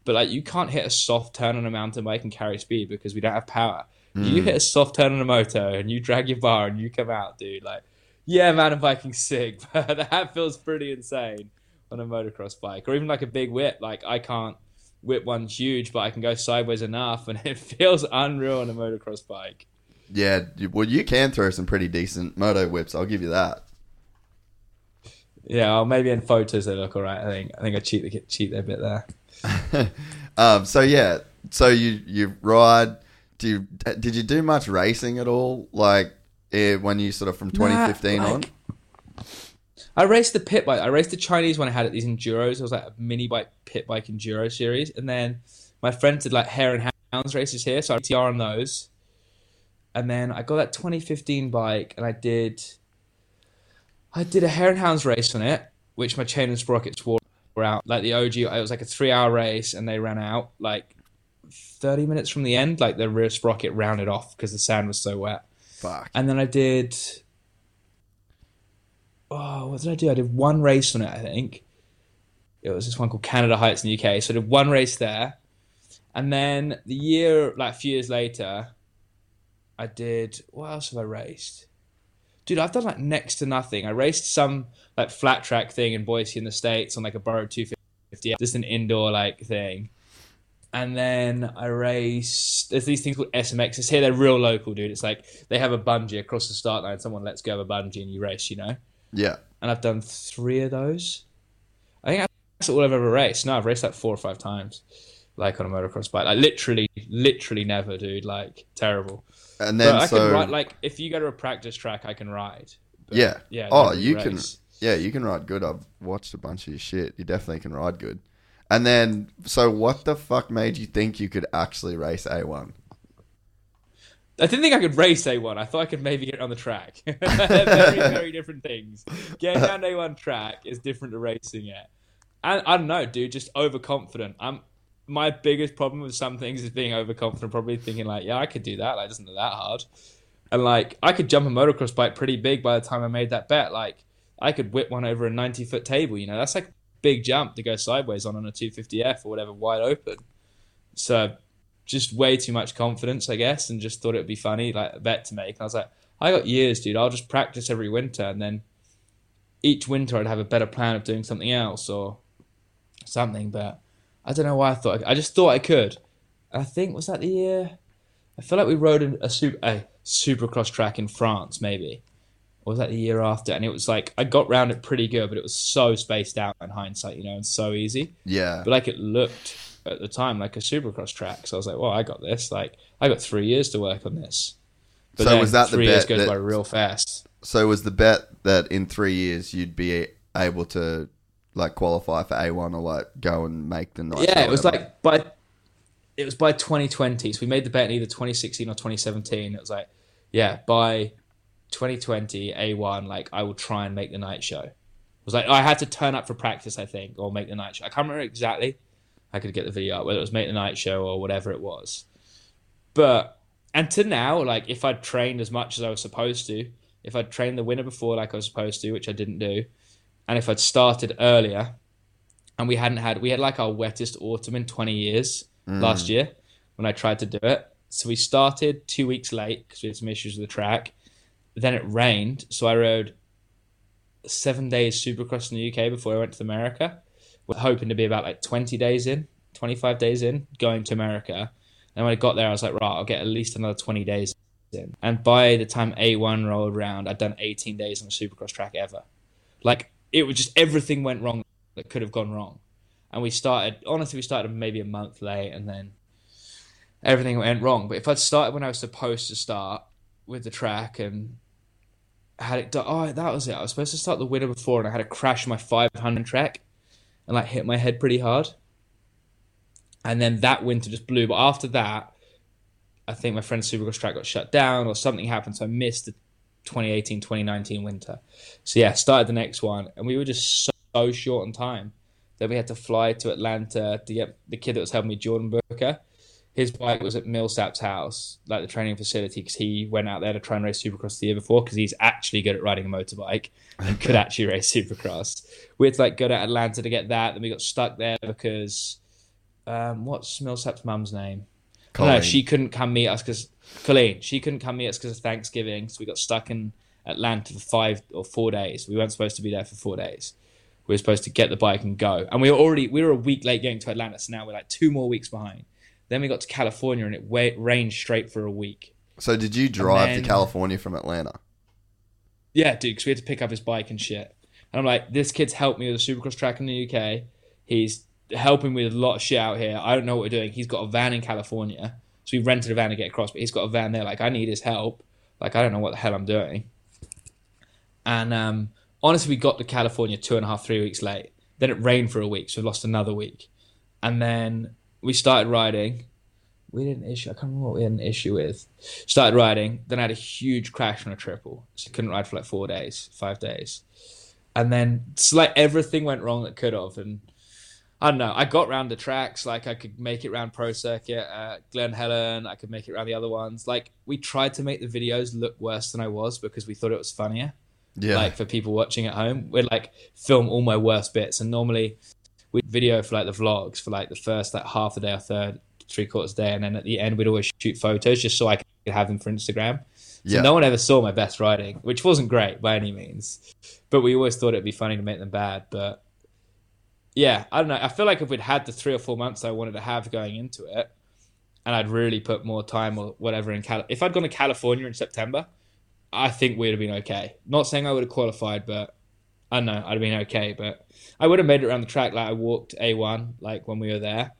but like you can't hit a soft turn on a mountain bike and carry speed because we don't have power. Mm. You hit a soft turn on a moto and you drag your bar and you come out, dude. Like, yeah, mountain biking's sick, but that feels pretty insane on a motocross bike or even like a big whip. Like I can't whip one's huge, but I can go sideways enough, and it feels unreal on a motocross bike. Yeah, well, you can throw some pretty decent moto whips. I'll give you that. Yeah, well, maybe in photos they look alright. I think I think I cheat the cheat a bit there. um, so yeah, so you you ride. Do you did you do much racing at all? Like eh, when you sort of from 2015 nah, like, on? I raced the pit bike. I raced the Chinese one I had at these enduros. It was like a mini bike pit bike enduro series, and then my friends did like hare and hounds races here, so I TR on those. And then I got that 2015 bike, and I did, I did a hare and hounds race on it, which my chain and sprockets wore out. Like the OG, it was like a three-hour race, and they ran out like 30 minutes from the end. Like the rear sprocket rounded off because the sand was so wet. Fuck. And then I did oh, what did I do? I did one race on it, I think. It was this one called Canada Heights in the UK. So I did one race there. And then the year, like a few years later, I did, what else have I raced? Dude, I've done like next to nothing. I raced some like flat track thing in Boise in the States on like a borrowed 250, just an indoor like thing. And then I raced. There's these things called SMXs here. They're real local, dude. It's like they have a bungee across the start line. Someone lets go of a bungee and you race, you know? Yeah. And I've done three of those. I think that's all I've ever raced. No, I've raced like four or five times, like on a motocross bike. Like literally, literally never, dude. Like terrible. And then but I so, can ride. Like if you go to a practice track, I can ride. But, yeah. Yeah. Oh, you race. can. Yeah, you can ride good. I've watched a bunch of your shit. You definitely can ride good. And then, so what the fuck made you think you could actually race A1? I didn't think I could race A1. I thought I could maybe get on the track. very, very different things. Getting down A1 track is different to racing it. And I don't know, dude, just overconfident. I'm my biggest problem with some things is being overconfident, probably thinking like, yeah, I could do that. Like, it doesn't that hard. And like, I could jump a motocross bike pretty big by the time I made that bet. Like, I could whip one over a 90 foot table. You know, that's like big jump to go sideways on on a 250F or whatever, wide open. So just way too much confidence, I guess, and just thought it would be funny, like a bet to make. And I was like, I got years, dude. I'll just practice every winter, and then each winter I'd have a better plan of doing something else or something. But I don't know why I thought. I, I just thought I could. I think was that the year. I feel like we rode a super a supercross track in France, maybe. Or was that the year after? And it was like I got round it pretty good, but it was so spaced out in hindsight, you know, and so easy. Yeah. But like it looked at the time like a supercross track. So I was like, well, I got this. Like I got three years to work on this. But so was that three the bet years goes that, by real fast. So was the bet that in three years you'd be able to like qualify for A one or like go and make the night? Yeah, it was like by it was by 2020. So we made the bet in either 2016 or 2017. It was like, yeah, by 2020 A1, like I will try and make the night show. It was like I had to turn up for practice, I think, or make the night show. I can't remember exactly. I could get the video up, whether it was Make the Night Show or whatever it was. But and to now, like if I'd trained as much as I was supposed to, if I'd trained the winter before like I was supposed to, which I didn't do, and if I'd started earlier, and we hadn't had we had like our wettest autumn in twenty years mm. last year when I tried to do it. So we started two weeks late because we had some issues with the track. Then it rained, so I rode seven days supercross in the UK before I went to America. Hoping to be about like 20 days in, 25 days in, going to America. And when I got there, I was like, right, I'll get at least another 20 days in. And by the time A1 rolled around, I'd done 18 days on a supercross track ever. Like, it was just everything went wrong that could have gone wrong. And we started, honestly, we started maybe a month late and then everything went wrong. But if I'd started when I was supposed to start with the track and had it done, oh, that was it. I was supposed to start the winter before and I had to crash my 500 track and like hit my head pretty hard. And then that winter just blew. But after that, I think my friend's Supercross track got shut down or something happened. So I missed the 2018 2019 winter. So yeah, started the next one. And we were just so, so short on time that we had to fly to Atlanta to get the kid that was helping me, Jordan Booker. His bike was at Millsap's house, like the training facility, because he went out there to try and race Supercross the year before because he's actually good at riding a motorbike and could actually race Supercross. We had to like go to Atlanta to get that. Then we got stuck there because um, what's Millsap's mum's name? Colleen. No, she couldn't come meet us because Colleen. She couldn't come meet us because of Thanksgiving, so we got stuck in Atlanta for five or four days. We weren't supposed to be there for four days. We were supposed to get the bike and go, and we were already we were a week late getting to Atlanta, so now we're like two more weeks behind. Then we got to California, and it wa- rained straight for a week. So did you drive then- to California from Atlanta? Yeah, dude, because we had to pick up his bike and shit. And I'm like, this kid's helped me with a supercross track in the UK. He's helping me with a lot of shit out here. I don't know what we're doing. He's got a van in California. So we rented a van to get across, but he's got a van there. Like, I need his help. Like, I don't know what the hell I'm doing. And um, honestly, we got to California two and a half, three weeks late. Then it rained for a week, so we lost another week. And then we started riding. We had an issue. I can't remember what we had an issue with. Started riding. Then I had a huge crash on a triple. So I couldn't ride for like four days, five days. And then it's like everything went wrong that could have. And I don't know. I got round the tracks. Like I could make it round Pro Circuit, uh, Glen Helen. I could make it round the other ones. Like we tried to make the videos look worse than I was because we thought it was funnier. Yeah. Like for people watching at home, we'd like film all my worst bits. And normally we video for like the vlogs for like the first like half a day or third, three quarters day, and then at the end we'd always shoot photos just so I could have them for Instagram. So Yeah. no one ever saw my best riding, which wasn't great by any means. But we always thought it'd be funny to make them bad. But yeah, I don't know. I feel like if we'd had the three or four months I wanted to have going into it, and I'd really put more time or whatever in Cal. If I'd gone to California in September, I think we'd have been okay. Not saying I would have qualified, but I don't know, I'd have been okay. But I would have made it around the track. Like I walked A1, like when we were there,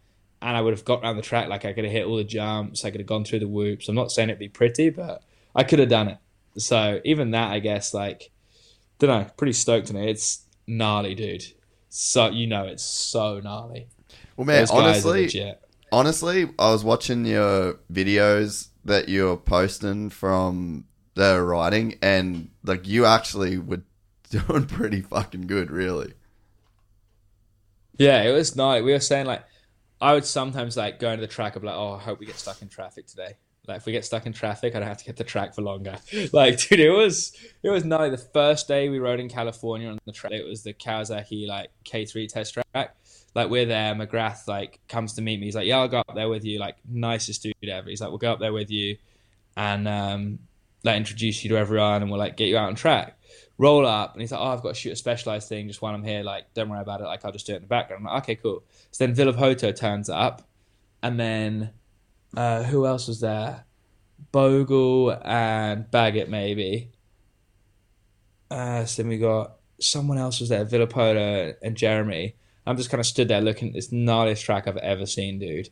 and I would have got around the track. Like I could have hit all the jumps. I could have gone through the whoops. I'm not saying it'd be pretty, but I could have done it. So even that, I guess, like, don't know, pretty stoked on it. It's gnarly, dude. So you know, it's so gnarly. well, man, Those honestly, honestly, I was watching your videos that you were posting from the riding, and like you actually were doing pretty fucking good, really. Yeah, it was nice. We were saying like, I would sometimes like go into the track. I'm like, oh, I hope we get stuck in traffic today. Like, if we get stuck in traffic, I don't have to get the track for longer. Like, dude, it was it was nice. The first day we rode in California on the track, it was the Kawasaki like K3 test track. Like, we're there. McGrath like comes to meet me. He's like, yeah, I'll go up there with you. Like, nicest dude ever. He's like, we'll go up there with you, and um, like introduce you to everyone, and we'll like get you out on track roll up and he's like, Oh, I've got to shoot a specialized thing just while I'm here. Like, don't worry about it. Like, I'll just do it in the background. I'm like, Okay, cool. So then Villopoto turns up and then uh, who else was there? Bogle and Baggett, maybe. Uh, so then we got someone else was there, Villopoto and Jeremy. I'm just kind of stood there looking at this gnarliest track I've ever seen, dude.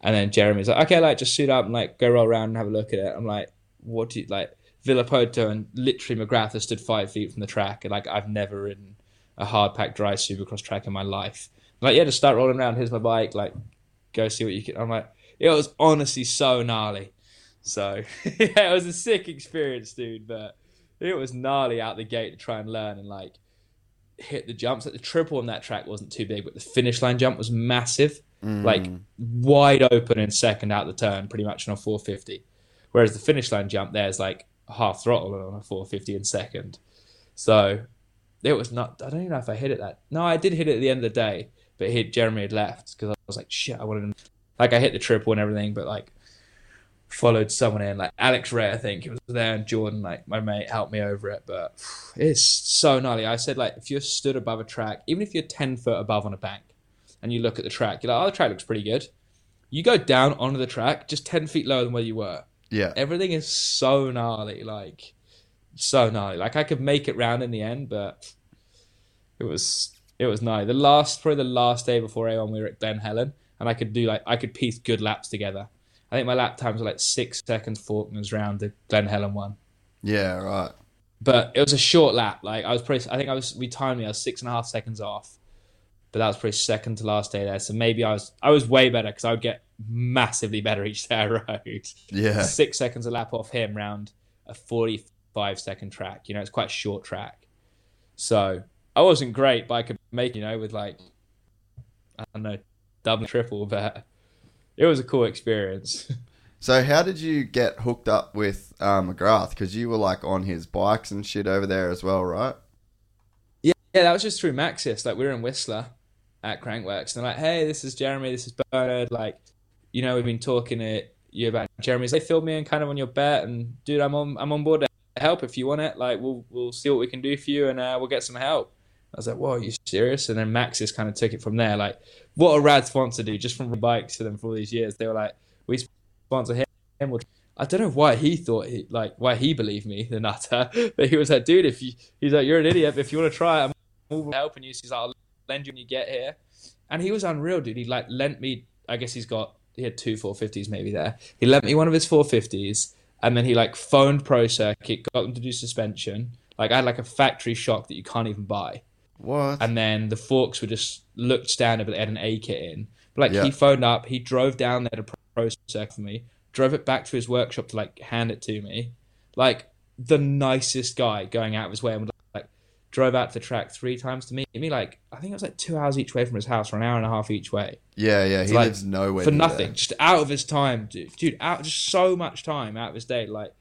And then Jeremy's like, okay, like just suit up and like go roll around and have a look at it. I'm like, what do you like? Villopoto and literally McGrath has stood five feet from the track, and like I've never ridden a hard packed dry supercross track in my life. I'm like, yeah, just start rolling around. Here's my bike. Like, go see what you can. I'm like, it was honestly so gnarly. So yeah, it was a sick experience, dude. But it was gnarly out the gate to try and learn and like hit the jumps. Like the triple on that track wasn't too big, but the finish line jump was massive, mm. like wide open and second out the turn, pretty much on a 450. Whereas the finish line jump there's like half throttle on a 450 in second. So it was not. I don't even know if I hit it that. No, I did hit it at the end of the day, but hit Jeremy had left because I was like, shit, I wanted him. Like I hit the triple and everything, but like followed someone in, like Alex Ray, I think it was there, and Jordan, like my mate, helped me over it. But it's so gnarly. I said, like, if you're stood above a track, even if you're 10 foot above on a bank, and you look at the track, you're like, oh, the track looks pretty good. You go down onto the track, just 10 feet lower than where you were. Yeah. Everything is so gnarly, like, so gnarly. Like, I could make it round in the end, but it was it was gnarly. The last, probably the last day before A1, we were at Glen Helen, and I could do like I could piece good laps together. I think my lap times were like six seconds Forkner's round the Glen Helen one. Yeah, right. But it was a short lap. Like I was pretty. I think I was. We timed me. I was six and a half seconds off. But that was pretty second to last day there. So maybe I was. I was way better because I would get massively better each day I rode. Yeah. Six seconds a lap off him round a forty-five second track. You know, it's quite a short track. So I wasn't great, but I could make you know with like I don't know double triple, but it was a cool experience. So how did you get hooked up with uh, McGrath? Because you were like on his bikes and shit over there as well, right? Yeah, yeah, that was just through Maxxis. Like we were in Whistler at Crankworx, and they're like, "Hey, this is Jeremy. This is Bernard. Like, you know, we've been talking to you about Jeremy's. They filled me in kind of on your bet, and dude, I'm on, I'm on board to help if you want it. Like, we'll, we'll see what we can do for you, and uh, we'll get some help." I was like, "Whoa, are you serious?" And then Maxxis kind of took it from there. Like, what a rad sponsor, dude! Just from bikes to them for all these years, they were like, "We sponsor him." I don't know why he thought he like why he believed me, the nutter. But he was like, dude, if you he's like, you're an idiot. But if you want to try, it, I'm helping you. So he's like, lend you when you get here. And he was unreal, dude. He like lent me. I guess he's got he had two 450s maybe there. He lent me one of his 450s, and then he like phoned Pro Circuit, got them to do suspension. Like I had like a factory shock that you can't even buy. What? And then the forks were just looked standard, but they had an A kit in. But like Yeah. he phoned up, he drove down there to Pro Circuit for me, drove it back to his workshop to like hand it to me. Like the nicest guy going out of his way and would like drove out to the track three times to meet me. Like I think it was like two hours each way from his house, or an hour and a half each way yeah, yeah. He like, lives nowhere for nothing, there. just out of his time, dude. Dude, out just so much time out of his day. Like,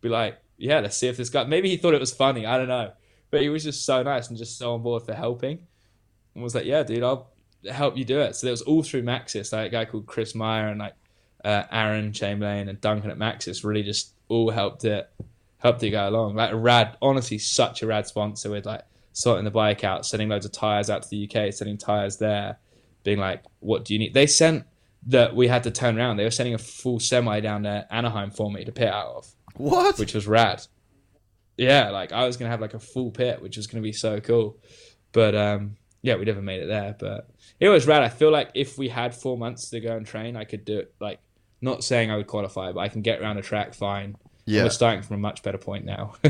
be like, yeah, let's see if this guy. Maybe he thought it was funny. I don't know, but he was just so nice and just so on board for helping, and was like, yeah, dude, I'll help you do it. So it was all through Maxxis. Like a guy called Chris Meyer and like uh, Aaron Chamberlain and Duncan at Maxxis really just all helped it, helped it go along. Like a rad, honestly, such a rad sponsor with like sorting the bike out, sending loads of tires out to the UK, sending tires there being like, "What do you need?" They sent that we had to turn around. They were sending a full semi down to Anaheim for me to pit out of, What? which was rad. Yeah, like I was gonna have like a full pit, which was gonna be so cool. But um, yeah, we never made it there. But it was rad. I feel like if we had four months to go and train, I could do it. Like, not saying I would qualify, but I can get around the track fine. Yeah. We're starting from a much better point now.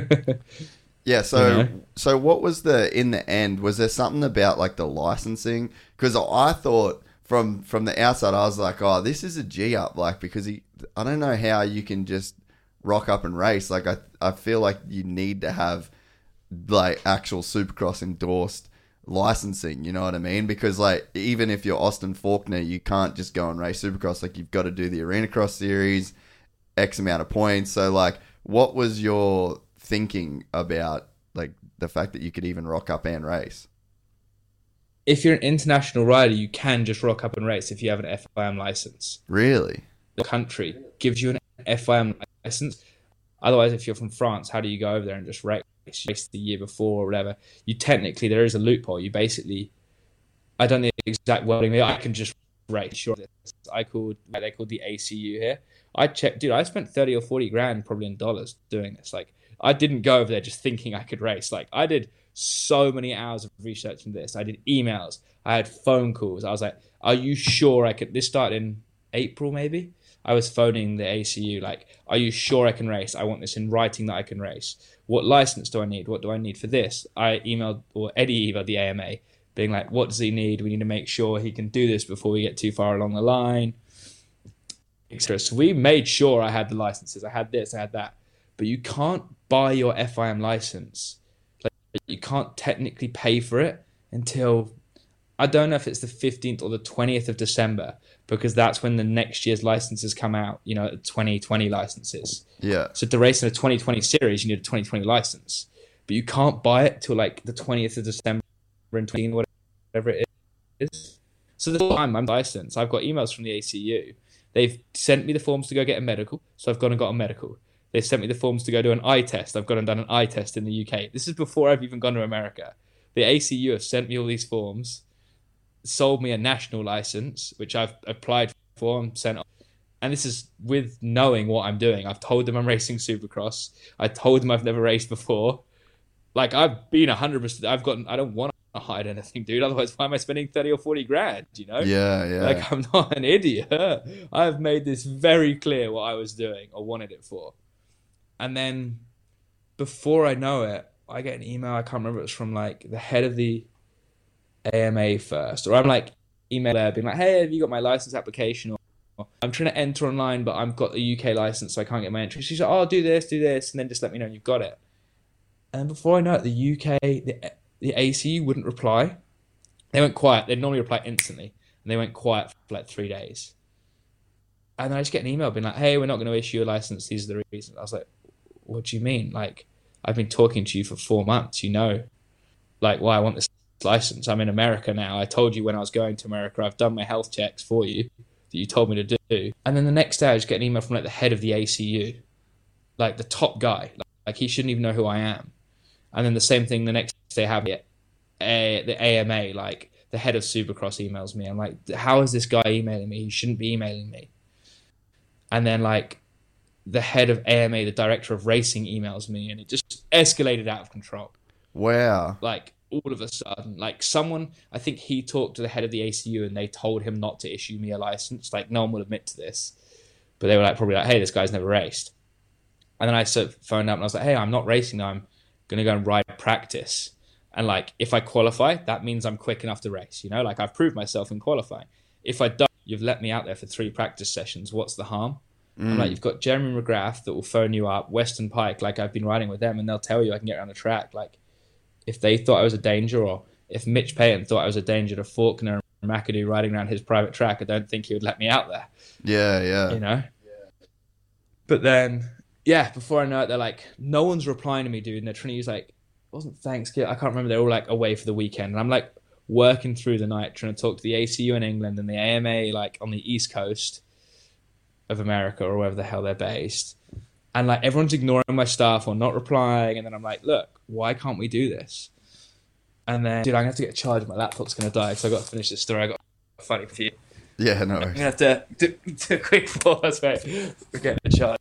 Yeah, so You know? so what was the in the end? Was there something about like the licensing? Because I thought from from the outside, I was like, oh, this is a G up, like because he, I don't know how you can just rock up and race. Like I I feel like you need to have like actual Supercross endorsed licensing. You know what I mean? Because like even if you're Austin Forkner, you can't just go and race Supercross. Like you've got to do the Arena Cross series, X amount of points. So like, what was your thinking about like the fact that you could even rock up and race? if you're an international rider, you can just rock up and race if you have an FIM license. Really? the country gives you an FIM license. Otherwise, if you're from France, how do you go over there and just race, race the year before or whatever? You technically there is a loophole. You basically, I don't know the exact wording. I can just race. Sure, I called they called the ACU here. I checked, dude. I spent thirty or forty grand probably in dollars doing this. Like, I didn't go over there just thinking I could race. Like, I did so many hours of research into this. I did emails. I had phone calls. I was like, "Are you sure I could?" This started in April, maybe. I was phoning the ACU, like, are you sure I can race? I want this in writing that I can race. What license do I need? What do I need for this? I emailed, or Eddie emailed the AMA, being like, what does he need? We need to make sure he can do this before we get too far along the line. Etc. So we made sure I had the licenses. I had this, I had that. But you can't buy your FIM license. Like, you can't technically pay for it until I don't know if it's the 15th or the 20th of December because that's when the next year's licenses come out, you know, 2020 licenses. Yeah. So to race in a 2020 series, you need a 2020 license. But you can't buy it till like the 20th of December in 20, whatever it is. So the time I'm licensed, I've got emails from the ACU They've sent me the forms to go get a medical, so I've gone and got a medical. They've sent me the forms to go do an eye test. I've gone and done an eye test in the UK. This is before I've even gone to America. The ACU have sent me all these forms, sold me a national license, which I've applied for and sent. And this is with knowing what I'm doing. I've told them I'm racing Supercross. I told them I've never raced before. Like I've been hundred percent. I've gotten. I don't want hide anything, dude. Otherwise, why am I spending thirty or forty grand? You know? Yeah, yeah. Like I'm not an idiot. I've made this very clear what I was doing or wanted it for. And then before I know it, I get an email. I can't remember. It was from like the head of the AMA first, or I'm like email there being like, "Hey, have you got my license application?" Or I'm trying to enter online, but I've got the UK license, so I can't get my entry. She's like, "Oh, do this, do this, and then just let me know you've got it." And before I know it, the UK, the the ACU wouldn't reply. They went quiet. They'd normally reply instantly, and they went quiet for like three days. And then I just get an email being like, "Hey, we're not going to issue a license. These are the reasons." I was like, "What do you mean? Like, I've been talking to you for four months. You know, like why I want this license. I'm in America now. I told you when I was going to America. I've done my health checks for you that you told me to do. And then the next day, I just get an email from like the head of the ACU, like the top guy. Like, like he shouldn't even know who I am. And then the same thing the next day, have it, a, the AMA, like the head of Supercross emails me. I'm like, how is this guy emailing me? He shouldn't be emailing me. And then like the head of AMA, the director of racing, emails me, and it just escalated out of control. Wow. Like all of a sudden, like someone, I think he talked to the head of the ACU and they told him not to issue me a license. Like no one will admit to this, but they were like probably like, hey, this guy's never raced. And then I sort of phoned up and I was like, hey, I'm not racing. I'm gonna go and ride practice. And like if I qualify, that means I'm quick enough to race. You know, like I've proved myself in qualifying. If I don't, you've let me out there for three practice sessions. What's the harm? Mm. I'm like, you've got Jeremy McGrath that will phone you up, Weston Peick, like I've been riding with them, and they'll tell you I can get around the track. Like, if they thought I was a danger, or if Mitch Payton thought I was a danger to Forkner and McAdoo riding around his private track, I don't think he would let me out there. Yeah, yeah. You know? But then, yeah, before I know it, they're like, no one's replying to me, dude. And they're trying to use, like, wasn't Thanksgiving. I can't remember. They're all, like, away for the weekend. And I'm, like, working through the night trying to talk to the ACU in England and the AMA, like, on the East Coast of America or wherever the hell they're based. And like everyone's ignoring my stuff or not replying. And then I'm like, look, why can't we do this? And then, dude, I'm gonna have to get charged. My laptop's gonna die, so I got to finish this story. I got a funny for you. Yeah, no I'm worries. gonna have to do, do a quick pause. We're getting a charge.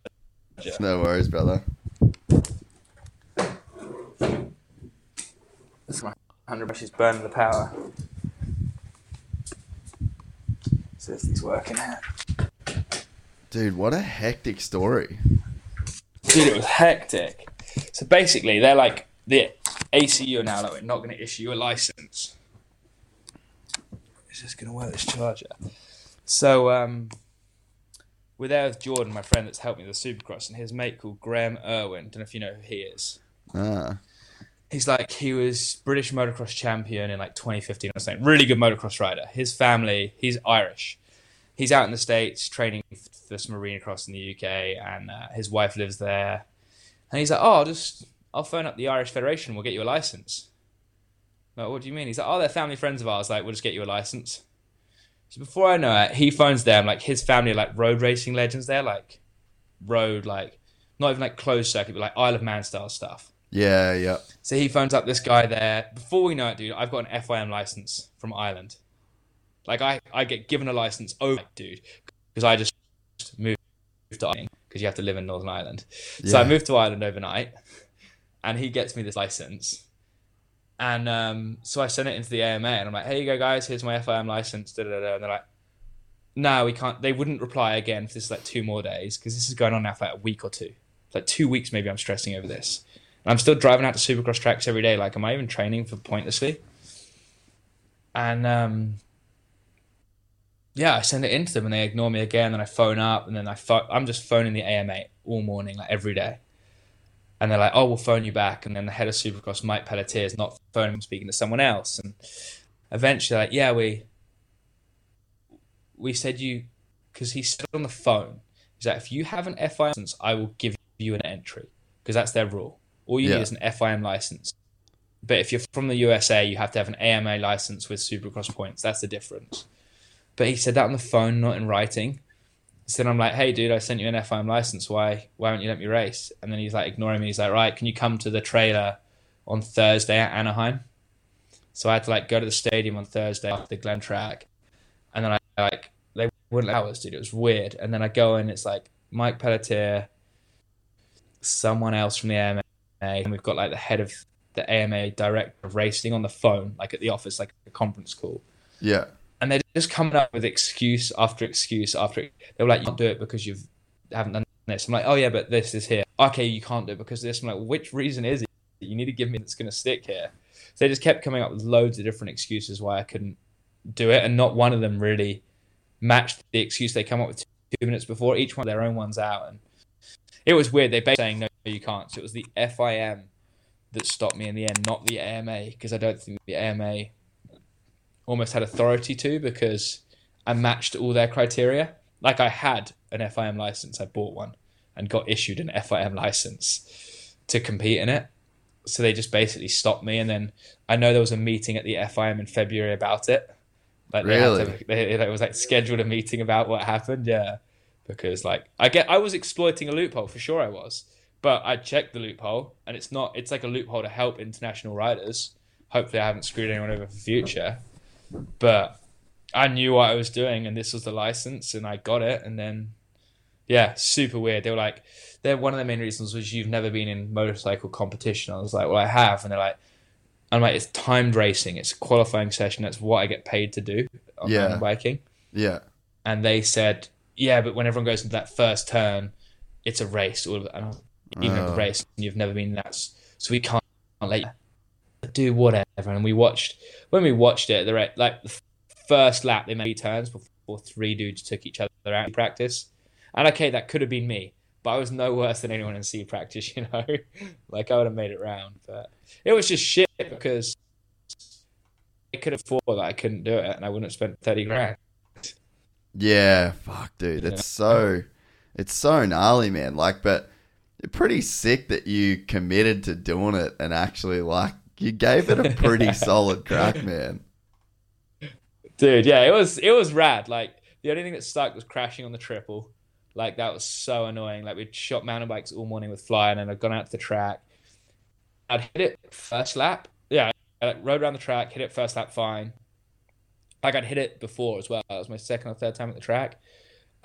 No worries, brother. That's my hundred brushes burning the power. So this is working out. Dude, what a hectic story. Dude, it was hectic. So basically, they're like the ACU are now like we're not going to issue you a license. Is this going to work? This charger. So um, we're there with Jordan, my friend that's helped me with the Supercross, and his mate called Graeme Irwin. Don't know if you know who he is. Ah. He's like he was British motocross champion in like 2015 or something. Really good motocross rider. His family, he's Irish. He's out in the states training for some arena cross in the UK, and uh, his wife lives there. And he's like, "Oh, I'll just I'll phone up the Irish Federation. We'll get you a license." Like, what do you mean? He's like, "Oh, they're family friends of ours. Like, we'll just get you a license." So before I know it, he phones them. Like his family, are like road racing legends. They're like road, like not even like closed circuit, but like Isle of Man style stuff. Yeah, yeah. So he phones up this guy there. Before we know it, dude, I've got an FIM license from Ireland. Like I, I get given a license over, dude, because I just moved to Ireland because you have to live in Northern Ireland. So I moved to Ireland overnight, and he gets me this license. And um, so I sent it into the AMA, and I'm like, "Here you go, guys. Here's my FIM license." Da, da, da, da. And they're like, "No, we can't." They wouldn't reply again for this like two more days because this is going on now for like a week or two. It's like two weeks, maybe. I'm stressing over this. I'm still driving out to Supercross tracks every day. Like, am I even training for pointlessly? And um, yeah, I send it into them, and they ignore me again. And I phone up, and then I I'm just phoning the AMA all morning, like every day. And they're like, "Oh, we'll phone you back." And then the head of Supercross, Mike Pelletier, is not phoning, him, speaking to someone else. And eventually, like, yeah, we we said you because he said on the phone, he's like, if you have an FIM license, I will give you an entry because that's their rule. All you Yeah. need is an FIM license. But if you're from the USA, you have to have an AMA license with Supercross points. That's the difference. But he said that on the phone, not in writing. So then I'm like, hey, dude, I sent you an FIM license. Why why won't you let me race? And then he's like ignoring me. He's like, right, can you come to the trailer on Thursday at Anaheim? So I had to like go to the stadium on Thursday after the Glen track, and then I like they wouldn't allow us, dude. It was weird. And then I go in, it's like Mike Pelletier, someone else from the AMA, and we've got like the head of the AMA director of racing on the phone, like at the office, like a conference call. Yeah. And they're just coming up with excuse after excuse after. They were like, "You can't do it because you've haven't done this." I'm like, "Oh yeah, but this is here." Okay, you can't do it because this. I'm like, "Which reason is it? You need to give me that's going to stick here." So they just kept coming up with loads of different excuses why I couldn't do it, and not one of them really matched the excuse they come up with two minutes before. Each one of their own ones out, and it was weird. They basically saying no, you can't. So it was the FIM that stopped me in the end, not the AMA, because I don't think the AMA almost had authority to because I matched all their criteria. Like I had an FIM license, I bought one and got issued an FIM license to compete in it. So they just basically stopped me, and then I know there was a meeting at the FIM in February about it. Like really, they to, they, it was like scheduled a meeting about what happened. Yeah, because like I get I was exploiting a loophole for sure I was, but I checked the loophole, and it's not. It's like a loophole to help international riders. Hopefully, I haven't screwed anyone over for future but I knew what I was doing, and this was the license, and I got it. And then, yeah, super weird. They were like, they're one of the main reasons was you've never been in motorcycle competition. I was like, well, I have, and they're like, I'm like, it's timed racing. It's a qualifying session. That's what I get paid to do on Yeah. biking. yeah, And they said, yeah, but when everyone goes into that first turn, it's a race. All of. And I'm- even Oh. race, and you've never been that, so we can't let you do whatever. And we watched when we watched it, the like the first lap, they made turns before three dudes took each other out in practice. And okay, that could have been me, but I was no worse than anyone in C practice. You know, like I would have made it round, but it was just shit because I could have thought that I couldn't do it, and I wouldn't have spent thirty grand. yeah. Fuck, dude, it's so, it's so gnarly, man. Like, but pretty sick that you committed to doing it and actually like you gave it a pretty solid crack, man. Dude, yeah, it was it was rad. Like the only thing that stuck was crashing on the triple. Like that was so annoying. Like we'd shot mountain bikes all morning with flying, and I'd gone out to the track. I'd hit it first lap. Yeah, I like, rode around the track, hit it first lap fine. Like I'd hit it before as well. That was my second or third time at the track.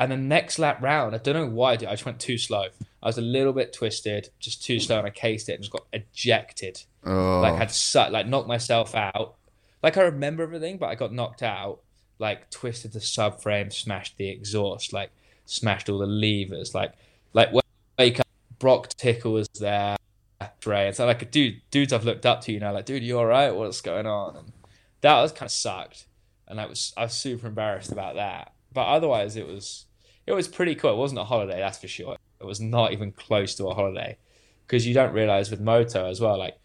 And the next lap round, I don't know why, dude, I just went too slow. I was a little bit twisted, just too slow, and I cased it and just got ejected Oh, like had su- like knocked myself out. Like I remember everything, but I got knocked out. Like twisted the subframe, smashed the exhaust, like smashed all the levers. Like like wake up, Broc Tickle was there, Ray. It's like dude, dudes I've looked up to, you know, like dude, you all right? What's going on? And that was kind of sucked, and I was I was super embarrassed about that. But otherwise, it was it was pretty cool. It wasn't a holiday, that's for sure. It was not even close to a holiday because you don't realize with moto as well, like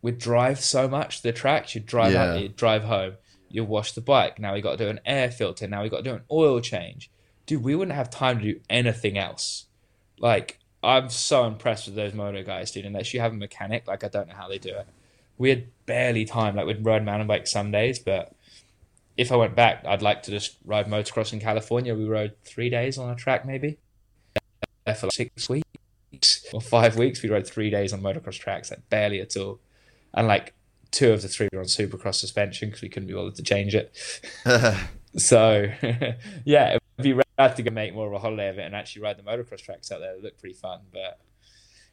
we drive so much the tracks. You drive Yeah. out, you drive home, you wash the bike. Now we got to do an air filter. Now we got to do an oil change. Dude, we wouldn't have time to do anything else. Like I'm so impressed with those moto guys, dude. Unless you have a mechanic, like I don't know how they do it. We had barely time. Like we'd ride mountain bike some days, but if I went back, I'd like to just ride motocross in California. We rode three days on a track, maybe there for like six weeks or five weeks. We rode three days on motocross tracks, like barely at all, and like two of the three were on supercross suspension because we couldn't be bothered to change it. So yeah, it'd be rad to go make more of a holiday of it and actually ride the motocross tracks out there. They look pretty fun, but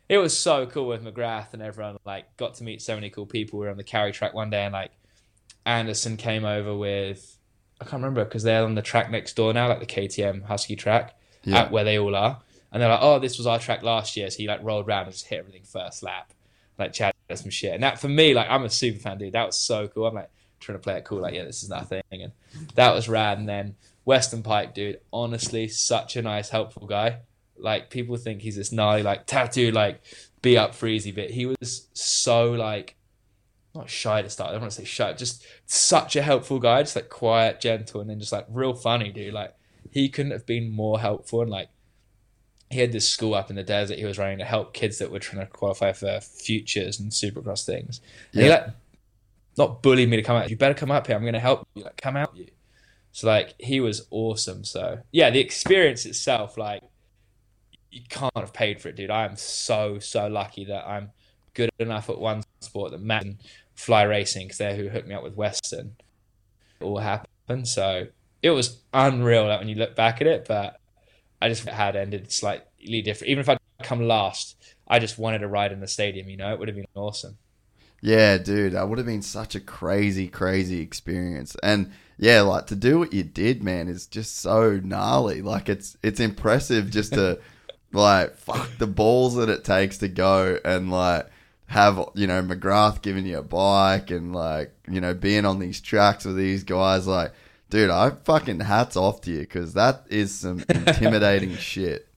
it was so cool with McGrath and everyone. Like, got to meet so many cool people. We were on the carry track one day, and like Anderson came over with I can't remember because they're on the track next door now, like the KTM Husky track, Yeah. at where they all are. And they're like, "Oh, this was our track last year." So he like rolled around and just hit everything first lap, like chatted some shit. And that for me, like I'm a super fan, dude. That was so cool. I'm like trying to play it cool, like yeah, this is nothing, and that was rad. And then Weston Peick, dude, honestly, such a nice, helpful guy. Like people think he's this gnarly, like tattoo, like be up for easy, but he was so like not shy to start. I don't want to say shy, just such a helpful guy, just like quiet, gentle, and then just like real funny, dude. Like he couldn't have been more helpful. And like he had this school up in the desert he was running to help kids that were trying to qualify for futures and supercross things. And he like not bullied me to come out. You better come up here. I'm going to help you. Like come out. You. So like he was awesome. So yeah, the experience itself, like you can't have paid for it, dude. I am so so lucky that I'm good enough at one sport that Matt and Fly Racing, because they're who hooked me up with Weston. It all happened. So it was unreal like, when you look back at it, but I just had ended slightly different. Even if I'd come last, I just wanted to ride in the stadium, you know, it would have been awesome. Yeah, dude, that would have been such a crazy, crazy experience. And yeah, like to do what you did, man, is just so gnarly. Like it's it's impressive just to like fuck the balls that it takes to go and like have you know McGrath giving you a bike and like you know being on these tracks with these guys like dude I fucking hats off to you because that is some intimidating shit.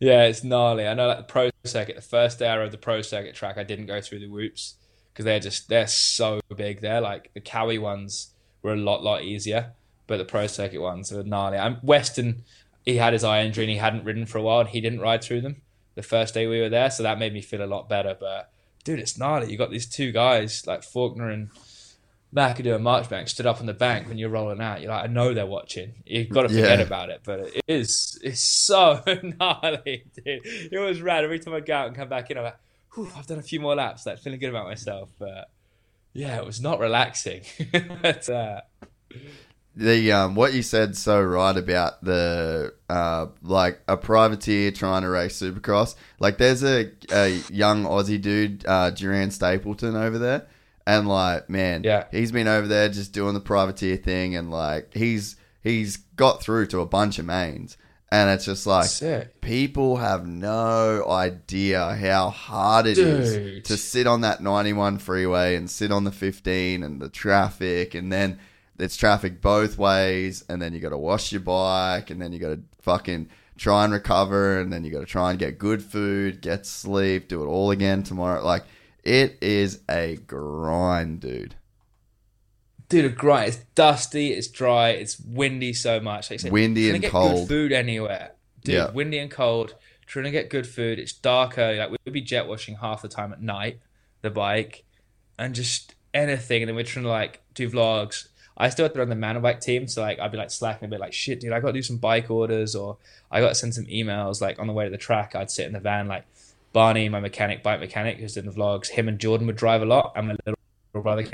Yeah it's gnarly. I know like the pro circuit the first day of the pro circuit track I didn't go through the whoops because they're just they're so big. They're like the Kawi ones were a lot lot easier but the pro circuit ones are gnarly. I'm Weston he had his eye injury and he hadn't ridden for a while and he didn't ride through them the first day we were there, so that made me feel a lot better. But dude, it's gnarly. You got these two guys like Forkner and McAdoo and Marchbank stood up on the bank when you're rolling out. You're like, I know they're watching. You've got to forget yeah. about it, but it is it's so gnarly, dude. It was rad. Every time I go out and come back in, I'm like, I've done a few more laps, like feeling good about myself. But yeah, it was not relaxing. but, uh, the um what you said so right about the uh like a privateer trying to race supercross. Like there's a, a young aussie dude uh Geran Stapleton over there. And like man yeah. he's been over there just doing the privateer thing. And like he's he's got through to a bunch of mains. And it's just like Sick. people have no idea how hard it Dude. is to sit on that 91 freeway and sit on the 15 and the traffic. And then it's traffic both ways, and then you got to wash your bike, and then you got to fucking try and recover, and then you got to try and get good food, get sleep, do it all again tomorrow. Like it is a grind, dude. Dude, a grind. It's dusty, it's dry, it's windy so much. Like said, windy and cold. food anywhere, dude. Yeah. Windy and cold. Trying to get good food. It's darker. Like we'd be jet washing half the time at night, the bike, and just anything. And then we're trying to like do vlogs I still had to run the mountain bike team, so like I'd be like slacking a bit, like shit, dude, I got to do some bike orders, or I got to send some emails. Like on the way to the track, I'd sit in the van, like Barney, my mechanic, bike mechanic, who's in the vlogs. Him and Jordan would drive a lot, and my little brother,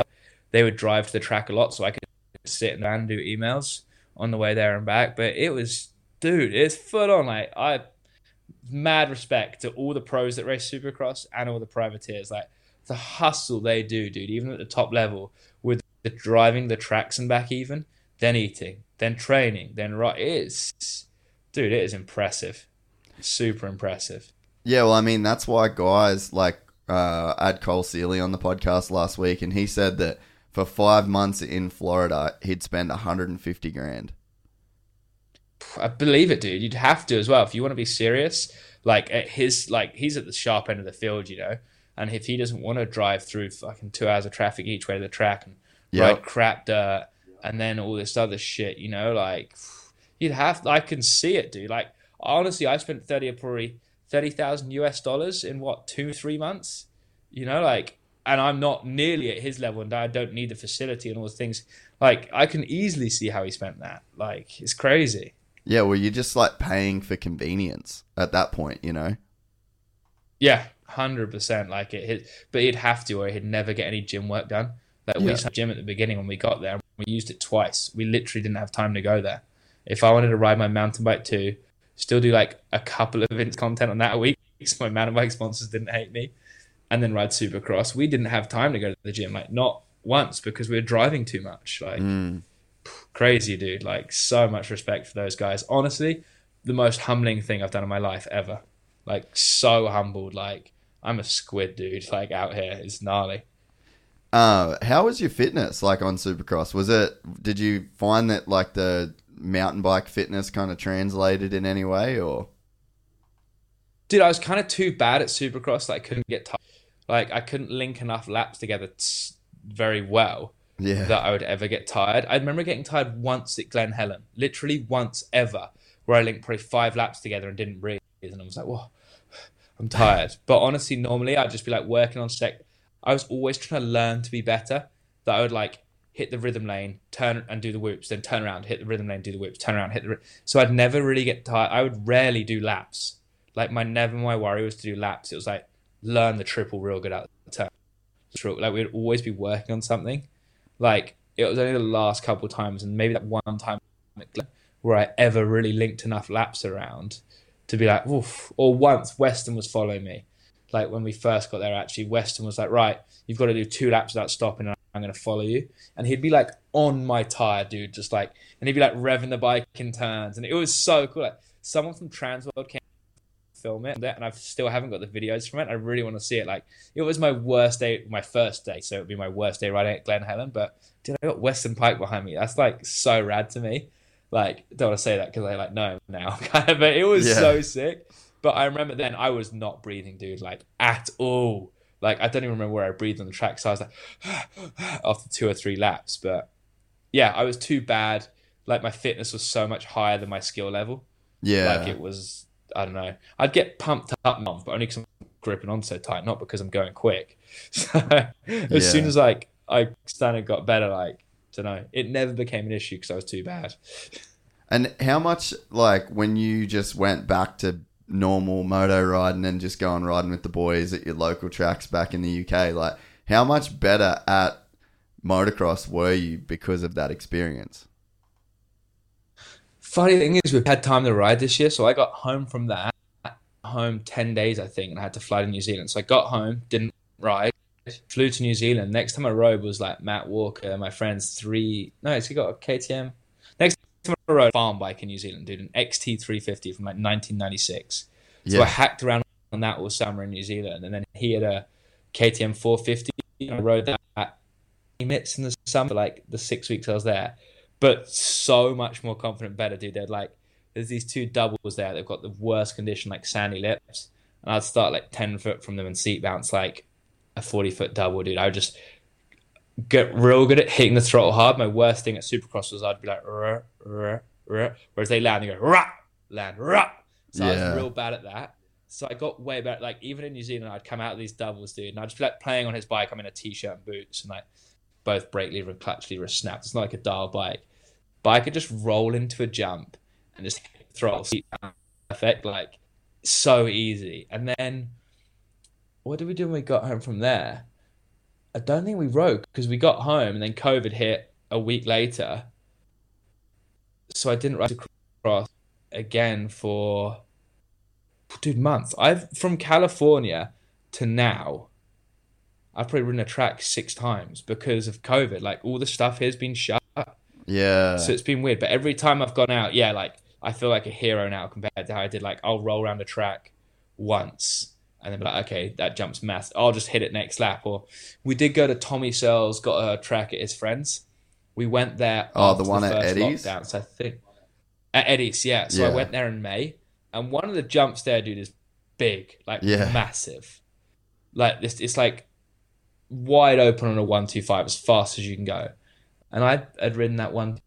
they would drive to the track a lot, so I could sit in the van and do emails on the way there and back. But it was, dude, it's full on. Like I, mad respect to all the pros that race Supercross and all the privateers. Like the hustle they do, dude, even at the top level the driving the tracks and back even, then eating, then training, then right. It is, dude, it is impressive, super impressive. Yeah, well, I mean that's why guys like uh, I had Cole Seely on the podcast last week, and he said that for five months in Florida, he'd spend 150 grand. I believe it, dude. You'd have to as well if you want to be serious. Like at his, like he's at the sharp end of the field, you know. And if he doesn't want to drive through fucking two hours of traffic each way to the track and yep. crap dirt and then all this other shit, you know, like you'd have. I can see it, dude. Like honestly, I spent thirty probably thirty thousand US dollars in what two three months, you know, like, and I'm not nearly at his level, and I don't need the facility and all the things. Like I can easily see how he spent that. Like it's crazy. Yeah, well, you're just like paying for convenience at that point, you know. Yeah, hundred percent. Like it, but he'd have to, or he'd never get any gym work done. Yeah. we have gym at the beginning when we got there. We used it twice. We literally didn't have time to go there. If I wanted to ride my mountain bike too, still do like a couple of events content on that a week, my mountain bike sponsors didn't hate me, and then ride Supercross. We didn't have time to go to the gym, like not once because we were driving too much. Like mm. crazy, dude. Like so much respect for those guys. Honestly, the most humbling thing I've done in my life ever. Like so humbled. Like I'm a squid, dude. Like out here, it's gnarly. Uh, how was your fitness like on Supercross? Was it? Did you find that like the mountain bike fitness kind of translated in any way, or? Dude, I was kind of too bad at Supercross. Like, I couldn't get tired. Like, I couldn't link enough laps together t- very well. Yeah. That I would ever get tired. I remember getting tired once at Glen Helen, literally once ever, where I linked probably five laps together and didn't breathe, and I was like, "Whoa, I'm tired." but honestly, normally I'd just be like working on sec I was always trying to learn to be better. That I would like hit the rhythm lane, turn and do the whoops, then turn around, hit the rhythm lane, do the whoops, turn around, hit the. So I'd never really get tired. I would rarely do laps. Like my never my worry was to do laps. It was like learn the triple real good at the turn. Like we'd always be working on something. Like it was only the last couple times, and maybe that one time where I ever really linked enough laps around to be like, Oof. or once Weston was following me. Like when we first got there, actually, Weston was like, right, you've got to do two laps without stopping, and I'm going to follow you. And he'd be like on my tire, dude, just like, and he'd be like revving the bike in turns. And it was so cool. Like someone from Transworld came film it and I still haven't got the videos from it. I really want to see it. Like it was my worst day, my first day, so it would be my worst day riding at Glen Helen. But dude, I got Weston Peick behind me. That's like so rad to me. Like don't want to say that because I like know now, kind of. But it was yeah. so sick. But I remember then I was not breathing, dude, like at all. Like I don't even remember where I breathed on the track. So I was like after two or three laps. But yeah, I was too bad. Like my fitness was so much higher than my skill level. Yeah, like it was I don't know. I'd get pumped up, but only because I'm gripping on so tight, not because I'm going quick. So as yeah. soon as like I started got better, like don't know, it never became an issue because I was too bad. And how much like when you just went back to normal moto riding and just going riding with the boys at your local tracks back in the UK, like how much better at motocross were you because of that experience? funny thing is, we've had time to ride this year. So I got home from that, home 10 days, I think, and I had to fly to New Zealand. So I got home, didn't ride, flew to New Zealand. Next time I rode was like Matt Walker, my friend's three, no, he got a KTM. Next time I rode a farm bike in New Zealand, dude, an XT350 from like 1996. So I hacked around on that all summer in New Zealand. And then he had a KTM 450. I rode that minutes in the summer, like the six weeks I was there but so much more confident, better, dude. They're like, there's these two doubles there. They've got the worst condition, like sandy lips, and I'd start like ten foot from them and seat bounce like a forty foot double, dude. I would just get real good at hitting the throttle hard. My worst thing at Supercross was I'd be like, ruh, ruh, ruh, whereas they land, and go rah, land, rah. So yeah. I was real bad at that. So I got way better. Like even in New Zealand, I'd come out of these doubles, dude, and I'd just be like playing on his bike. I'm in a t-shirt and boots, and like both brake lever and clutch lever snapped. It's not like a dial bike but I could just roll into a jump and just throw seat perfect, like so easy. And then what did we do when we got home from there? I don't think we rode because we got home and then COVID hit a week later. So I didn't ride across again for dude months. I've from California to now. I've probably ridden a track six times because of COVID. Like all the stuff here has been shut. Yeah. So it's been weird. But every time I've gone out, yeah, like I feel like a hero now compared to how I did. Like I'll roll around a track once and then be like, okay, that jumps mass. I'll just hit it next lap. Or we did go to Tommy Searle's, got a track at his friends. We went there. Oh, the one the at Eddie's. Lockdown, so I think at Eddie's, yeah. So yeah. I went there in May, and one of the jumps there, dude, is big, like yeah. massive. Like this, it's like wide open on a one two five as fast as you can go and I had ridden that one.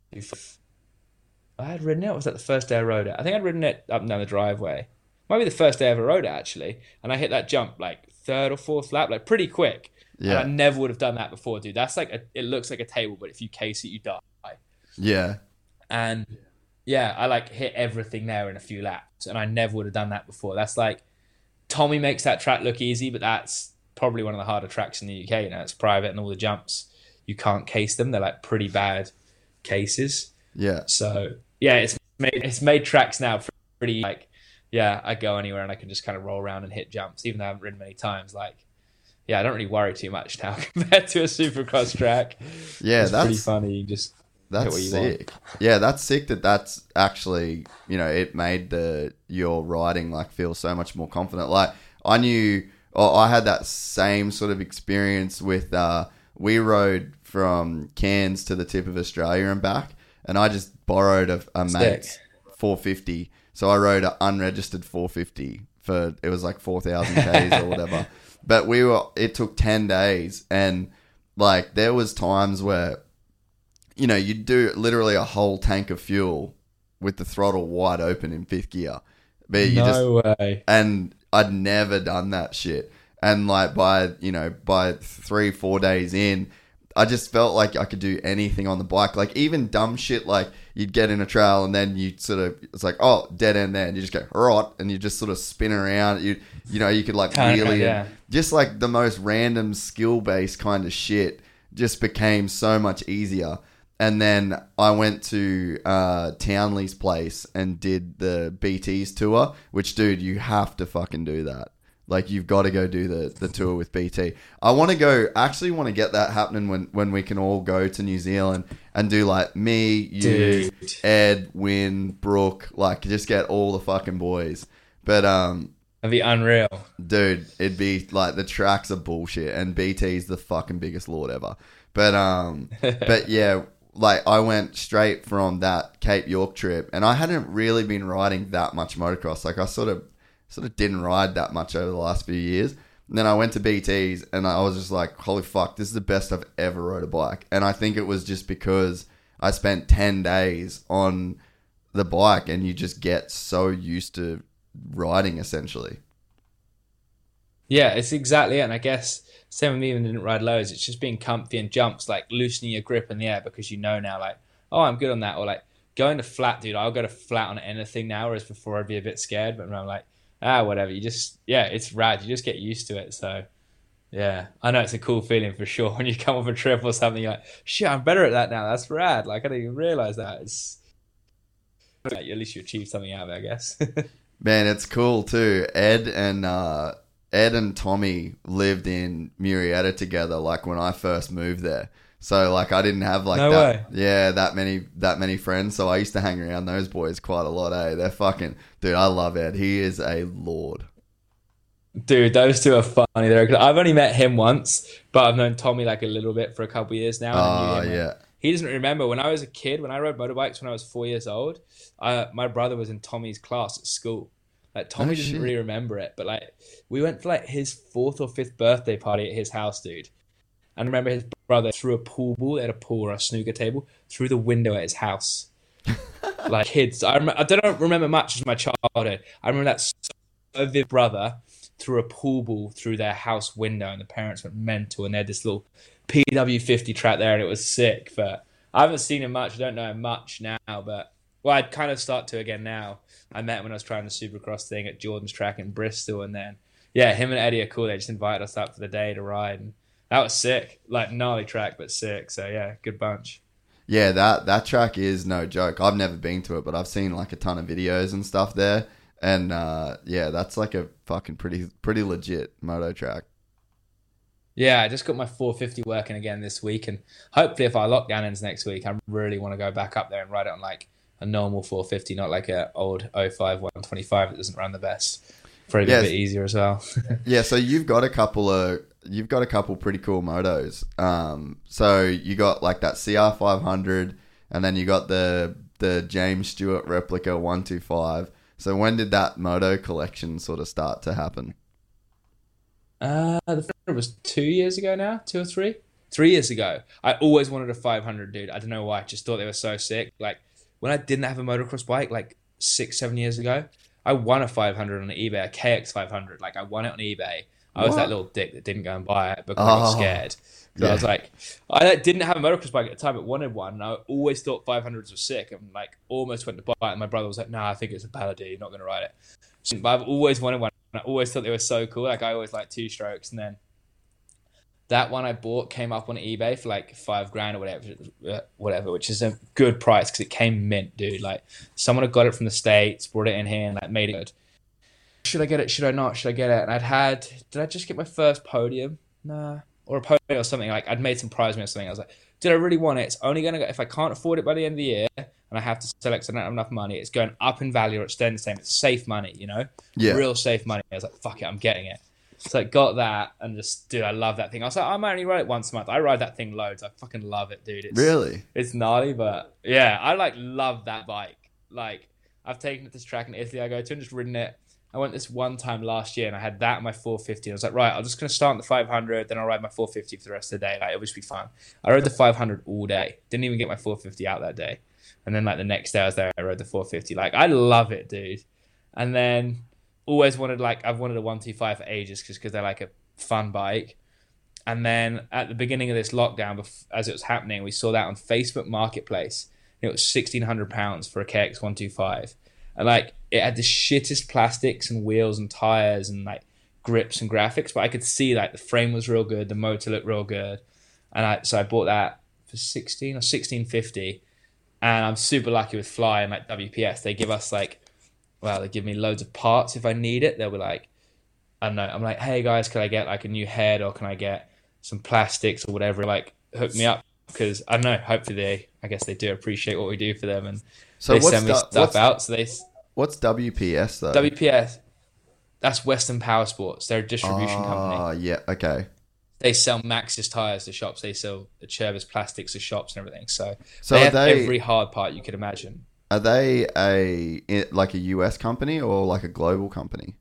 I had ridden it. was that the first day I rode it? I think I'd ridden it up and down the driveway. Might be the first day I ever rode it actually. And I hit that jump like third or fourth lap, like pretty quick. Yeah. And I never would have done that before, dude. That's like a, it looks like a table, but if you case it, you die. Yeah. And yeah, I like hit everything there in a few laps, and I never would have done that before. That's like Tommy makes that track look easy, but that's probably one of the harder tracks in the UK. You know, it's private and all the jumps you can't case them. They're like pretty bad cases. Yeah. So yeah, it's made it's made tracks now pretty like yeah, I go anywhere and I can just kind of roll around and hit jumps, even though I haven't ridden many times. Like, yeah, I don't really worry too much now compared to a supercross track. Yeah, it's that's pretty funny. Just that's sick. Want. Yeah, that's sick. That that's actually you know it made the your riding like feel so much more confident. Like I knew, or I had that same sort of experience with. uh we rode from Cairns to the tip of Australia and back, and I just borrowed a, a mate's 450. So I rode an unregistered 450 for it was like 4,000 k's or whatever. But we were it took 10 days, and like there was times where you know you'd do literally a whole tank of fuel with the throttle wide open in fifth gear. But you no just, way. And I'd never done that shit. And like by you know by three four days in, I just felt like I could do anything on the bike. Like even dumb shit like you'd get in a trail and then you sort of it's like, oh, dead end there and you just go rot and you just sort of spin around. You you know, you could like really yeah. just like the most random skill based kind of shit just became so much easier. And then I went to uh, Townley's place and did the BT's tour, which, dude, you have to fucking do that. Like, you've got to go do the, the tour with BT. I want to go, actually, want to get that happening when, when we can all go to New Zealand and do like me, you, Dude. Ed, Wyn, Brooke, like, just get all the fucking boys. But, um, That'd be unreal. dude, it'd be like the tracks are bullshit, and BT's the fucking biggest lord ever. But um, but yeah, like I went straight from that Cape York trip, and I hadn't really been riding that much motocross. Like I sort of sort of didn't ride that much over the last few years. And then I went to BT's, and I was just like, holy fuck, this is the best I've ever rode a bike. And I think it was just because I spent ten days on the bike, and you just get so used to riding essentially. Yeah, it's exactly it. And I guess same with me when I didn't ride lows. It's just being comfy and jumps, like loosening your grip in the air because you know now, like, oh, I'm good on that. Or like going to flat, dude. I'll go to flat on anything now, whereas before I'd be a bit scared. But I'm like, ah, whatever. You just, yeah, it's rad. You just get used to it. So, yeah, I know it's a cool feeling for sure. When you come off a trip or something, you're like, shit, I'm better at that now. That's rad. Like, I didn't even realize that. It's, at least you achieved something out of it, I guess. Man, it's cool too. Ed and uh, Ed and Tommy lived in Murrieta together. Like when I first moved there, so like I didn't have like No that. way. Yeah, that many that many friends. So I used to hang around those boys quite a lot. Eh, they're fucking dude. I love Ed. He is a lord. Dude, those two are funny. They're, I've only met him once, but I've known Tommy like a little bit for a couple years now. Oh him, yeah. He doesn't remember when I was a kid, when I rode motorbikes when I was four years old. Uh, my brother was in Tommy's class at school. Like Tommy Oh, doesn't shit. really remember it, but like we went for like his fourth or fifth birthday party at his house, dude. And I remember his brother threw a pool ball, at a pool or a snooker table, through the window at his house. like kids, I, rem- I don't remember much of my childhood. I remember that so vivid brother threw a pool ball through their house window, and the parents went mental. And they had this little PW50 track there, and it was sick. But I haven't seen him much. I don't know him much now, but well, I'd kind of start to again now. I met him when I was trying the Supercross thing at Jordan's track in Bristol, and then yeah, him and Eddie are cool. They just invited us up for the day to ride, and that was sick. Like gnarly track, but sick. So yeah, good bunch. Yeah, that that track is no joke. I've never been to it, but I've seen like a ton of videos and stuff there. And uh, yeah, that's like a fucking pretty pretty legit moto track. Yeah, I just got my 450 working again this week, and hopefully, if our lockdown ends next week, I really want to go back up there and ride it on like a normal 450, not like a old 05 125 that doesn't run the best. Probably Yes. a bit easier as well. Yeah, so you've got a couple of you've got a couple pretty cool motos. Um, so you got like that CR five hundred, and then you got the the James Stewart replica one two five. So when did that moto collection sort of start to happen? Uh, the first was two years ago now, two or three, three years ago. I always wanted a 500, dude. I don't know why. I just thought they were so sick. Like when I didn't have a motocross bike, like six, seven years ago, I won a 500 on eBay, a KX 500. Like I won it on eBay. I was What? that little dick that didn't go and buy it because I got Oh. scared. So I was like, I didn't have a motocross bike at the time, but wanted one. And I always thought 500s were sick, and like almost went to buy it. And my brother was like, "No, I think it's a bad idea. You're not going to ride it." So- but I've always wanted one. And I always thought they were so cool. Like I always liked two strokes, and then that one I bought came up on eBay for like five grand or whatever, uh, whatever, which is a good price because it came mint, dude. Like someone had got it from the states, brought it in here, and like made it good. Should I get it? Should I not? Should I get it? And I'd had, did I just get my first podium? Nah, or a podium or something. Like I'd made some prize money or something. I was like, did I really want it? It's only gonna go if I can't afford it by the end of the year, and I have to sell it I don't have enough money. It's going up in value or it's staying the same. It's safe money, you know Yeah, real safe money. I was like, fuck it, I'm getting it. So I got that and just, dude, I love that thing. I was like, I might only ride it once a month. I ride that thing loads. I fucking love it, dude. It's, really. It's gnarly, but yeah, I like love that bike. Like, I've taken it to this track in Italy I go to and just ridden it. I went this one time last year and I had that and my 450. I was like, right, I'm just going to start on the 500, then I'll ride my 450 for the rest of the day. Like, it'll just be fun. I rode the 500 all day. Didn't even get my 450 out that day. And then, like, the next day I was there, I rode the 450. Like, I love it, dude. And then always wanted, like, I've wanted a 125 for ages because they're like a fun bike. and then at the beginning of this lockdown, as it was happening, we saw that on Facebook Marketplace. It was sixteen hundred pounds for a KX one two five, and like it had the shittest plastics and wheels and tires and like grips and graphics, but I could see like the frame was real good, the motor looked real good, and I so I bought that for sixteen or sixteen fifty, and I'm super lucky with Fly and like WPS. They give us like, well, they give me loads of parts if I need it. They'll be like, I don't know, I'm like, hey guys, can I get like a new head or can I get some plastics or whatever, like hook me up because I don't know. Hopefully they, I guess they do appreciate what we do for them, and so they send me stuff out. So they. What's WPS though? WPS, that's Western Power Sports. They're a distribution oh, company. Oh yeah, okay. They sell Maxxis tires to shops. They sell the Chervis plastics to shops and everything. So, so they have they, every hard part you could imagine. Are they a like a US company or like a global company?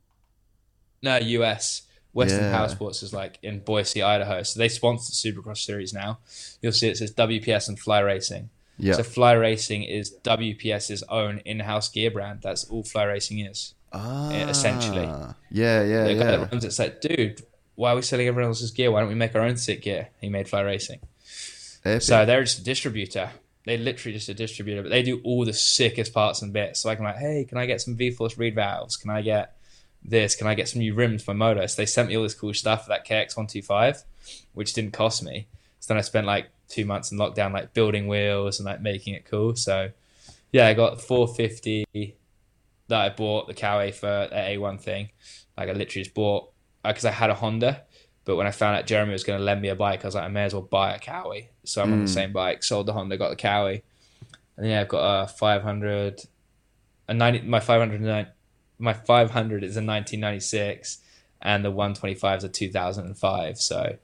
No, US. Western yeah. Power Sports is like in Boise, Idaho. So they sponsor the Supercross series now. You'll see it says WPS and Fly Racing. Yeah. So Fly Racing is WPS's own in-house gear brand. That's all Fly Racing is. Ah, essentially. Yeah, yeah, the yeah. Runs it's like, dude, why are we selling everyone else's gear? Why don't we make our own sick gear? He made Fly Racing. Epic. So they're just a distributor. They're literally just a distributor, but they do all the sickest parts and bits. So I can like, hey, can I get some V-Force reed valves? Can I get this? Can I get some new rims for my motor? So they sent me all this cool stuff for that KX125, which didn't cost me. So then I spent like two months in lockdown, like building wheels and like making it cool. So yeah, I got 450 that I bought the Kawi for the A1 thing. Like I literally just bought because uh, I had a Honda, but when I found out Jeremy was going to lend me a bike, I was like, I may as well buy a Kawi. So I'm mm. on the hmm. same bike. Sold the Honda, got the Kawi, and yeah, I've got a 500, a 90. My 500 my 500 is a 1996 and the 125 is a 2005 so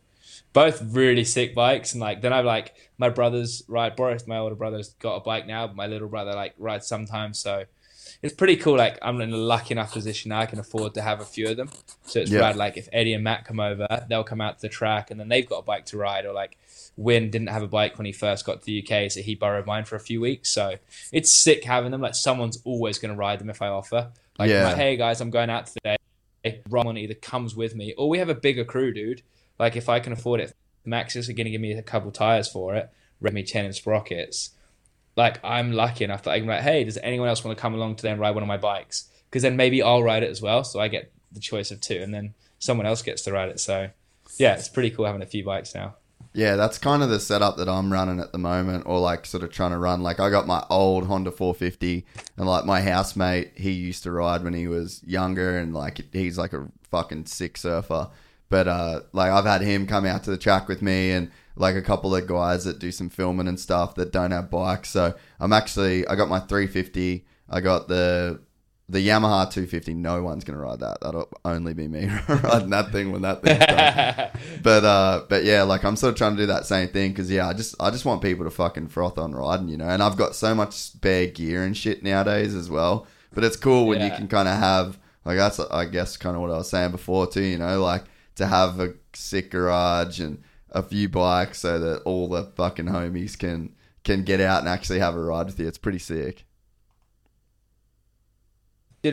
both really sick bikes and like then i've like my brothers ride boris my older brother's got a bike now but my little brother like rides sometimes so it's pretty cool like i'm in a lucky enough position now i can afford to have a few of them so it's yeah. rad like if eddie and matt come over they'll come out to the track and then they've got a bike to ride or like Wyn didn't have a bike when he first got to the UK, so he borrowed mine for a few weeks. So it's sick having them. Like someone's always going to ride them if I offer. Like, yeah. like, hey guys, I'm going out today. Ron either comes with me, or we have a bigger crew, dude. Like if I can afford it, Maxxis are going to give me a couple tires for it, me ten inch sprockets. Like I'm lucky enough that I can like, hey, does anyone else want to come along today and ride one of my bikes? Because then maybe I'll ride it as well, so I get the choice of two, and then someone else gets to ride it. So yeah, it's pretty cool having a few bikes now. Yeah, that's kind of the setup that I'm running at the moment, or like sort of trying to run. Like I got my old Honda 450, and like my housemate, he used to ride when he was younger, and like he's like a fucking sick surfer. But uh, like I've had him come out to the track with me, and like a couple of guys that do some filming and stuff that don't have bikes. So I'm actually I got my 350. I got the the Yamaha 250, no one's gonna ride that. That'll only be me riding that thing when that thing's done. but uh, but yeah, like I'm sort of trying to do that same thing because yeah, I just I just want people to fucking froth on riding, you know. And I've got so much spare gear and shit nowadays as well. But it's cool when yeah. you can kind of have like that's I guess kind of what I was saying before too, you know, like to have a sick garage and a few bikes so that all the fucking homies can can get out and actually have a ride with you. It's pretty sick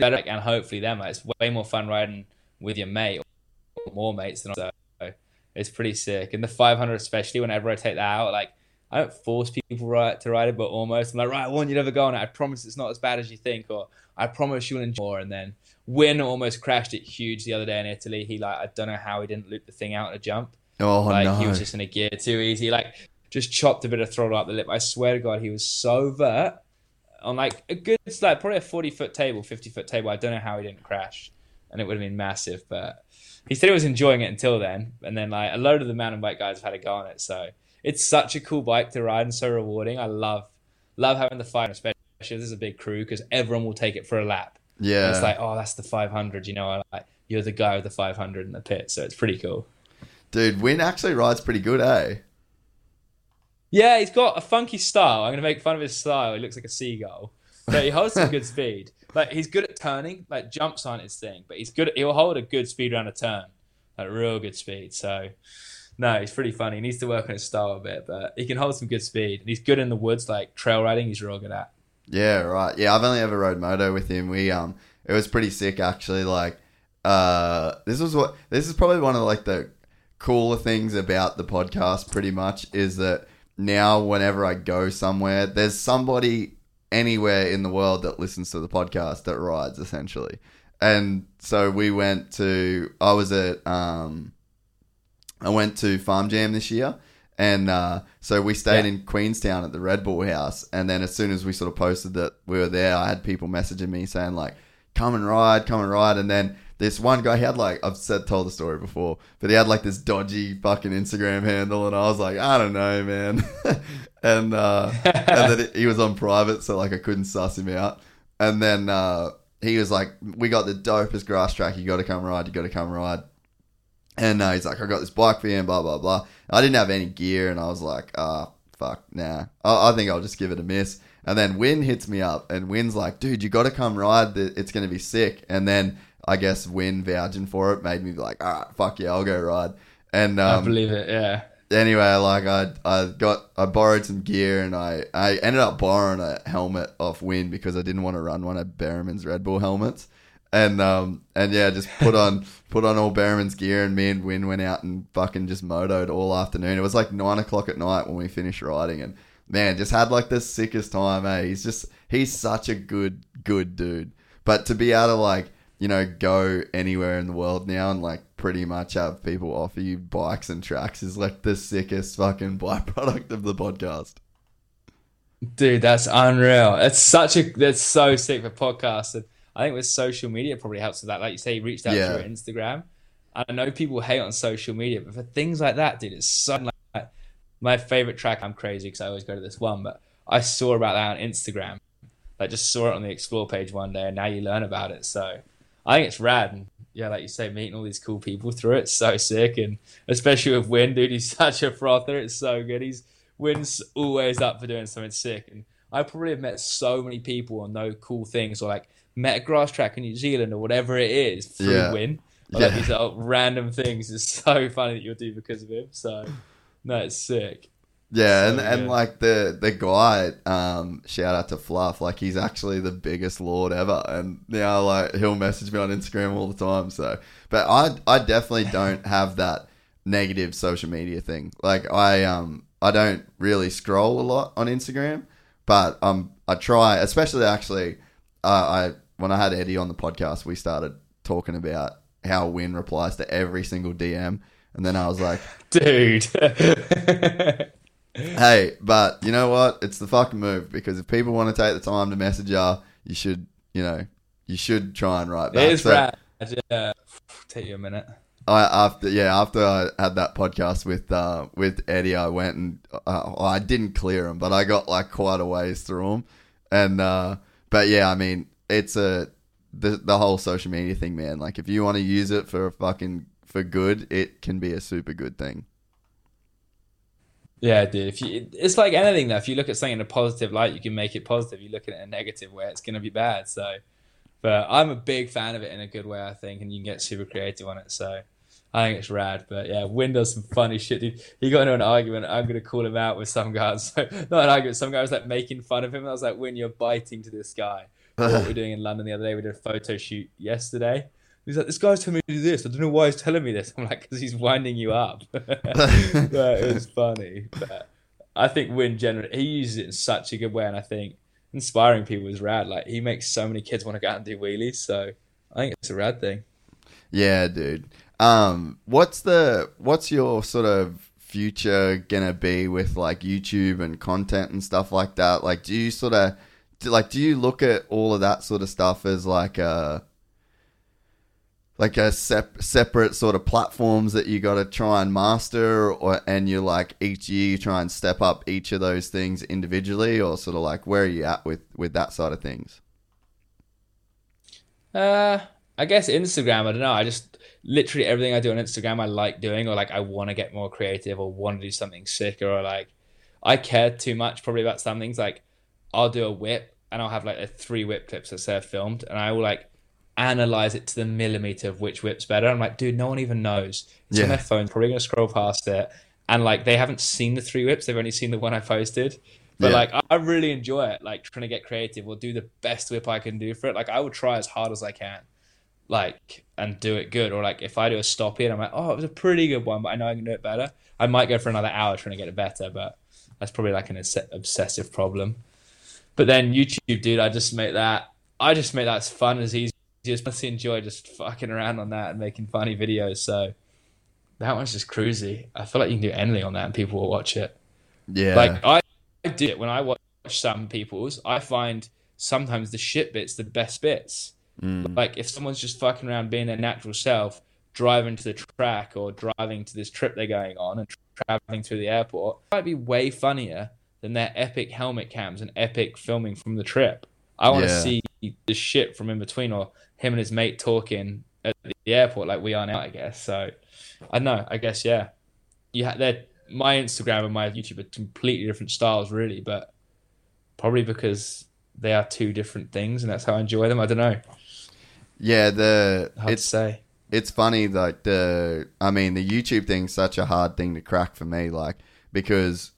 and hopefully them. Like, it's way more fun riding with your mate or more mates than so. It's pretty sick. And the 500 especially, whenever I take that out, like I don't force people right to ride it, but almost I'm like, right, I want you to ever go on it. I promise it's not as bad as you think, or I promise you'll enjoy more. And then Wyn almost crashed it huge the other day in Italy. He like I don't know how he didn't loop the thing out in a jump. Oh like, no! He was just in a gear too easy. Like just chopped a bit of throttle up the lip. I swear to God, he was so vert on like a good like probably a 40 foot table 50 foot table i don't know how he didn't crash and it would have been massive but he said he was enjoying it until then and then like a load of the mountain bike guys have had a go on it so it's such a cool bike to ride and so rewarding i love love having the fight especially if there's a big crew because everyone will take it for a lap yeah and it's like oh that's the 500 you know like you're the guy with the 500 in the pit so it's pretty cool dude Wyn actually rides pretty good eh yeah, he's got a funky style. I'm going to make fun of his style. He looks like a seagull, but he holds some good speed. Like he's good at turning. Like jumps aren't his thing, but he's good. At, he'll hold a good speed around a turn, like real good speed. So no, he's pretty funny. He needs to work on his style a bit, but he can hold some good speed. And he's good in the woods, like trail riding. He's real good at. Yeah, right. Yeah, I've only ever rode moto with him. We um, it was pretty sick actually. Like, uh, this was what this is probably one of like the cooler things about the podcast pretty much is that now whenever I go somewhere, there's somebody anywhere in the world that listens to the podcast that rides essentially. And so we went to I was at um I went to Farm Jam this year and uh, so we stayed Yeah. in Queenstown at the Red Bull house and then as soon as we sort of posted that we were there, I had people messaging me saying like come and ride, come and ride and then this one guy, he had like I've said told the story before, but he had like this dodgy fucking Instagram handle, and I was like, I don't know, man. and uh, and then he was on private, so like I couldn't suss him out. And then uh, he was like, "We got the dopest grass track. You got to come ride. You got to come ride." And uh, he's like, "I got this bike for you," and blah blah blah. I didn't have any gear, and I was like, "Ah, fuck, nah. I, I think I'll just give it a miss." And then Wyn hits me up, and Wyn's like, "Dude, you got to come ride. The- It's gonna be sick." And then I guess Wyn vouching for it made me be like, "All right, fuck yeah, I'll go ride." And I um, believe it. Yeah. anyway, like I I got I borrowed some gear and I I ended up borrowing a helmet off Wyn because I didn't want to run one of Bereman's Red Bull helmets. And um and yeah, just put on put on all Bereman's gear and me and Wyn went out and fucking just motoed all afternoon. It was like nine o'clock at night when we finished riding and man, just had like the sickest time, eh? He's just he's such a good, good dude. But to be able to like, you know, go anywhere in the world now and like pretty much have people offer you bikes and tracks is like the sickest fucking byproduct of the podcast. Dude, that's unreal. It's such a that's so sick for podcasts. I think with social media it probably helps with that. Like you say, you reached out Yeah. through Instagram. I know people hate on social media, but for things like that, dude, it's so like my favorite track. I'm crazy because I always go to this one, but I saw about that on Instagram. Like just saw it on the explore page one day, and now you learn about it. So I think it's rad. And yeah, like you say, meeting all these cool people through it's so sick, and especially with Wyn, dude, he's such a frother. It's so good. He's Wyn's always up for doing something sick, and I probably have met so many people and know cool things, or like met a grass track in New Zealand or whatever it is through Yeah. Wyn. Or like these little random things. is so funny that you'll do because of him. So no, it's sick. Yeah, and, So and good. like the the guy, um, shout out to Fluff, like he's actually the biggest lord ever, and now like he'll message me on Instagram all the time. So, but I I definitely don't have that negative social media thing. Like I um I don't really scroll a lot on Instagram, but um I try, especially actually, uh, I when I had Eddie on the podcast, we started talking about how Wyn replies to every single DM, and then I was like. Dude. Hey, but you know what? It's the fucking move because if people want to take the time to message you, you should, you know, you should try and write back. it is So rad. Yeah. Take you a minute. I after yeah after I had that podcast with uh with Eddie, I went and uh, I didn't clear them, but I got like quite a ways through them, and uh but yeah, I mean it's a the the whole social media thing, man. Like if you want to use it for fucking for good, it can be a super good thing. Yeah, dude. If you, it's like anything though. If you look at something in a positive light, you can make it positive. You look at it in a negative way, it's to be bad. So, but I'm a big fan of it in a good way, I think, and you can get super creative on it. So, I think it's rad. But yeah, Wyn does some funny shit, dude. He got into an argument. I'm to call him out with some guys. So, not an argument. Some guy was like making fun of him. I was like, Wyn, you're biting to this guy. What we're doing in London the other day, we did a photo shoot yesterday. He's like, this guy's telling me to do this. I don't know why he's telling me this. I'm like, because he's winding you up. but it was funny. But I think Wyn generally he uses it in such a good way, and I think inspiring people is rad. Like he makes so many kids want to go out and do wheelies. So I think it's a rad thing. Yeah, dude. Um, what's the what's your sort of future gonna be with like YouTube and content and stuff like that? Like, do you sort of like do you look at all of that sort of stuff as like a like a sep- separate sort of platforms that you got to try and master, or and you're like each year you try and step up each of those things individually, or sort of like where are you at with with that side of things? Uh, I guess Instagram. I don't know. I just literally everything I do on Instagram, I like doing, or like I want to get more creative, or want to do something sicker, or like I care too much probably about some things. Like I'll do a whip, and I'll have like a three whip clips that say I've filmed, and I will like analyze it to the millimeter of which whip's better. I'm like, dude, no one even knows. It's Yeah. on their phone, probably gonna scroll past it, and like they haven't seen the three whips; they've only seen the one I posted. But Yeah. like, I- I really enjoy it, like trying to get creative or do the best whip I can do for it. Like, I will try as hard as I can. like and do it good. Or like if I do a stop in, I'm like, oh, it was a pretty good one, but I know I can do it better. I might go for another hour trying to get it better, but that's probably like an obsessive problem. But then YouTube, dude, I just make that. I just make that as fun as easy. Just mostly enjoy just fucking around on that and making funny videos. So that one's just cruisy. I feel like you can do anything on that and people will watch it. Yeah. Like I, I do it when I watch some people's. I find sometimes the shit bits the best bits. Mm. Like if someone's just fucking around being their natural self, driving to the track or driving to this trip they're going on and traveling through the airport, it might be way funnier than their epic helmet cams and epic filming from the trip. I want to Yeah. see the shit from in between or him and his mate talking at the airport like we are now, I guess. So I don't know. I guess yeah. You ha- they're my Instagram and my YouTube are completely different styles, really, but probably because they are two different things, and that's how I enjoy them. I don't know. Yeah, the Hard it's to say. it's funny like the I mean the YouTube thing's such a hard thing to crack for me like because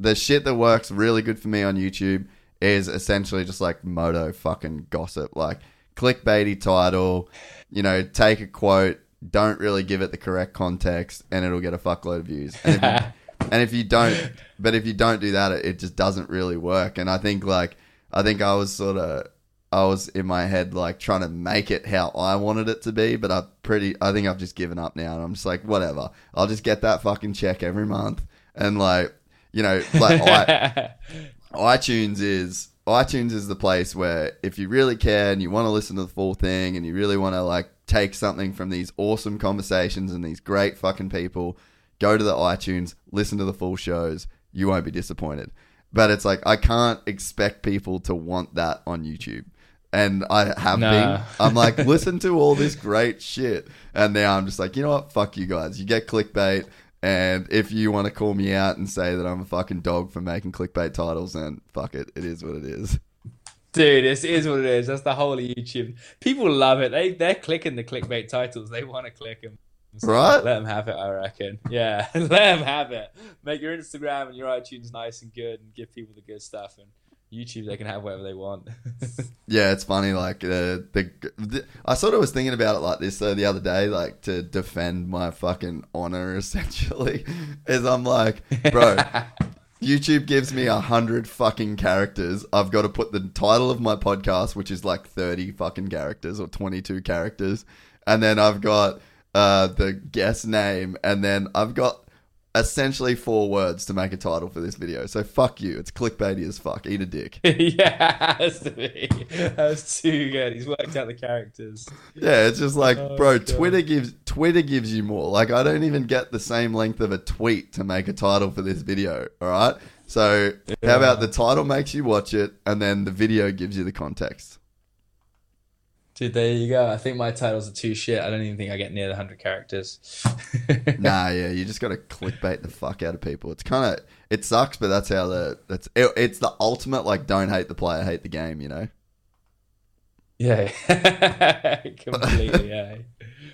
the shit that works really good for me on YouTube is essentially just like moto fucking gossip. Like clickbaity title you know take a quote don't really give it the correct context and it'll get a fuckload of views. And if you, and if you don't but if you don't do that it, it just doesn't really work. And I think like I think I was sort of I was in my head like trying to make it how I wanted it to be, but I pretty I think I've just given up now and I'm just like whatever. I'll just get that fucking check every month and like you know like I, iTunes is iTunes is the place where if you really care and you want to listen to the full thing and you really want to like take something from these awesome conversations and these great fucking people, go to the iTunes, listen to the full shows. You won't be disappointed. But it's like I can't expect people to want that on YouTube. And I have Nah. been. I'm like, listen to all this great shit. And now I'm just like, you know what? Fuck you guys. You get clickbait. And if you want to call me out and say that I'm a fucking dog for making clickbait titles, then fuck it. It is what it is. Dude, this is what it is. That's the whole of YouTube. People love it. They they're clicking the clickbait titles. They want to click them. Right? Let them have it. I reckon. Yeah, let them have it. Make your Instagram and your iTunes nice and good, and give people the good stuff. And YouTube, they can have whatever they want. Yeah, it's funny. Like uh, the, the, I sort of was thinking about it like this though the other day, like to defend my fucking honor. Essentially, is I'm like, bro, YouTube gives me a hundred fucking characters. I've got to put the title of my podcast, which is like thirty fucking characters or twenty two characters, and then I've got uh, the guest name, and then I've got essentially four words to make a title for this video. So fuck you. It's clickbaity as fuck. Eat a dick. yeah, it has to be. That was too good. He's worked out the characters. Yeah, it's just like, Oh, bro, God. Twitter gives Twitter gives you more. Like, I don't even get the same length of a tweet to make a title for this video. All right, so how about the title makes you watch it, and then the video gives you the context. Dude, there you go. I think my titles are too shit. I don't even think I get near the hundred characters. nah, yeah, you just got to clickbait the fuck out of people. It's kind of it sucks, but that's how the that's it, it's the ultimate like don't hate the player, hate the game. You know. Yeah, completely. Yeah.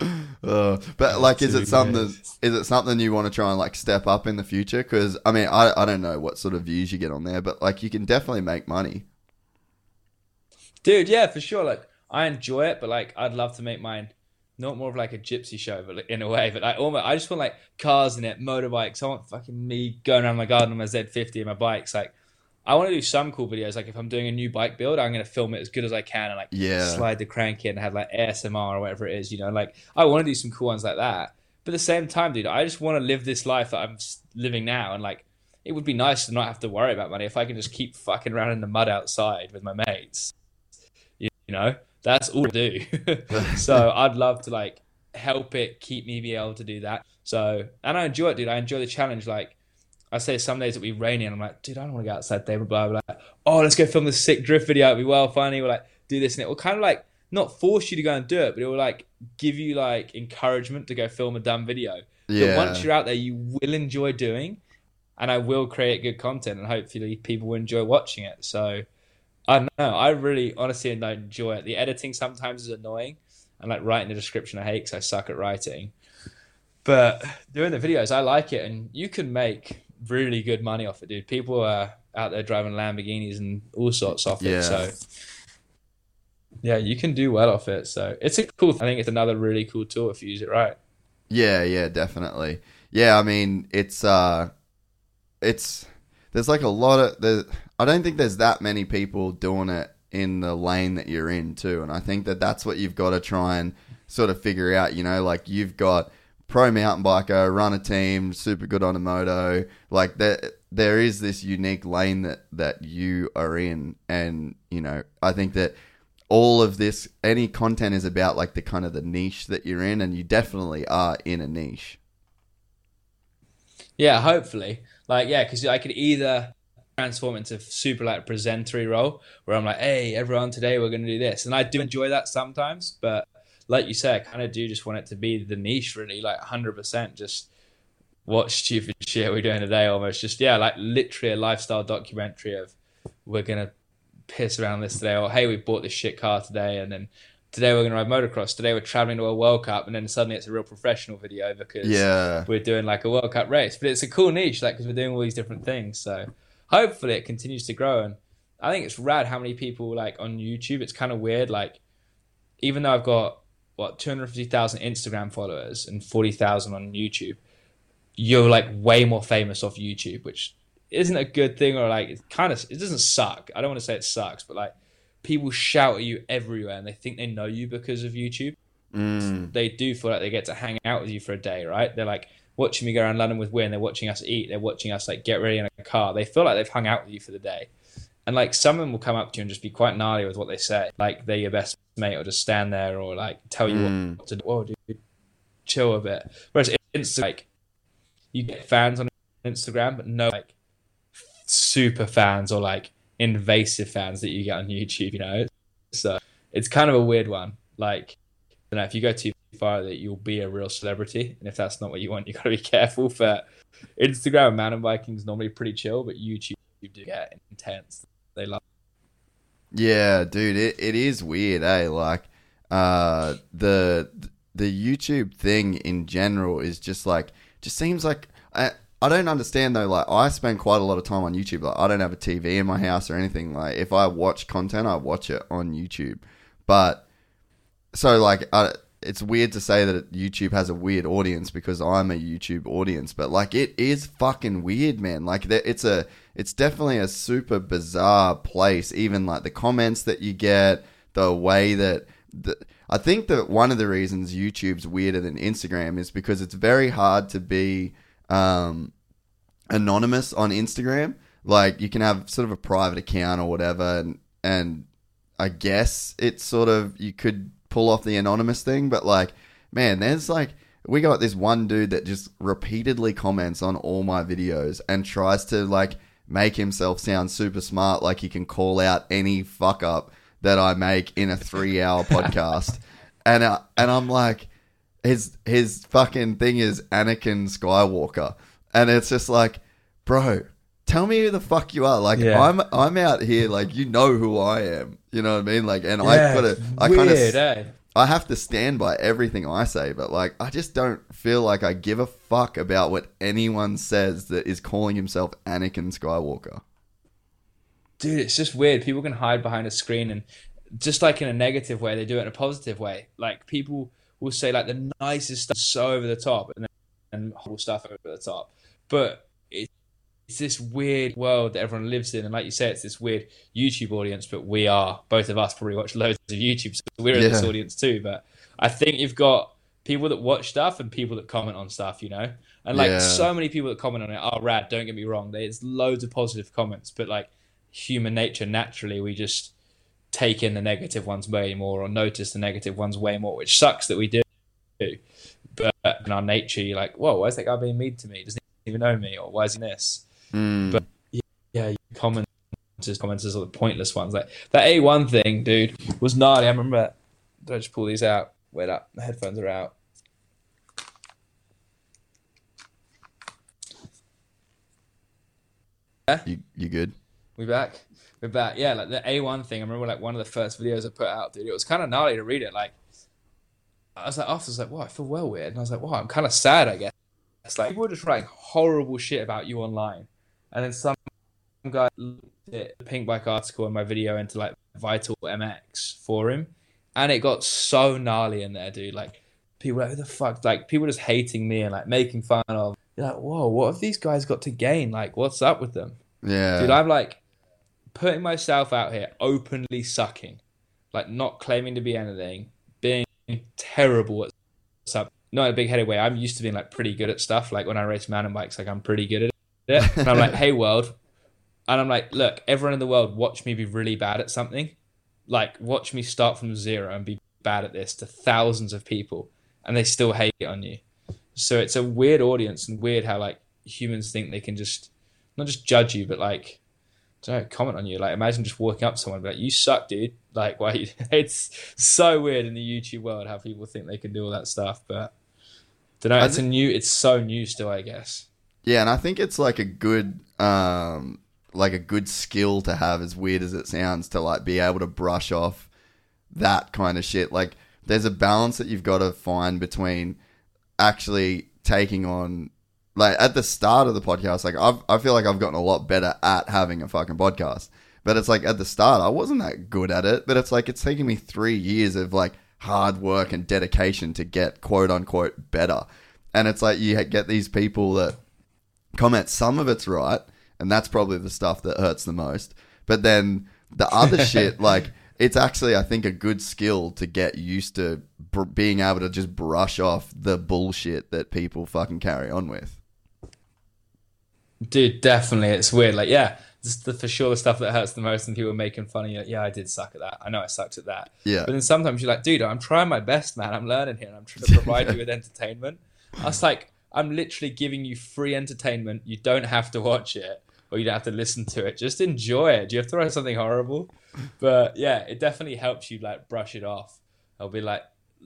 Uh, but like, is it something? good. Is it something you want to try and like step up in the future? Because I mean, I I don't know what sort of views you get on there, but like, you can definitely make money. Dude, yeah, for sure. Like, I enjoy it, but like, I'd love to make mine not more of like a gypsy show, but like, in a way. But like, almost, I just want like cars in it, motorbikes. I want fucking me going around my garden on my Z50 and my bikes. Like, I want to do some cool videos. Like, if I'm doing a new bike build, I'm gonna film it as good as I can and like Yeah. slide the crank in and have like ASMR or whatever it is. You know, like I want to do some cool ones like that. But at the same time, dude, I just want to live this life that I'm living now, and like. It would be nice to not have to worry about money if I can just keep fucking around in the mud outside with my mates you know that's all I do. So i'd love to like help it keep me be able to do that. So and i enjoy it dude. I enjoy the challenge. Like i say some days it will be raining and i'm like dude i don't want to go outside today blah blah blah. Oh let's go film this sick drift video. It'll be well funny. We'll like do this. And it will kind of like not force you to go and do it but it will like give you like encouragement to go film a dumb video. Yeah. that once you're out there you will enjoy doing and i will create good content and hopefully people will enjoy watching it. So I don't know. I really, honestly, don't enjoy it. The editing sometimes is annoying, and like writing the description I hate because I suck at writing. But doing the videos, I like it, and you can make really good money off it, dude. People are out there driving Lamborghinis and all sorts off Yeah. it. So Yeah, you can do well off it. So it's a cool. I think it's another really cool tool if you use it right. Yeah, yeah, definitely. Yeah, I mean, it's uh, it's there's like a lot of the. I don't think there's that many people doing it in the lane that you're in too, and I think that that's what you've got to try and sort of figure out. You know, like you've got pro mountain biker, run a team, super good on a moto. Like there, there is this unique lane that that you are in, and you know, I think that all of this, any content is about like the kind of the niche that you're in, and you definitely are in a niche. Yeah, hopefully. Like, yeah, because I could either transform into super like presentory role where I'm like, hey, everyone, today we're going to do this. And I do enjoy that sometimes, but like you said, I kind of do just want it to be the niche, really, like 100%. Just what stupid shit we're doing today, almost. Just, yeah, like literally a lifestyle documentary of we're going to piss around this today, or hey, we bought this shit car today, and then today we're going to ride motocross. Today we're traveling to a World Cup, and then suddenly it's a real professional video because yeah. we're doing like a World Cup race. But it's a cool niche, like because we're doing all these different things. So hopefully it continues to grow, and I think it's rad how many people like on YouTube. It's kind of weird, like even though I've got what 250,000 Instagram followers and 40,000 on YouTube, you're like way more famous off YouTube, which isn't a good thing or like it kind of it doesn't suck. I don't want to say it sucks, but like people shout at you everywhere and they think they know you because of YouTube. Mm. They do feel like they get to hang out with you for a day, right? They're like watching me go around London with Wyn. They're watching us eat. They're watching us like get ready in a car. They feel like they've hung out with you for the day. And like some of them will come up to you and just be quite gnarly with what they say. Like they're your best mate or just stand there or like tell you Mm. what to do. Oh, dude, chill a bit. Whereas it's like you get fans on Instagram, but no like super fans or like invasive fans that you get on YouTube, you know? So it's kind of a weird one. Like, you know, if you go too far that you'll be a real celebrity. And if that's not what you want, you gotta be careful. But Instagram and mountain biking is normally pretty chill, but YouTube you do get intense. They love Yeah, dude, it, it is weird, eh? Like, uh, the the YouTube thing in general is just like, just seems like I I don't understand though. Like, I spend quite a lot of time on YouTube. Like, I don't have a TV in my house or anything. Like, if I watch content, I watch it on YouTube. But so like, I, it's weird to say that YouTube has a weird audience because I'm a YouTube audience, but like, it is fucking weird, man. Like, it's a it's definitely a super bizarre place. Even like the comments that you get, the way that the, I think that one of the reasons YouTube's weirder than Instagram is because it's very hard to be um, anonymous on Instagram. Like you can have sort of a private account or whatever, and and I guess it's sort of you could pull off the anonymous thing, but like, man, there's like we got this one dude that just repeatedly comments on all my videos and tries to like make himself sound super smart, like he can call out any fuck up that I make in a three hour podcast, and uh, and I'm like, his his fucking thing is Anakin Skywalker, and it's just like, bro, tell me who the fuck you are. Like Yeah. I'm I'm out here, like you know who I am. You know what I mean? Like, and I gotta, I kinda eh? I have to stand by everything I say, but like, I just don't feel like I give a fuck about what anyone says that is calling himself Anakin Skywalker. dude, it's just weird. People can hide behind a screen and just like in a negative way, they do it in a positive way. Like people will say like the nicest stuff so over the top and and horrible stuff over the top. But it, it's this weird world that everyone lives in, and like you say, it's this weird YouTube audience. But we are both of us probably watch loads of YouTube, so we're in this audience too. But I think you've got people that watch stuff and people that comment on stuff, you know. And like Yeah. so many people that comment on it are rad. Don't get me wrong. There's loads of positive comments, but like human nature, naturally, we just take in the negative ones way more or notice the negative ones way more, which sucks that we do. But in our nature, you're like, whoa, why is that guy being mean to me? Doesn't he even know me? Or why is he this? Mm. But yeah, comments, comments are the pointless ones. Like that A1 thing, dude, was gnarly. I remember. Did I just pull these out? Wait up, the headphones are out. Yeah. You you good? We back? We're back. Yeah, like the A1 thing. I remember like one of the first videos I put out, dude. It was kind of gnarly to read it. Like, I was like, after I was like, wow, I feel well weird. And I was like, wow, I'm kind of sad, I guess. It's like people were just writing horrible shit about you online. And then some guy looked at the Pinkbike article and my video into like Vital MX for him, and it got so gnarly in there, dude. Like people, like, who the fuck? Like people just hating me and like making fun of. You're like, whoa, what have these guys got to gain? Like, what's up with them? Yeah. Dude, I'm like putting myself out here, openly sucking, like not claiming to be anything, being terrible at stuff. Not in a big headed way. I'm used to being like pretty good at stuff. Like when I race mountain bikes, like I'm pretty good at it. And I'm like, hey world, and I'm like, look, everyone in the world, watch me be really bad at something. Like, watch me start from zero and be bad at this to thousands of people, and they still hate on you. So it's a weird audience and weird how like humans think they can just not just judge you, but like don't know, comment on you. Like, imagine just walking up to someone and be like, "You suck, dude." Like, why? You... It's so weird in the YouTube world how people think they can do all that stuff, but don't know. It's a new. It's so new still, I guess. Yeah, and I think it's like a good um like a good skill to have, as weird as it sounds, to like be able to brush off that kind of shit. Like, there's a balance that you've got to find between actually taking on. Like at the start of the podcast, like I've, I feel like I've gotten a lot better at having a fucking podcast. But it's like at the start, I wasn't that good at it. But it's like it's taken me three years of like hard work and dedication to get quote unquote better. And it's like you get these people that comment, some of it's right, and that's probably the stuff that hurts the most. But then the other shit, like it's actually I think a good skill to get used to br- being able to just brush off the bullshit that people fucking carry on with. Dude, definitely, it's weird. Like, yeah, the, for sure the stuff that hurts the most, and people are making fun of you. Like, yeah, I did suck at that. I know I sucked at that. Yeah. But then sometimes you're like, dude, I'm trying my best, man. I'm learning here. and I'm trying to provide you with entertainment. I was like, I'm literally giving you free entertainment. You don't have to watch it or you don't have to listen to it. Just enjoy it. Do you have to write something horrible? But yeah, it definitely helps you like brush it off. I'll be like,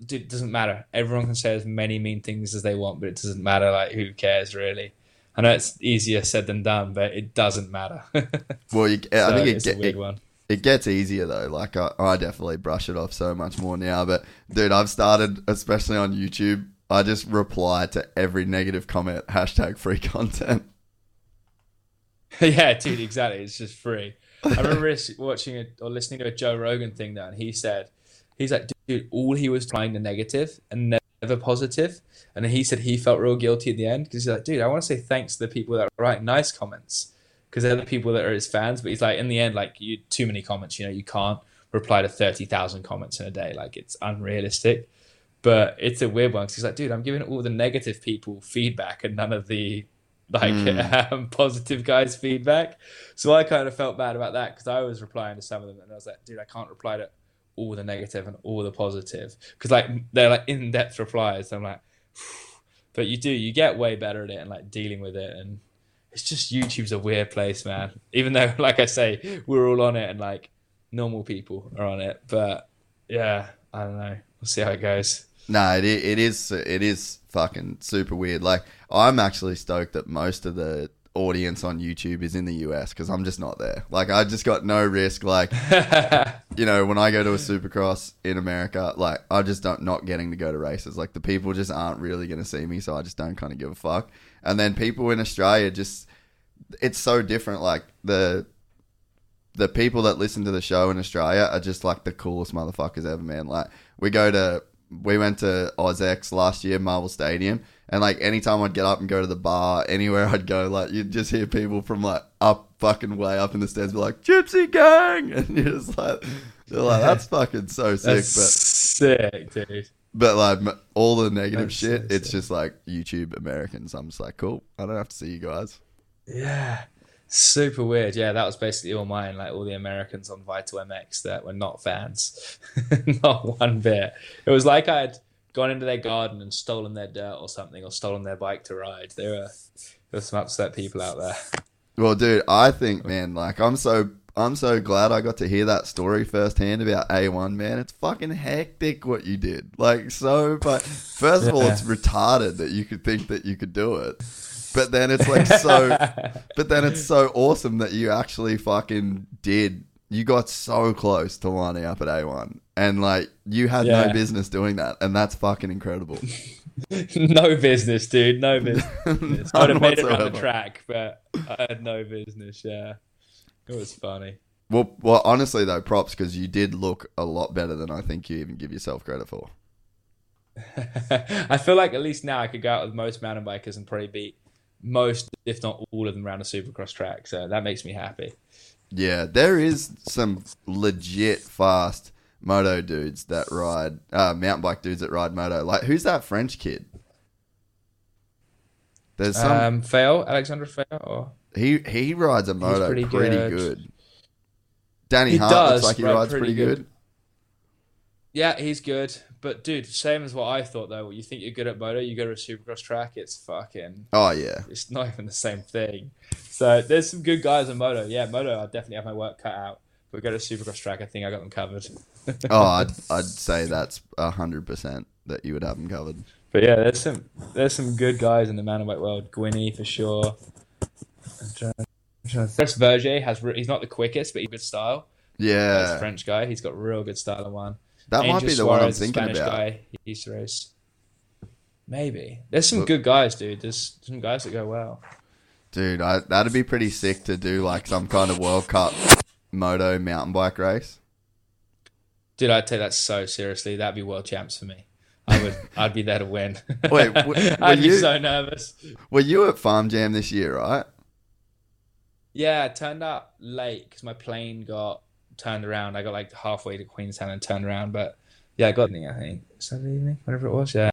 dude, it doesn't matter. Everyone can say as many mean things as they want, but it doesn't matter. Like, who cares really? I know it's easier said than done, but it doesn't matter. well, you, I so think it, get, it, it, gets easier though. Like I, I definitely brush it off so much more now. But dude, I've started, especially on YouTube. I just reply to every negative comment hashtag free content. yeah, dude, exactly. It's just free. I remember watching it or listening to a Joe Rogan thing though, and he said, he's like, dude, all he was trying the negative and never positive. And he said he felt real guilty at the end because he's like, dude, I want to say thanks to the people that write nice comments because they're the people that are his fans. But he's like, in the end, like, you too many comments, you know, you can't reply to 30,000 comments in a day. Like, it's unrealistic. But it's a weird one because he's like, dude, I'm giving all the negative people feedback and none of the like mm. um, positive guys' feedback. So I kind of felt bad about that because I was replying to some of them and I was like, dude, I can't reply to all the negative and all the positive because like they're like in depth replies. So I'm like, but you do, you get way better at it and like dealing with it. And it's just YouTube's a weird place, man. Even though, like I say, we're all on it and like normal people are on it. But yeah, I don't know. We'll see how it goes. No, it it is it is fucking super weird. Like I'm actually stoked that most of the audience on YouTube is in the US because I'm just not there. Like I just got no risk. Like you know, when I go to a Supercross in America, like I just don't not getting to go to races. Like the people just aren't really going to see me, so I just don't kind of give a fuck. And then people in Australia just it's so different. Like the the people that listen to the show in Australia are just like the coolest motherfuckers ever, man. Like we go to we went to OzX last year, Marvel Stadium, and like anytime I'd get up and go to the bar, anywhere I'd go, like you'd just hear people from like up fucking way up in the stands be like "Gypsy Gang," and you're just like, you're like that's fucking so sick. That's but sick, dude. But like all the negative that's shit, so it's sick. just like YouTube Americans. I'm just like, cool. I don't have to see you guys. Yeah. Super weird. Yeah, that was basically all mine. Like all the Americans on Vital MX that were not fans, not one bit. It was like I'd gone into their garden and stolen their dirt or something, or stolen their bike to ride. There were there were some upset people out there. Well, dude, I think, man, like I'm so I'm so glad I got to hear that story firsthand about A1, man. It's fucking hectic what you did. Like so, but first of all, it's retarded that you could think that you could do it. But then it's like so, but then it's so awesome that you actually fucking did. You got so close to lining up at A1 and like you had yeah. no business doing that. And that's fucking incredible. no business, dude. No business. I would have made it around the track, but I had no business. Yeah. It was funny. Well, well, honestly though, props because you did look a lot better than I think you even give yourself credit for. I feel like at least now I could go out with most mountain bikers and probably beat most, if not all of them, around a supercross track. So that makes me happy. Yeah, there is some legit fast moto dudes that ride uh, mountain bike dudes that ride moto. Like who's that French kid? There's some Um, Fail, Alexandra Fail, or he he rides a moto pretty, pretty good. good. Danny He Hart does looks like he rides pretty pretty good. good. yeah, he's good. But dude, same as what I thought though. You think you're good at moto, you go to a supercross track, it's fucking Oh yeah, it's not even the same thing. So there's some good guys in moto. Yeah, moto, I definitely have my work cut out. But go to supercross track, I think I got them covered. oh I'd I'd say that's a hundred percent that you would have them covered. But yeah, there's some there's some good guys in the mountain bike world. Gwynny for sure. I'm trying, I'm trying to- Chris Verger has re- he's not the quickest, but he's good style. He's a Yeah, French guy. He's got real good style in one. That might be the one I'm thinking Spanish about. guy. He used to race. Maybe there's some Look- good guys, dude. There's some guys that go well. Dude, I, that'd be pretty sick to do like some kind of World Cup moto mountain bike race. Dude, I'd take that so seriously. That'd be world champs for me. I would. I'd be there to win. Wait, were I'd be you- so nervous. Were you at Farm Jam this year, right? Yeah, it turned out late because my plane got turned around. I got like halfway to Queenstown and turned around, but yeah, I got evening. I think Saturday evening, whatever it was. Yeah,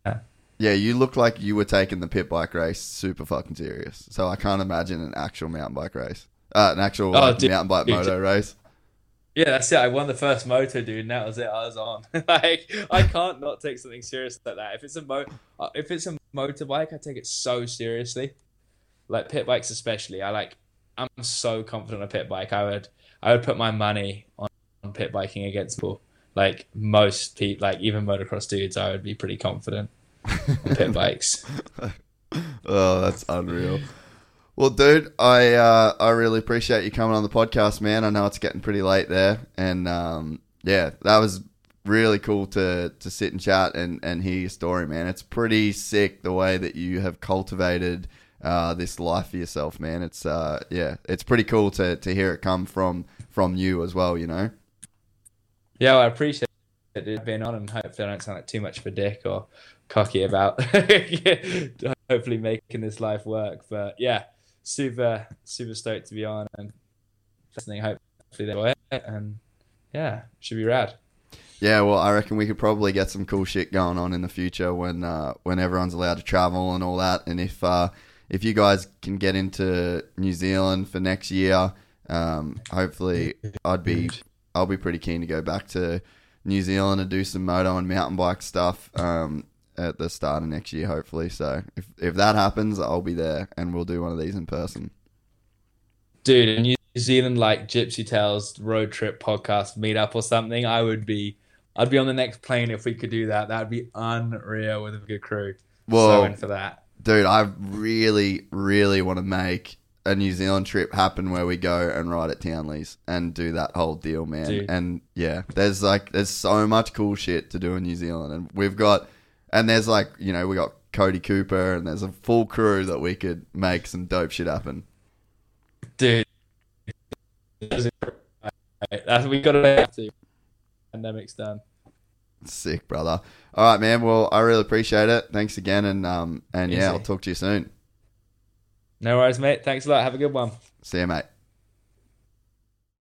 Yeah, you look like you were taking the pit bike race super fucking serious. So I can't imagine an actual mountain bike race. Uh, an actual Oh, like, dude, mountain bike dude. moto race. yeah, that's it. I won the first moto, dude, and that was it. I was on. like, I can't not take something serious like that. If it's a mo, uh, if it's a motorbike, I take it so seriously. Like pit bikes, especially. I like. I'm so confident on a pit bike. I would. I would put my money on, on pit biking against people. Like most people, like even motocross dudes, I would be pretty confident on pit bikes. Oh, that's unreal. Well, dude, I uh, I really appreciate you coming on the podcast, man. I know it's getting pretty late there, and um, yeah, that was really cool to to sit and chat and and hear your story, man. It's pretty sick the way that you have cultivated uh, this life for yourself, man. It's uh, yeah, it's pretty cool to to hear it come from from you as well. You know. Yeah, well, I appreciate it, being on, and hopefully I don't sound like too much of a dick or cocky about hopefully making this life work. But yeah, super, super stoked to be on, and listening. Hopefully they enjoy it, and yeah, should be rad. Yeah, well, I reckon we could probably get some cool shit going on in the future when uh, when everyone's allowed to travel and all that. And if uh, if you guys can get into New Zealand for next year, um, hopefully I'd be I'll be pretty keen to go back to New Zealand and do some moto and mountain bike stuff um, at the start of next year, hopefully. So if if that happens, I'll be there and we'll do one of these in person. Dude, in New Zealand, like Gypsy Tales road trip podcast meetup or something, I would be. I'd be on the next plane if we could do that. That'd be unreal with a good crew. Well, so in for that. Dude, I really, really want to make a New Zealand trip happen where we go and ride at Townley's and do that whole deal, man. Dude. And yeah, there's like there's so much cool shit to do in New Zealand, and we've got and there's like you know we got Cody Cooper and there's a full crew that we could make some dope shit happen. dude. We got to. Pandemic's done. Sick, brother. All right, man. Well, I really appreciate it. Thanks again, and um and yeah, I'll talk to you soon. No worries, mate. Thanks a lot. Have a good one. See you, mate.